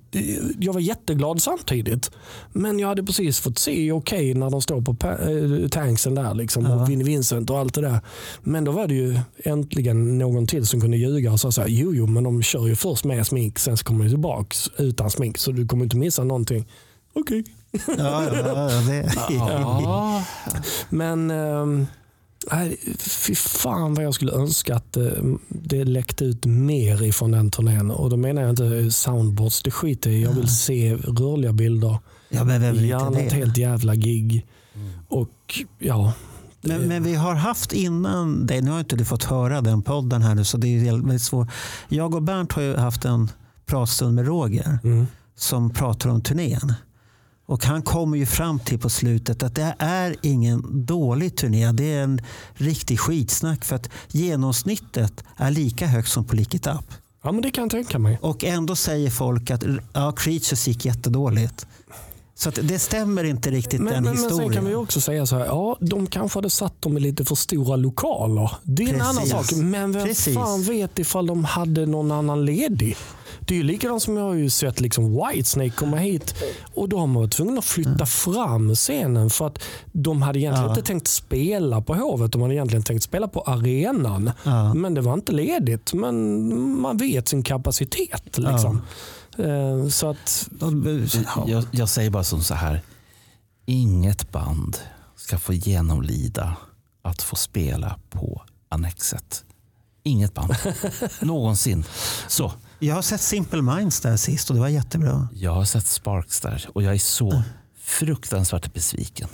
jag var jätteglad samtidigt. Men jag hade precis fått se okej när de står på eh, tanksen där liksom, Ja. och Vinnie Vincent och allt det där. Men då var det ju äntligen någon till som kunde ljuga och sa så här, jo, jo, men de kör ju först med smink, sen så kommer de tillbaka utan smink, så du kommer inte missa någonting. Okej. ja, ja, ja, det, Ja, Men nej, fy fan vad jag skulle önska att eh, det läckte ut mer ifrån den turnén. Och då menar jag inte soundboards, det skiter jag. Jag vill se rörliga bilder. ja men vem Gärna inte ett helt jävla gig. Och ja, Men, men vi har haft innan dig, nu har inte du fått höra den podden här nu så det är väldigt svårt. Jag och Bernt har ju haft en pratstund med Roger mm. som pratar om turnén. Och han kommer ju fram till på slutet att det är ingen dålig turné. Det är en riktig skitsnack för att genomsnittet är lika högt som på Lick It Up. ja men det kan jag tänka mig. Och ändå säger folk att ja, Creatures gick jättedåligt. Så det stämmer inte riktigt Men, den men, men historien. sen kan vi också säga så här, ja, de kanske hade satt dem i lite för stora lokaler. Det är en annan Precis. sak. Men vem Precis. fan vet ifall de hade någon annan ledig? Det är ju likadant som jag har ju sett liksom Whitesnake komma hit och de var tvungna att flytta fram scenen för att de hade egentligen Ja. inte tänkt spela på Hovet. De hade egentligen tänkt spela på arenan. Ja. Men det var inte ledigt. Men man vet sin kapacitet. Liksom. Eh, Så att, ja. Jag, jag säger bara som så här. Inget band ska få genomlida att få spela på Annexet. Inget band. Någonsin. Så, Jag har sett Simple Minds där sist och det var jättebra. jag har sett Sparks där och jag är så fruktansvärt besviken.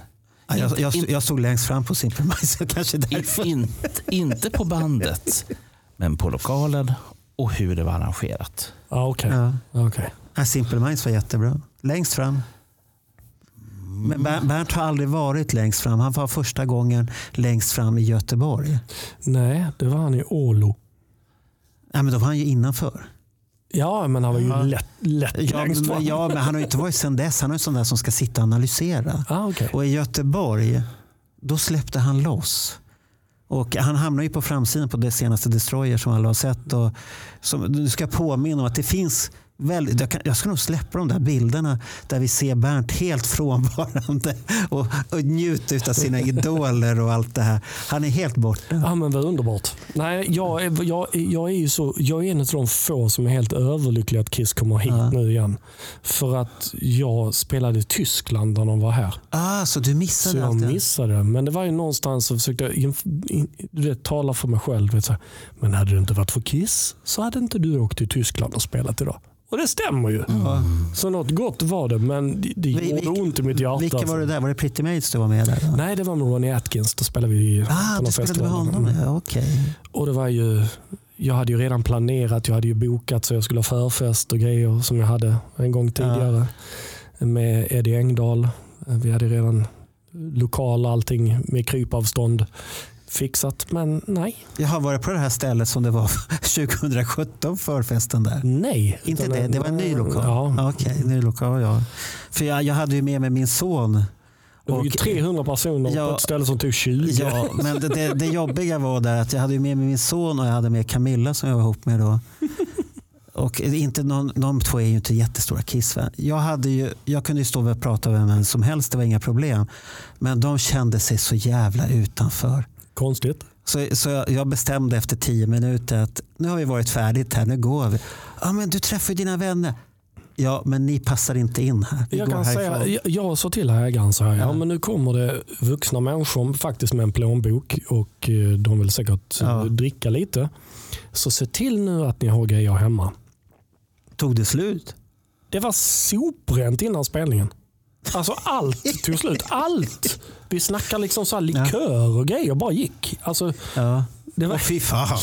Ja, Jag, jag, jag stod längst fram på Simple Minds, kanske därför. In, inte, på bandet, men på lokalen och hur det var arrangerat. ja, okej. Ja. Okej. Ja, Simple Minds var jättebra. Längst fram. Men Ber- Bernt har aldrig varit längst fram. Han var första gången längst fram i Göteborg. Nej, det var han i Ålo. Ja, men då var han ju innanför. Ja, men han var ju Ja. lätt, lätt Ja, men, ja, men han har ju inte varit sen dess. Han är en sån där som ska sitta och analysera. Ah, okay. Och i Göteborg, då släppte han loss. Och han hamnar ju på framsidan på det senaste Destroyer som alla har sett. Och som, du ska påminna om att det finns väldigt, jag, kan, jag ska nog släppa de där bilderna där vi ser Bernt helt frånvarande och, och njuter av sina idoler och allt det här. Han är helt borta. Ja, men vad underbart. Nej, jag, är, jag, jag, är ju så, jag är en av de få som är helt överlyckliga att Kiss kommer hit Ja. nu igen. För att jag spelade i Tyskland när de var här. Ah, så du Så missade jag allt det? missade. Men det var ju någonstans så försökte jag inf- in, du vet, tala för mig själv. Vet, så här, men hade det inte varit för Kiss så hade inte du åkt till Tyskland och spelat idag. Och det stämmer ju. Ja. Så något gott var det, men det, det Vi- gjorde ont i mitt hjärta. Vilka alltså. var det där? Var det Pretty Maids du var med där? Då? Nej, det var med Ronnie Atkins. Då spelade vi Ah, på någon du spelade med festival. honom? Ja, Okej. Och det var ju, jag hade ju redan planerat, jag hade ju bokat så jag skulle ha förfest och grejer som jag hade en gång tidigare. Med Eddie Engdahl. Vi hade redan lokal allting med krypavstånd fixat. Men nej, Jag har varit på det här stället som det var 2017, förfesten där. nej. Inte det, det var en ny lokal? Ja, Okej, ny lokal ja. För jag, jag hade ju med mig min son. det var ju Och- 300 personer Ja, på ett ställe som tog 20. Ja, men det, det, det jobbiga var där att jag hade med mig min son och jag hade med Camilla som jag var ihop med då. Och inte någon, de två är ju inte jättestora kiss jag, hade ju, jag kunde ju stå och prata med vem som helst, det var inga problem. Men de kände sig så jävla utanför. Konstigt. Så, så jag, bestämde efter tio minuter att nu har vi varit färdigt här, nu går vi. Ja, men du träffar ju dina vänner. Ja, men ni passar inte in här. Vi Jag kan härifrån. säga, jag, jag sa till ägaren så här, ja. Ja. men nu kommer det vuxna människor faktiskt med en plånbok och eh, de vill säkert Ja. dricka lite. Så se till nu att ni har grejer hemma. Tog det slut? Det var soprent innan spelningen. Alltså allt tog slut. Allt. Vi snackar liksom så likör och grejer bara gick. Alltså, Ja. det, var, fan.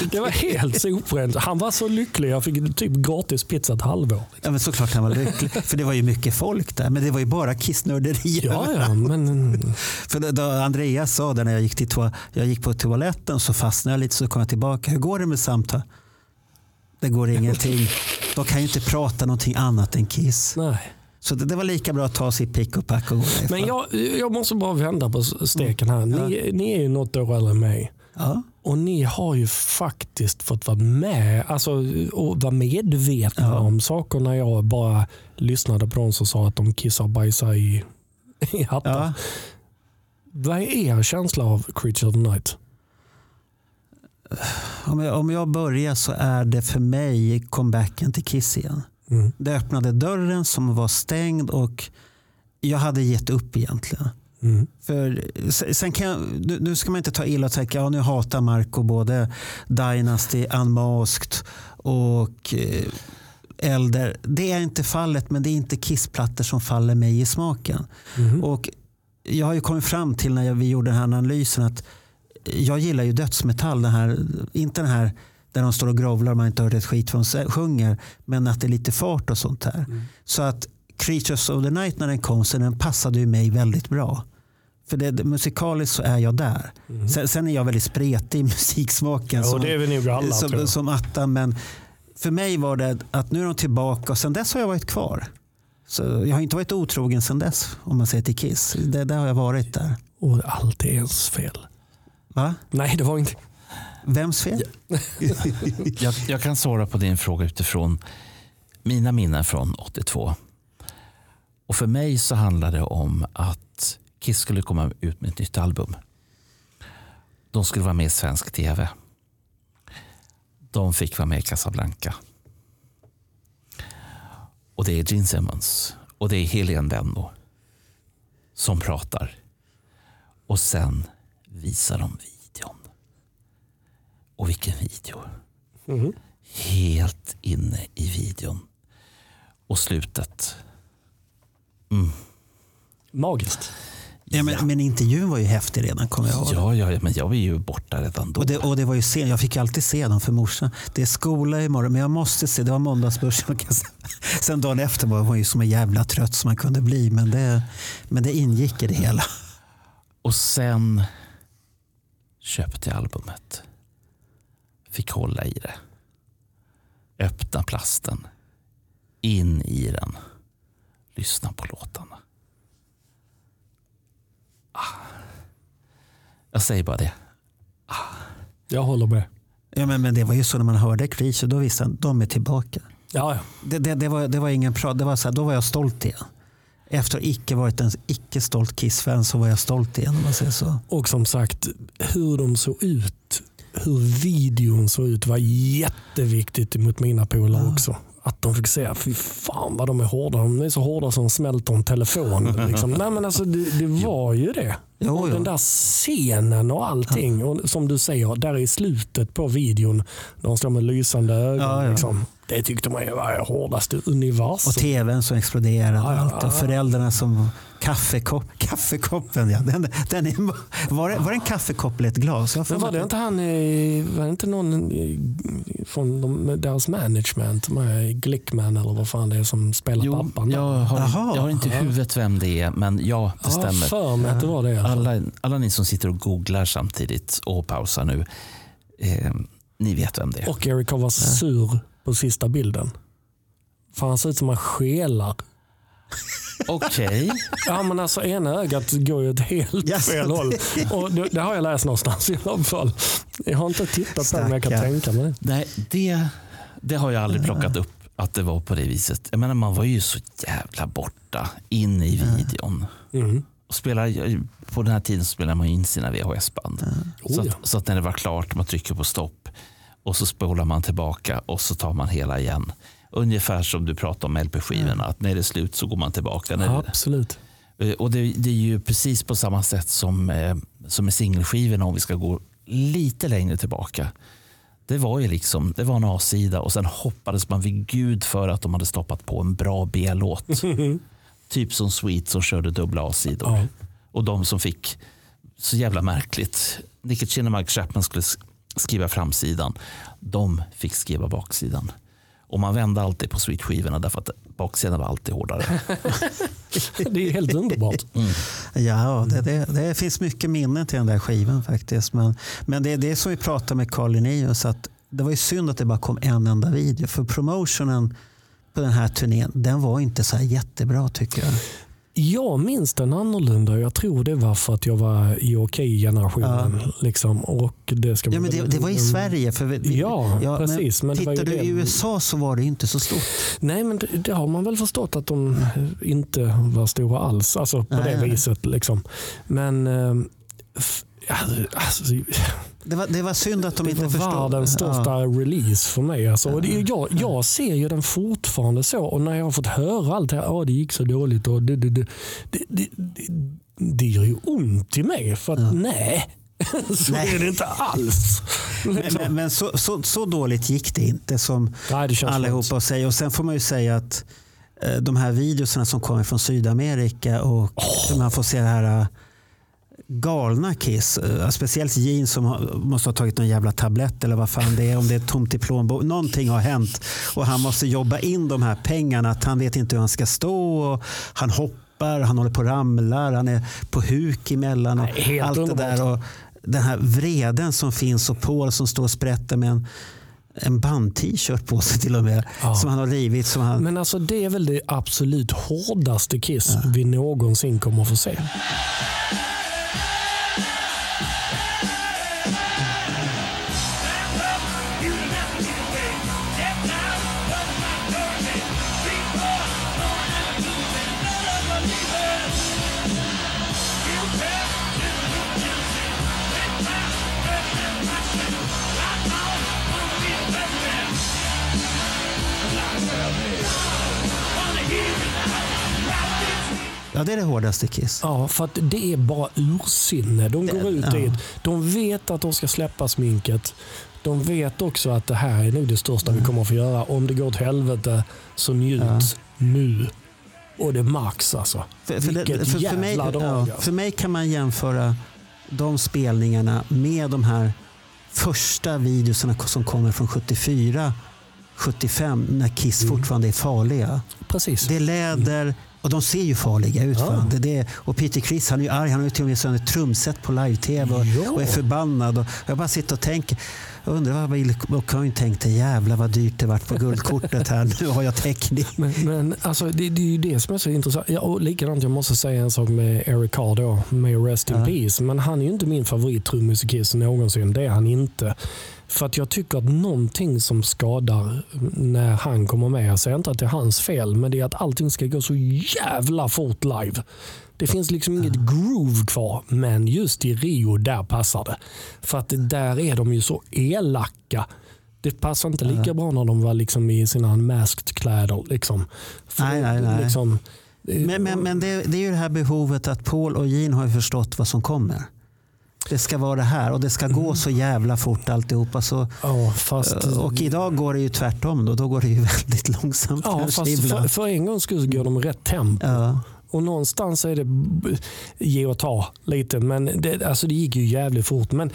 det var helt soprent. Han var så lycklig. Jag fick typ gratis pizza ett halvår. Ja, men såklart han var lycklig. För det var ju mycket folk där. Men det var ju bara kissnörderi. Ja, ja, men För då Andreas sa det när jag gick, till toa, jag gick på toaletten så fastnade jag lite så kom jag tillbaka. Hur går det med samtal? Det går ingenting. De kan ju inte prata någonting annat än kiss. nej. Så det, det var lika bra att ta sitt pick och pack och gå därifrån. Men jag, jag måste bara vända på steken här. Ni, ni är ju något år äldre än mig. Ja. Och ni har ju faktiskt fått vara med alltså, och vara medvetna Ja. om saker när jag bara lyssnade på de som sa att de kissar och bajsar i, i hattar. Ja. Vad är er känsla av Creature of the Night? Om, jag, om jag börjar så är det för mig comebacken till Kiss igen. Mm. Det öppnade dörren som var stängd och jag hade gett upp egentligen. Mm. För se- sen kan jag, nu, ska man inte ta illa och tänka ja, nu hatar Marco både Dynasty, Unmasked och eh, Elder. Det är inte fallet men det är inte kissplattor som faller mig i smaken. Mhm. Och jag har ju kommit fram till när vi gjorde den här analysen att jag gillar ju dödsmetall. Den här, inte den här där de står och grovlar och man inte hört ett skit vad de sjunger. Men att det är lite fart och sånt där. Så att Creatures of the Night när den kom så den passade ju mig väldigt bra. För det, musikaliskt så är jag där. Sen, sen är jag väldigt spretig i musiksmaken. Ja, som, det är nog alla, som, som attan. Men för mig var det att nu är de tillbaka och sen dess har jag varit kvar. Så jag har inte varit otrogen sedan dess om man säger till Kiss. Det, där har jag varit där. Och allt är ens fel. Va? Nej, det var inte. Vems fel? Jag, jag kan svara på din fråga utifrån mina minnen från 82. Och för mig så handlar det om att Kiss skulle komma ut med ett nytt album. De skulle vara med i svensk tv. De fick vara med i Casablanca. Och det är Gene Simmons och det är Helene Benno som pratar. Och sen visar de videon. Och vilken video. Helt inne i videon. Och slutet. Magiskt. Ja, men, men intervjun var ju häftig redan kommer jag ihåg. Ja, ja, men jag var ju borta redan då. Och det, och det var ju sen, jag fick alltid se dem för morsan. Det är skola imorgon men jag måste se. Det var måndagsbörsen. Sen dagen efter var hon ju som en jävla trött som man kunde bli. Men det, men det ingick i det hela. Och sen köpte jag albumet. Fick hålla i det. Öppna plasten. In i den. Lyssna på låtarna. Ah. Jag säger bara det. Jag håller med. Ja, men, men det var ju så när man hörde Creature, då visste man de är tillbaka. Ja, ja. Det, det, det, var, det var ingen prat, det var så här, då var jag stolt igen. Efter att icke varit en icke stolt Kiss-fan så var jag stolt igen om man säger så. Och som sagt, hur de såg ut, hur videon såg ut var jätteviktigt mot mina polare också. Att de fick se, fy fan vad de är hårda. De är så hårda som smälter en telefon. Liksom. Nej, men alltså, det, det var ju det. Jo, och jo. den där scenen och allting. Och som du säger, där i slutet på videon, de står med lysande ögon. Ja, ja. Liksom. Det tyckte man ju var det hårdaste universum. Och tvn som exploderade. Ja, ja, föräldrarna som kaffekopp, kaffekoppen. Ja. Den, den är, var, det, var det en kaffekopp eller ett glas? Jag Men var det inte han, var det inte någon eh, från de, deras management, med Glickman eller vad fan det är som spelar Jo, pappan? jag har, Jaha. jag har inte i huvudet vem det är, men ja, det stämmer. för mig att det var det. alla. Alla, ni som sitter och googlar samtidigt och pausar nu, eh, ni vet vem det är. Och Eric var sur på sista bilden. För han ser ut som han skelar. Okej. Ja men alltså ena ögat går ju ett helt Yes. fel håll. Och det, det har jag läst någonstans i alla fall. Jag har inte tittat på det men jag kan tänka mig det. Nej, det, det har jag aldrig plockat upp att det var på det viset. Jag menar, man var ju så jävla borta in i videon. Mm. Och spelar, på den här tiden så spelade man in sina VHS-band. Så, Oh, ja. att, så att när det var klart, man trycker på stopp och så spolar man tillbaka och så tar man hela igen. Ungefär som du pratade om LP-skivorna, att när det är slut så går man tillbaka. Det, Absolut. Eh, Och det, det är ju precis på samma sätt som, eh, som med singelskivorna om vi ska gå lite längre tillbaka. Det var ju liksom, det var en A-sida och sen hoppades man vid gud för att de hade stoppat på en bra B-låt. typ som Sweet som körde dubbla A-sidor. Ja. Och de som fick, så jävla märkligt, och Mike Chapman skulle sk- skriva framsidan. De fick skriva baksidan. Och man vände alltid på Sweet-skivorna därför att baksidan var alltid hårdare. Det är helt underbart. Ja, det, det, det finns mycket minnen till den där skivan faktiskt. Men, men det är det som vi pratade med Carl Linnaeus. Att det var ju synd att det bara kom en enda video. För promotionen på den här turnén, den var inte så här jättebra tycker jag. Jag minns den annorlunda. Jag tror det var för att jag var i okej-generationen. Liksom, och det, ska Ja, men det, det var i Sverige. För vi, Ja, precis, men var tittar du det- i USA så var det inte så stort. Nej, men det, det har man väl förstått att de inte var stora alls. Alltså på Nej, det nej. viset. Liksom. Men eh, f- ja, alltså, Det var, det var synd att de det inte var förstod. världens största Ja. release för mig. Alltså. Och det, jag, jag ser ju den fortfarande så. Och när jag har fått höra allt det här, "Åh, det gick så dåligt. Och det, det, det, det, det, det, det gör ju ont i mig. För att nej, så Nej. är det inte alls. Men, Liksom. men, men så, så, så dåligt gick det inte som Nej, det allihopa säger. Och sen får man ju säga att eh, de här videorna som kommer från Sydamerika och man får se det här eh, galna Kiss. eh, Speciellt Gene som måste ha tagit någon jävla tablett eller vad fan det är. Om det är tomt i plånboken. Någonting har hänt och han måste jobba in de här pengarna. Att han vet inte hur han ska stå. Han hoppar, han håller på och ramlar, han är på huk emellan. Och Nej, allt det underbart. där. Och den här vreden som finns och Paul som står och sprätter med en en band-t-shirt på sig till och med. Ja. Som han har rivit. Som han, Men alltså det är väl det absolut hårdaste Kiss vi någonsin kommer att få se. Ja, det är det hårdaste Kiss. Ja, för att det är bara ursinne. De går ut ja. dit. De vet att de ska släppa sminket. De vet också att det här är nog det största vi kommer att få göra. Om det går åt helvete så njut Ja. nu. Och det max alltså. För, för, det- Vilket för, för, jävla mig, drag. ja, för mig kan man jämföra de spelningarna med de här första videorna som kommer från 74, 75 när Kiss Mm. fortfarande är farliga. Precis. Det är läder och de ser ju farliga ut. Ja. Det, det, och Peter Criss han är ju arg. Han har ju till och med sönder trumset på live-tv och, Ja. och är förbannad. Och jag bara sitter och tänker. Jag undrar vad Bill O'Coin tänkte. Jävlar vad dyrt det vart på guldkortet här. Nu har jag täckning. Men, men alltså, det, det är ju det som är så intressant. Ja, och likadant, jag måste säga en sak med Eric Carr då, med Rest in Ja. Peace. Men han är ju inte min Kiss någonsin. Det är han inte. För att jag tycker att någonting som skadar när han kommer med, jag säger inte att det är hans fel, men det är att allting ska gå så jävla fort live. Det finns liksom inget groove kvar, men just i Rio, där passar det. För att där är de ju så elaka. Det passar inte lika bra när de var liksom i sina unmasked kläder. Liksom. För Nej, nej, nej. Liksom, Men, men, men det, det är ju det här behovet att Paul och Gene har förstått vad som kommer. Det ska vara det här och det ska gå så jävla fort alltihopa. Så, ja, fast, och idag går det ju tvärtom. Då, då går det ju väldigt långsamt ja, fast för, för en gångs skull går de rätt tempo. Ja. Och någonstans är det ge och ta lite. Men det, alltså det gick ju jävligt fort. Men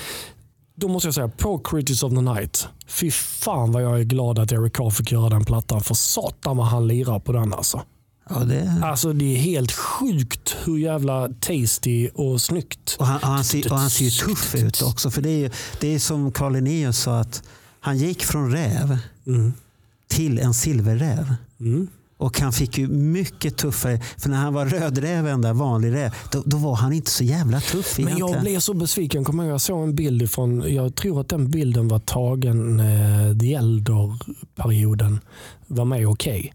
då måste jag säga, på Critics of the Night. Fy fan vad jag är glad att Eric Carr fick göra den plattan. För satan vad han lirar på den alltså. Ja, det, Alltså det är helt sjukt hur jävla tasty och snyggt. och, han, och, han ser, och han ser ju tuff ut också. För det är, ju, det är som Carl Linnaeus sa att han gick från räv Mm. till en silverräv. Mm. Och han fick ju mycket tuffare. För när han var rödräv, en där vanlig räv, då, då var han inte så jävla tuff Men egentligen. jag blev så besviken. Kommer jag, jag såg en bild från, jag tror att den bilden var tagen eh, The Elder-perioden. Var med okej.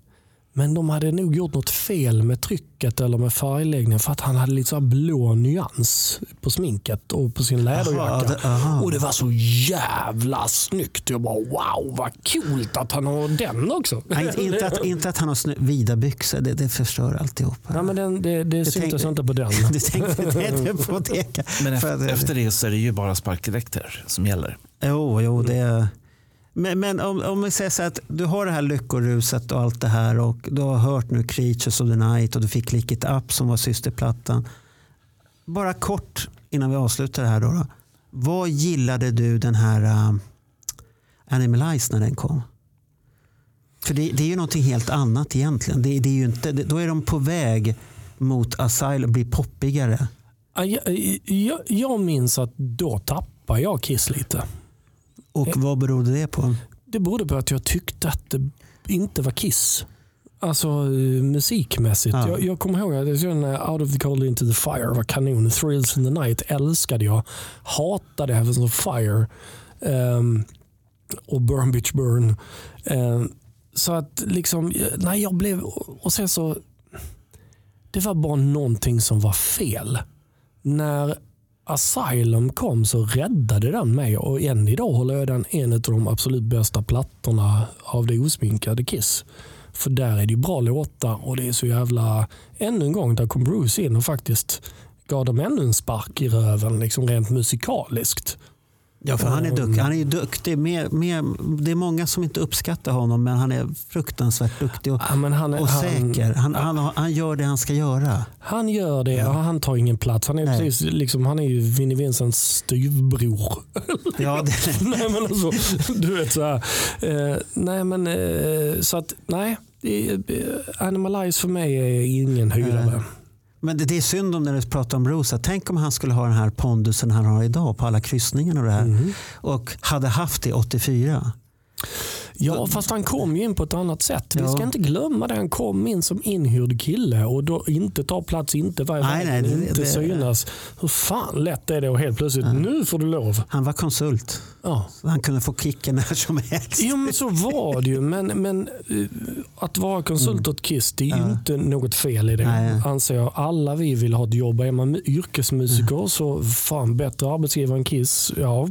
Men de hade nog gjort något fel med trycket eller med färgläggningen för att han hade lite så här blå nyans på sminket och på sin läderjacka. det- aha. och det var så jävla snyggt. Jag bara wow vad coolt att han har den också. Nej, inte, att, inte att han har snö, vida byxor, det, det förstör alltihop. Nej, men den, det det syntes tänkte- inte på den. Du tänkte inte på det. Men efter, efter det så är det ju bara sparkdräkter som gäller. Jo, jo det men, men om, om vi säger så här att du har det här lyckoruset och allt det här och du har hört nu Creatures of the Night och du fick Lick It Up som var systerplattan. Bara kort innan vi avslutar det här. Då, då. Vad gillade du den här uh, Eyes när den kom? För det, det är ju någonting helt annat egentligen. Det, det är ju inte, det, då är de på väg mot Asylum, blir poppigare. Jag, jag, jag minns att då tappade jag Kiss lite. Och vad berodde det på? Det berodde på att jag tyckte att det inte var Kiss. Alltså eh, musikmässigt. Ja. Jag, jag kommer ihåg att här Out of the cold into the fire var kanon. Thrills in the night älskade jag. Hatade Heavens of fire. Ehm, och Burn Bitch Burn. Ehm, så att liksom, eh, nej jag blev, och sen så, det var bara någonting som var fel. När Asylum kom så räddade den mig och än idag håller jag den en av de absolut bästa plattorna av det osminkade Kiss. För där är det ju bra låtar och det är så jävla... Ännu en gång, där kom Bruce in och faktiskt gav dem ännu en spark i röven, liksom rent musikaliskt. Ja, för han är, dukt, han är duktig. Mer, mer, det är många som inte uppskattar honom, men han är fruktansvärt duktig och, Ja, han, och säker. Han, han, han gör det han ska göra. Han gör det. och Han tar ingen plats. Han är, Nej. precis, liksom, han är ju Vinnie Vincents styvbror. Ja, det, nej men alltså, du vet så här. Eh, nej men eh, så att nej. är- eh, Animalize för mig är ingen höjdare. Men det, det är synd om när du pratar om att Tänk om han skulle ha den här pondusen han har idag på alla kryssningar och det här. Mhm. Och hade haft det 84. Ja, fast han kom ju in på ett annat sätt. Vi Ja. ska inte glömma det. Han kom in som inhyrd kille och då inte ta plats, inte vara Nej, nej, det- inte det- synas. Hur fan lätt är det och helt plötsligt, nu får du lov. Han var konsult. Ja. Han kunde få kicken när som helst. Jo men så var det ju. Men, men eh, att vara konsult åt Kiss, det är ju inte något fel i det. Mm. Nej. Anser jag. Alla vi vill ha ett jobb. Är man yrkesmusiker så fan bättre arbetsgivare än Kiss. Ja,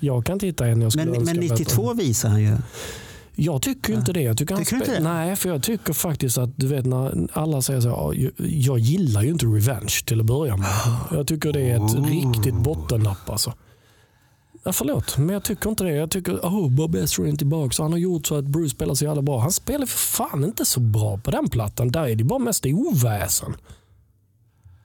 jag kan inte hitta en jag skulle Men, önska men bättre. 92 visar han ju. Jag tycker inte det. Jag tycker Tycker inte det? Nej, för jag tycker faktiskt att du vet när alla säger så här, "Ja, jag- gillar ju inte Revenge till att börja med. Jag tycker det är ett Oh. riktigt bottennapp alltså. Ja, förlåt, men jag tycker inte det. Jag tycker oh, Bob Ezrin är tillbaka han har gjort så att Bruce spelar så jävla bra. Han spelar för fan inte så bra på den plattan. Där är det bara mest oväsen.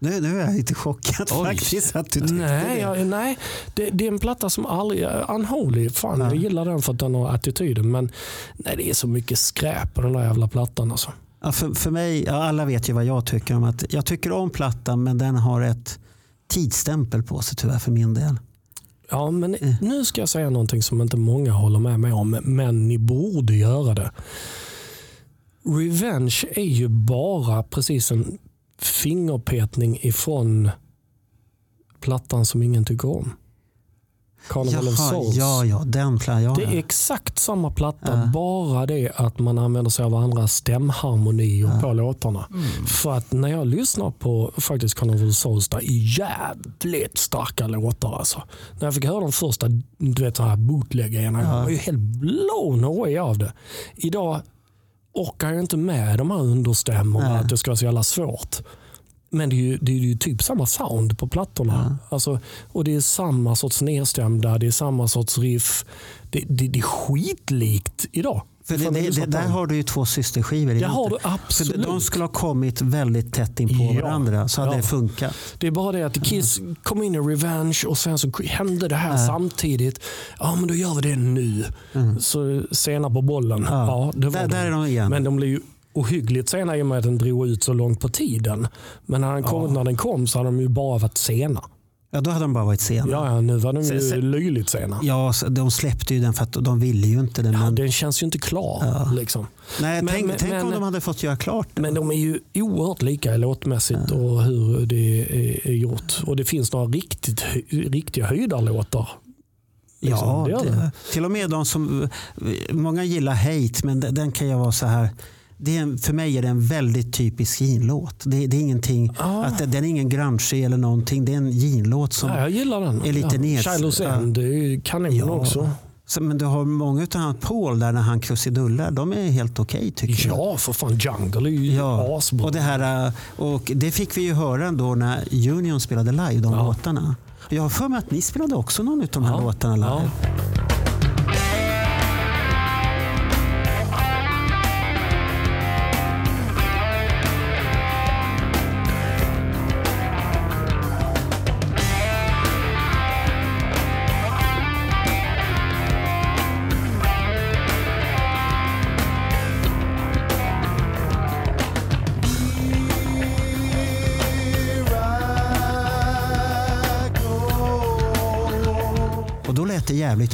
Nu, nu är jag lite chockad Oj. faktiskt att du tyckte Nej, det. jag, nej det, det är en platta som aldrig... Unholy, fan jag gillar den för att den har attityden. Men nej, det är så mycket skräp på den där jävla plattan. Alltså. Ja, för, för mig, ja, alla vet ju vad jag tycker om att jag tycker om plattan men den har ett tidsstämpel på sig tyvärr för min del. Ja, men nu ska jag säga någonting som inte många håller med mig om, men ni borde göra det. Revenge är ju bara precis en fingerpetning ifrån plattan som ingen tycker om. Carnival of Jaha, Souls. ja, ja, den plan, ja, Det är ja. exakt samma platta, bara det att man använder sig av andra stämharmonier på låtarna. För att när jag lyssnar på faktiskt Carnival of Souls, det är jävligt starka låtar. Alltså. När jag fick höra de första du vet, så här bootleggarna, jag var ju helt blown away av det. Idag orkar jag inte med de här understämmorna, Nej. att det ska vara så jävla svårt. Men det är, ju, det är ju typ samma sound på plattorna. Alltså, och Det är samma sorts nedstämda, det är samma sorts riff. Det, det, det är skitlikt idag. För det, det, det, där har du ju två systerskivor. Det har du För absolut. de skulle ha kommit väldigt tätt in på Ja. varandra så hade Ja. det funkat. Det är bara det att Kiss kom in i Revenge och sen så hände det här samtidigt. Ja, men då gör vi det nu. Så sena på bollen. Ja. Mm. Ja. det var Där- de. där är de igen. Men de blev ju ohyggligt sena i och med att den drog ut så långt på tiden. Men när den kom, när den kom så hade de ju bara varit sena. Ja, då hade de bara varit sena. Ja, ja nu var de ju löjligt sena. Ja, de släppte ju den för att de ville ju inte det. Ja, Men, den känns ju inte klar. Liksom. nej, men- tänk men- tänk om men- de hade fått göra klart det. Men de är ju oerhört lika låtmässigt och hur det är, gjort. Och det finns några riktigt, riktiga höjdarlåtar. Liksom, Ja, det det, det. till och med de som... Många gillar Hate, men den, den kan jag vara så här... Det är för mig är det en väldigt typisk Jean-låt. Det, det är ingenting, Ah. att det, den är ingen grunge eller någonting. Det är en Jean-låt som... Ja, jag gillar den. är lite ja. ned- Shiloh's ja. End, är ju kanon Ja. också. Så, men du har många av han Paul där när han krusidullar. De är helt okej tycker jag. Ja, för fan. Jungle är ju Ja, asbra. och det, här, äh, och det fick vi ju höra ändå när Union spelade live, de Ja. låtarna. Jag har för mig att ni spelade också någon av de här Ja, låtarna live. ja.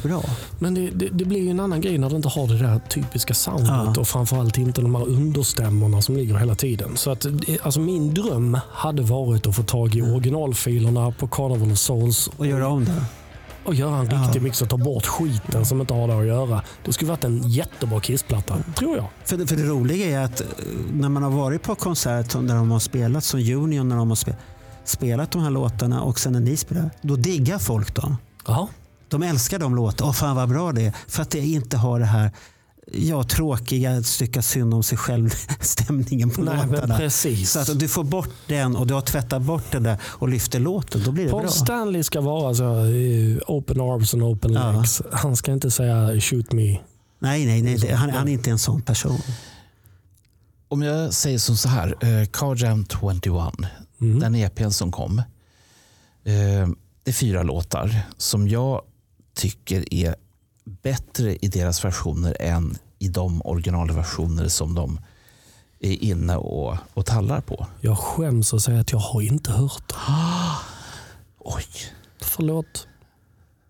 Bra. Men det, det, det blir ju en annan grej när du inte har det där typiska soundet Ja. och framförallt inte de här understämmorna som ligger hela tiden. Så att, alltså min dröm hade varit att få tag i originalfilerna på Carnival of Souls Och göra om det. och göra en riktig mix och ta bort skiten som inte har det att göra. Det skulle varit en jättebra Kiss-platta, tror jag. För det, för det roliga är att eh, när man har varit på konsert som- där de har spelat som Union, när de har spe, spelat de här låtarna och sen när ni spelar, då diggar folk dem. Ja. De älskar de låtarna. Åh fan vad bra det är. För att det inte har det här ja, tråkiga stycka synd om sig själv stämningen på Nej, men låtarna. precis. Så att du får bort den och du har tvättat bort den där och lyfter låten. Då blir det Paul bra. Stanley ska vara så, eh, open arms and open Ja. legs. Han ska inte säga shoot me. Nej, nej, nej. Han, han är inte en sån person. Om jag säger som så här, eh, Car Jam 21, Mm. den EPn som kom. Eh, det är fyra låtar som jag tycker är bättre i deras versioner än i de originalversioner som de är inne och, och tallar på. Jag skäms att säga att jag har inte hört det. Oj, Förlåt.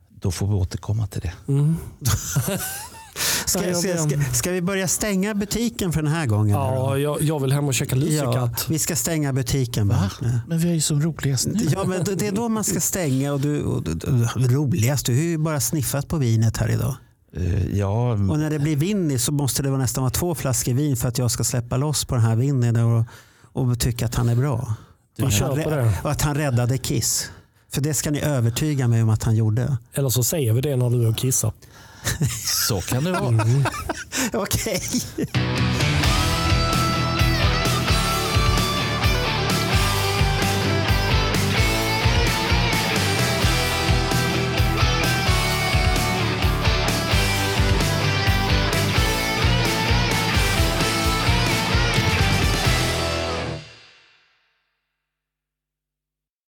då får vi återkomma till det. Mm. Ska, ska, ska, vi börja stänga butiken för den här gången? Ja, jag, jag vill hem och käka ja, lussekatt. vi ska stänga butiken. Va? Men vi är ju som roligast nu. Ja, men det är då man ska stänga. Och du, och, du- du- roligast, du har ju bara sniffat på vinet här idag. Eh, Ja, Och när det blir Winnie så måste det vara nästan vara två flaskor vin för att jag ska släppa loss på den här Winnie och, och tycka att han är bra. Och att, och att han räddade Kiss. För det ska ni övertyga mig om att han gjorde. Eller så säger vi det när du och kissar så kan det vara. Okej.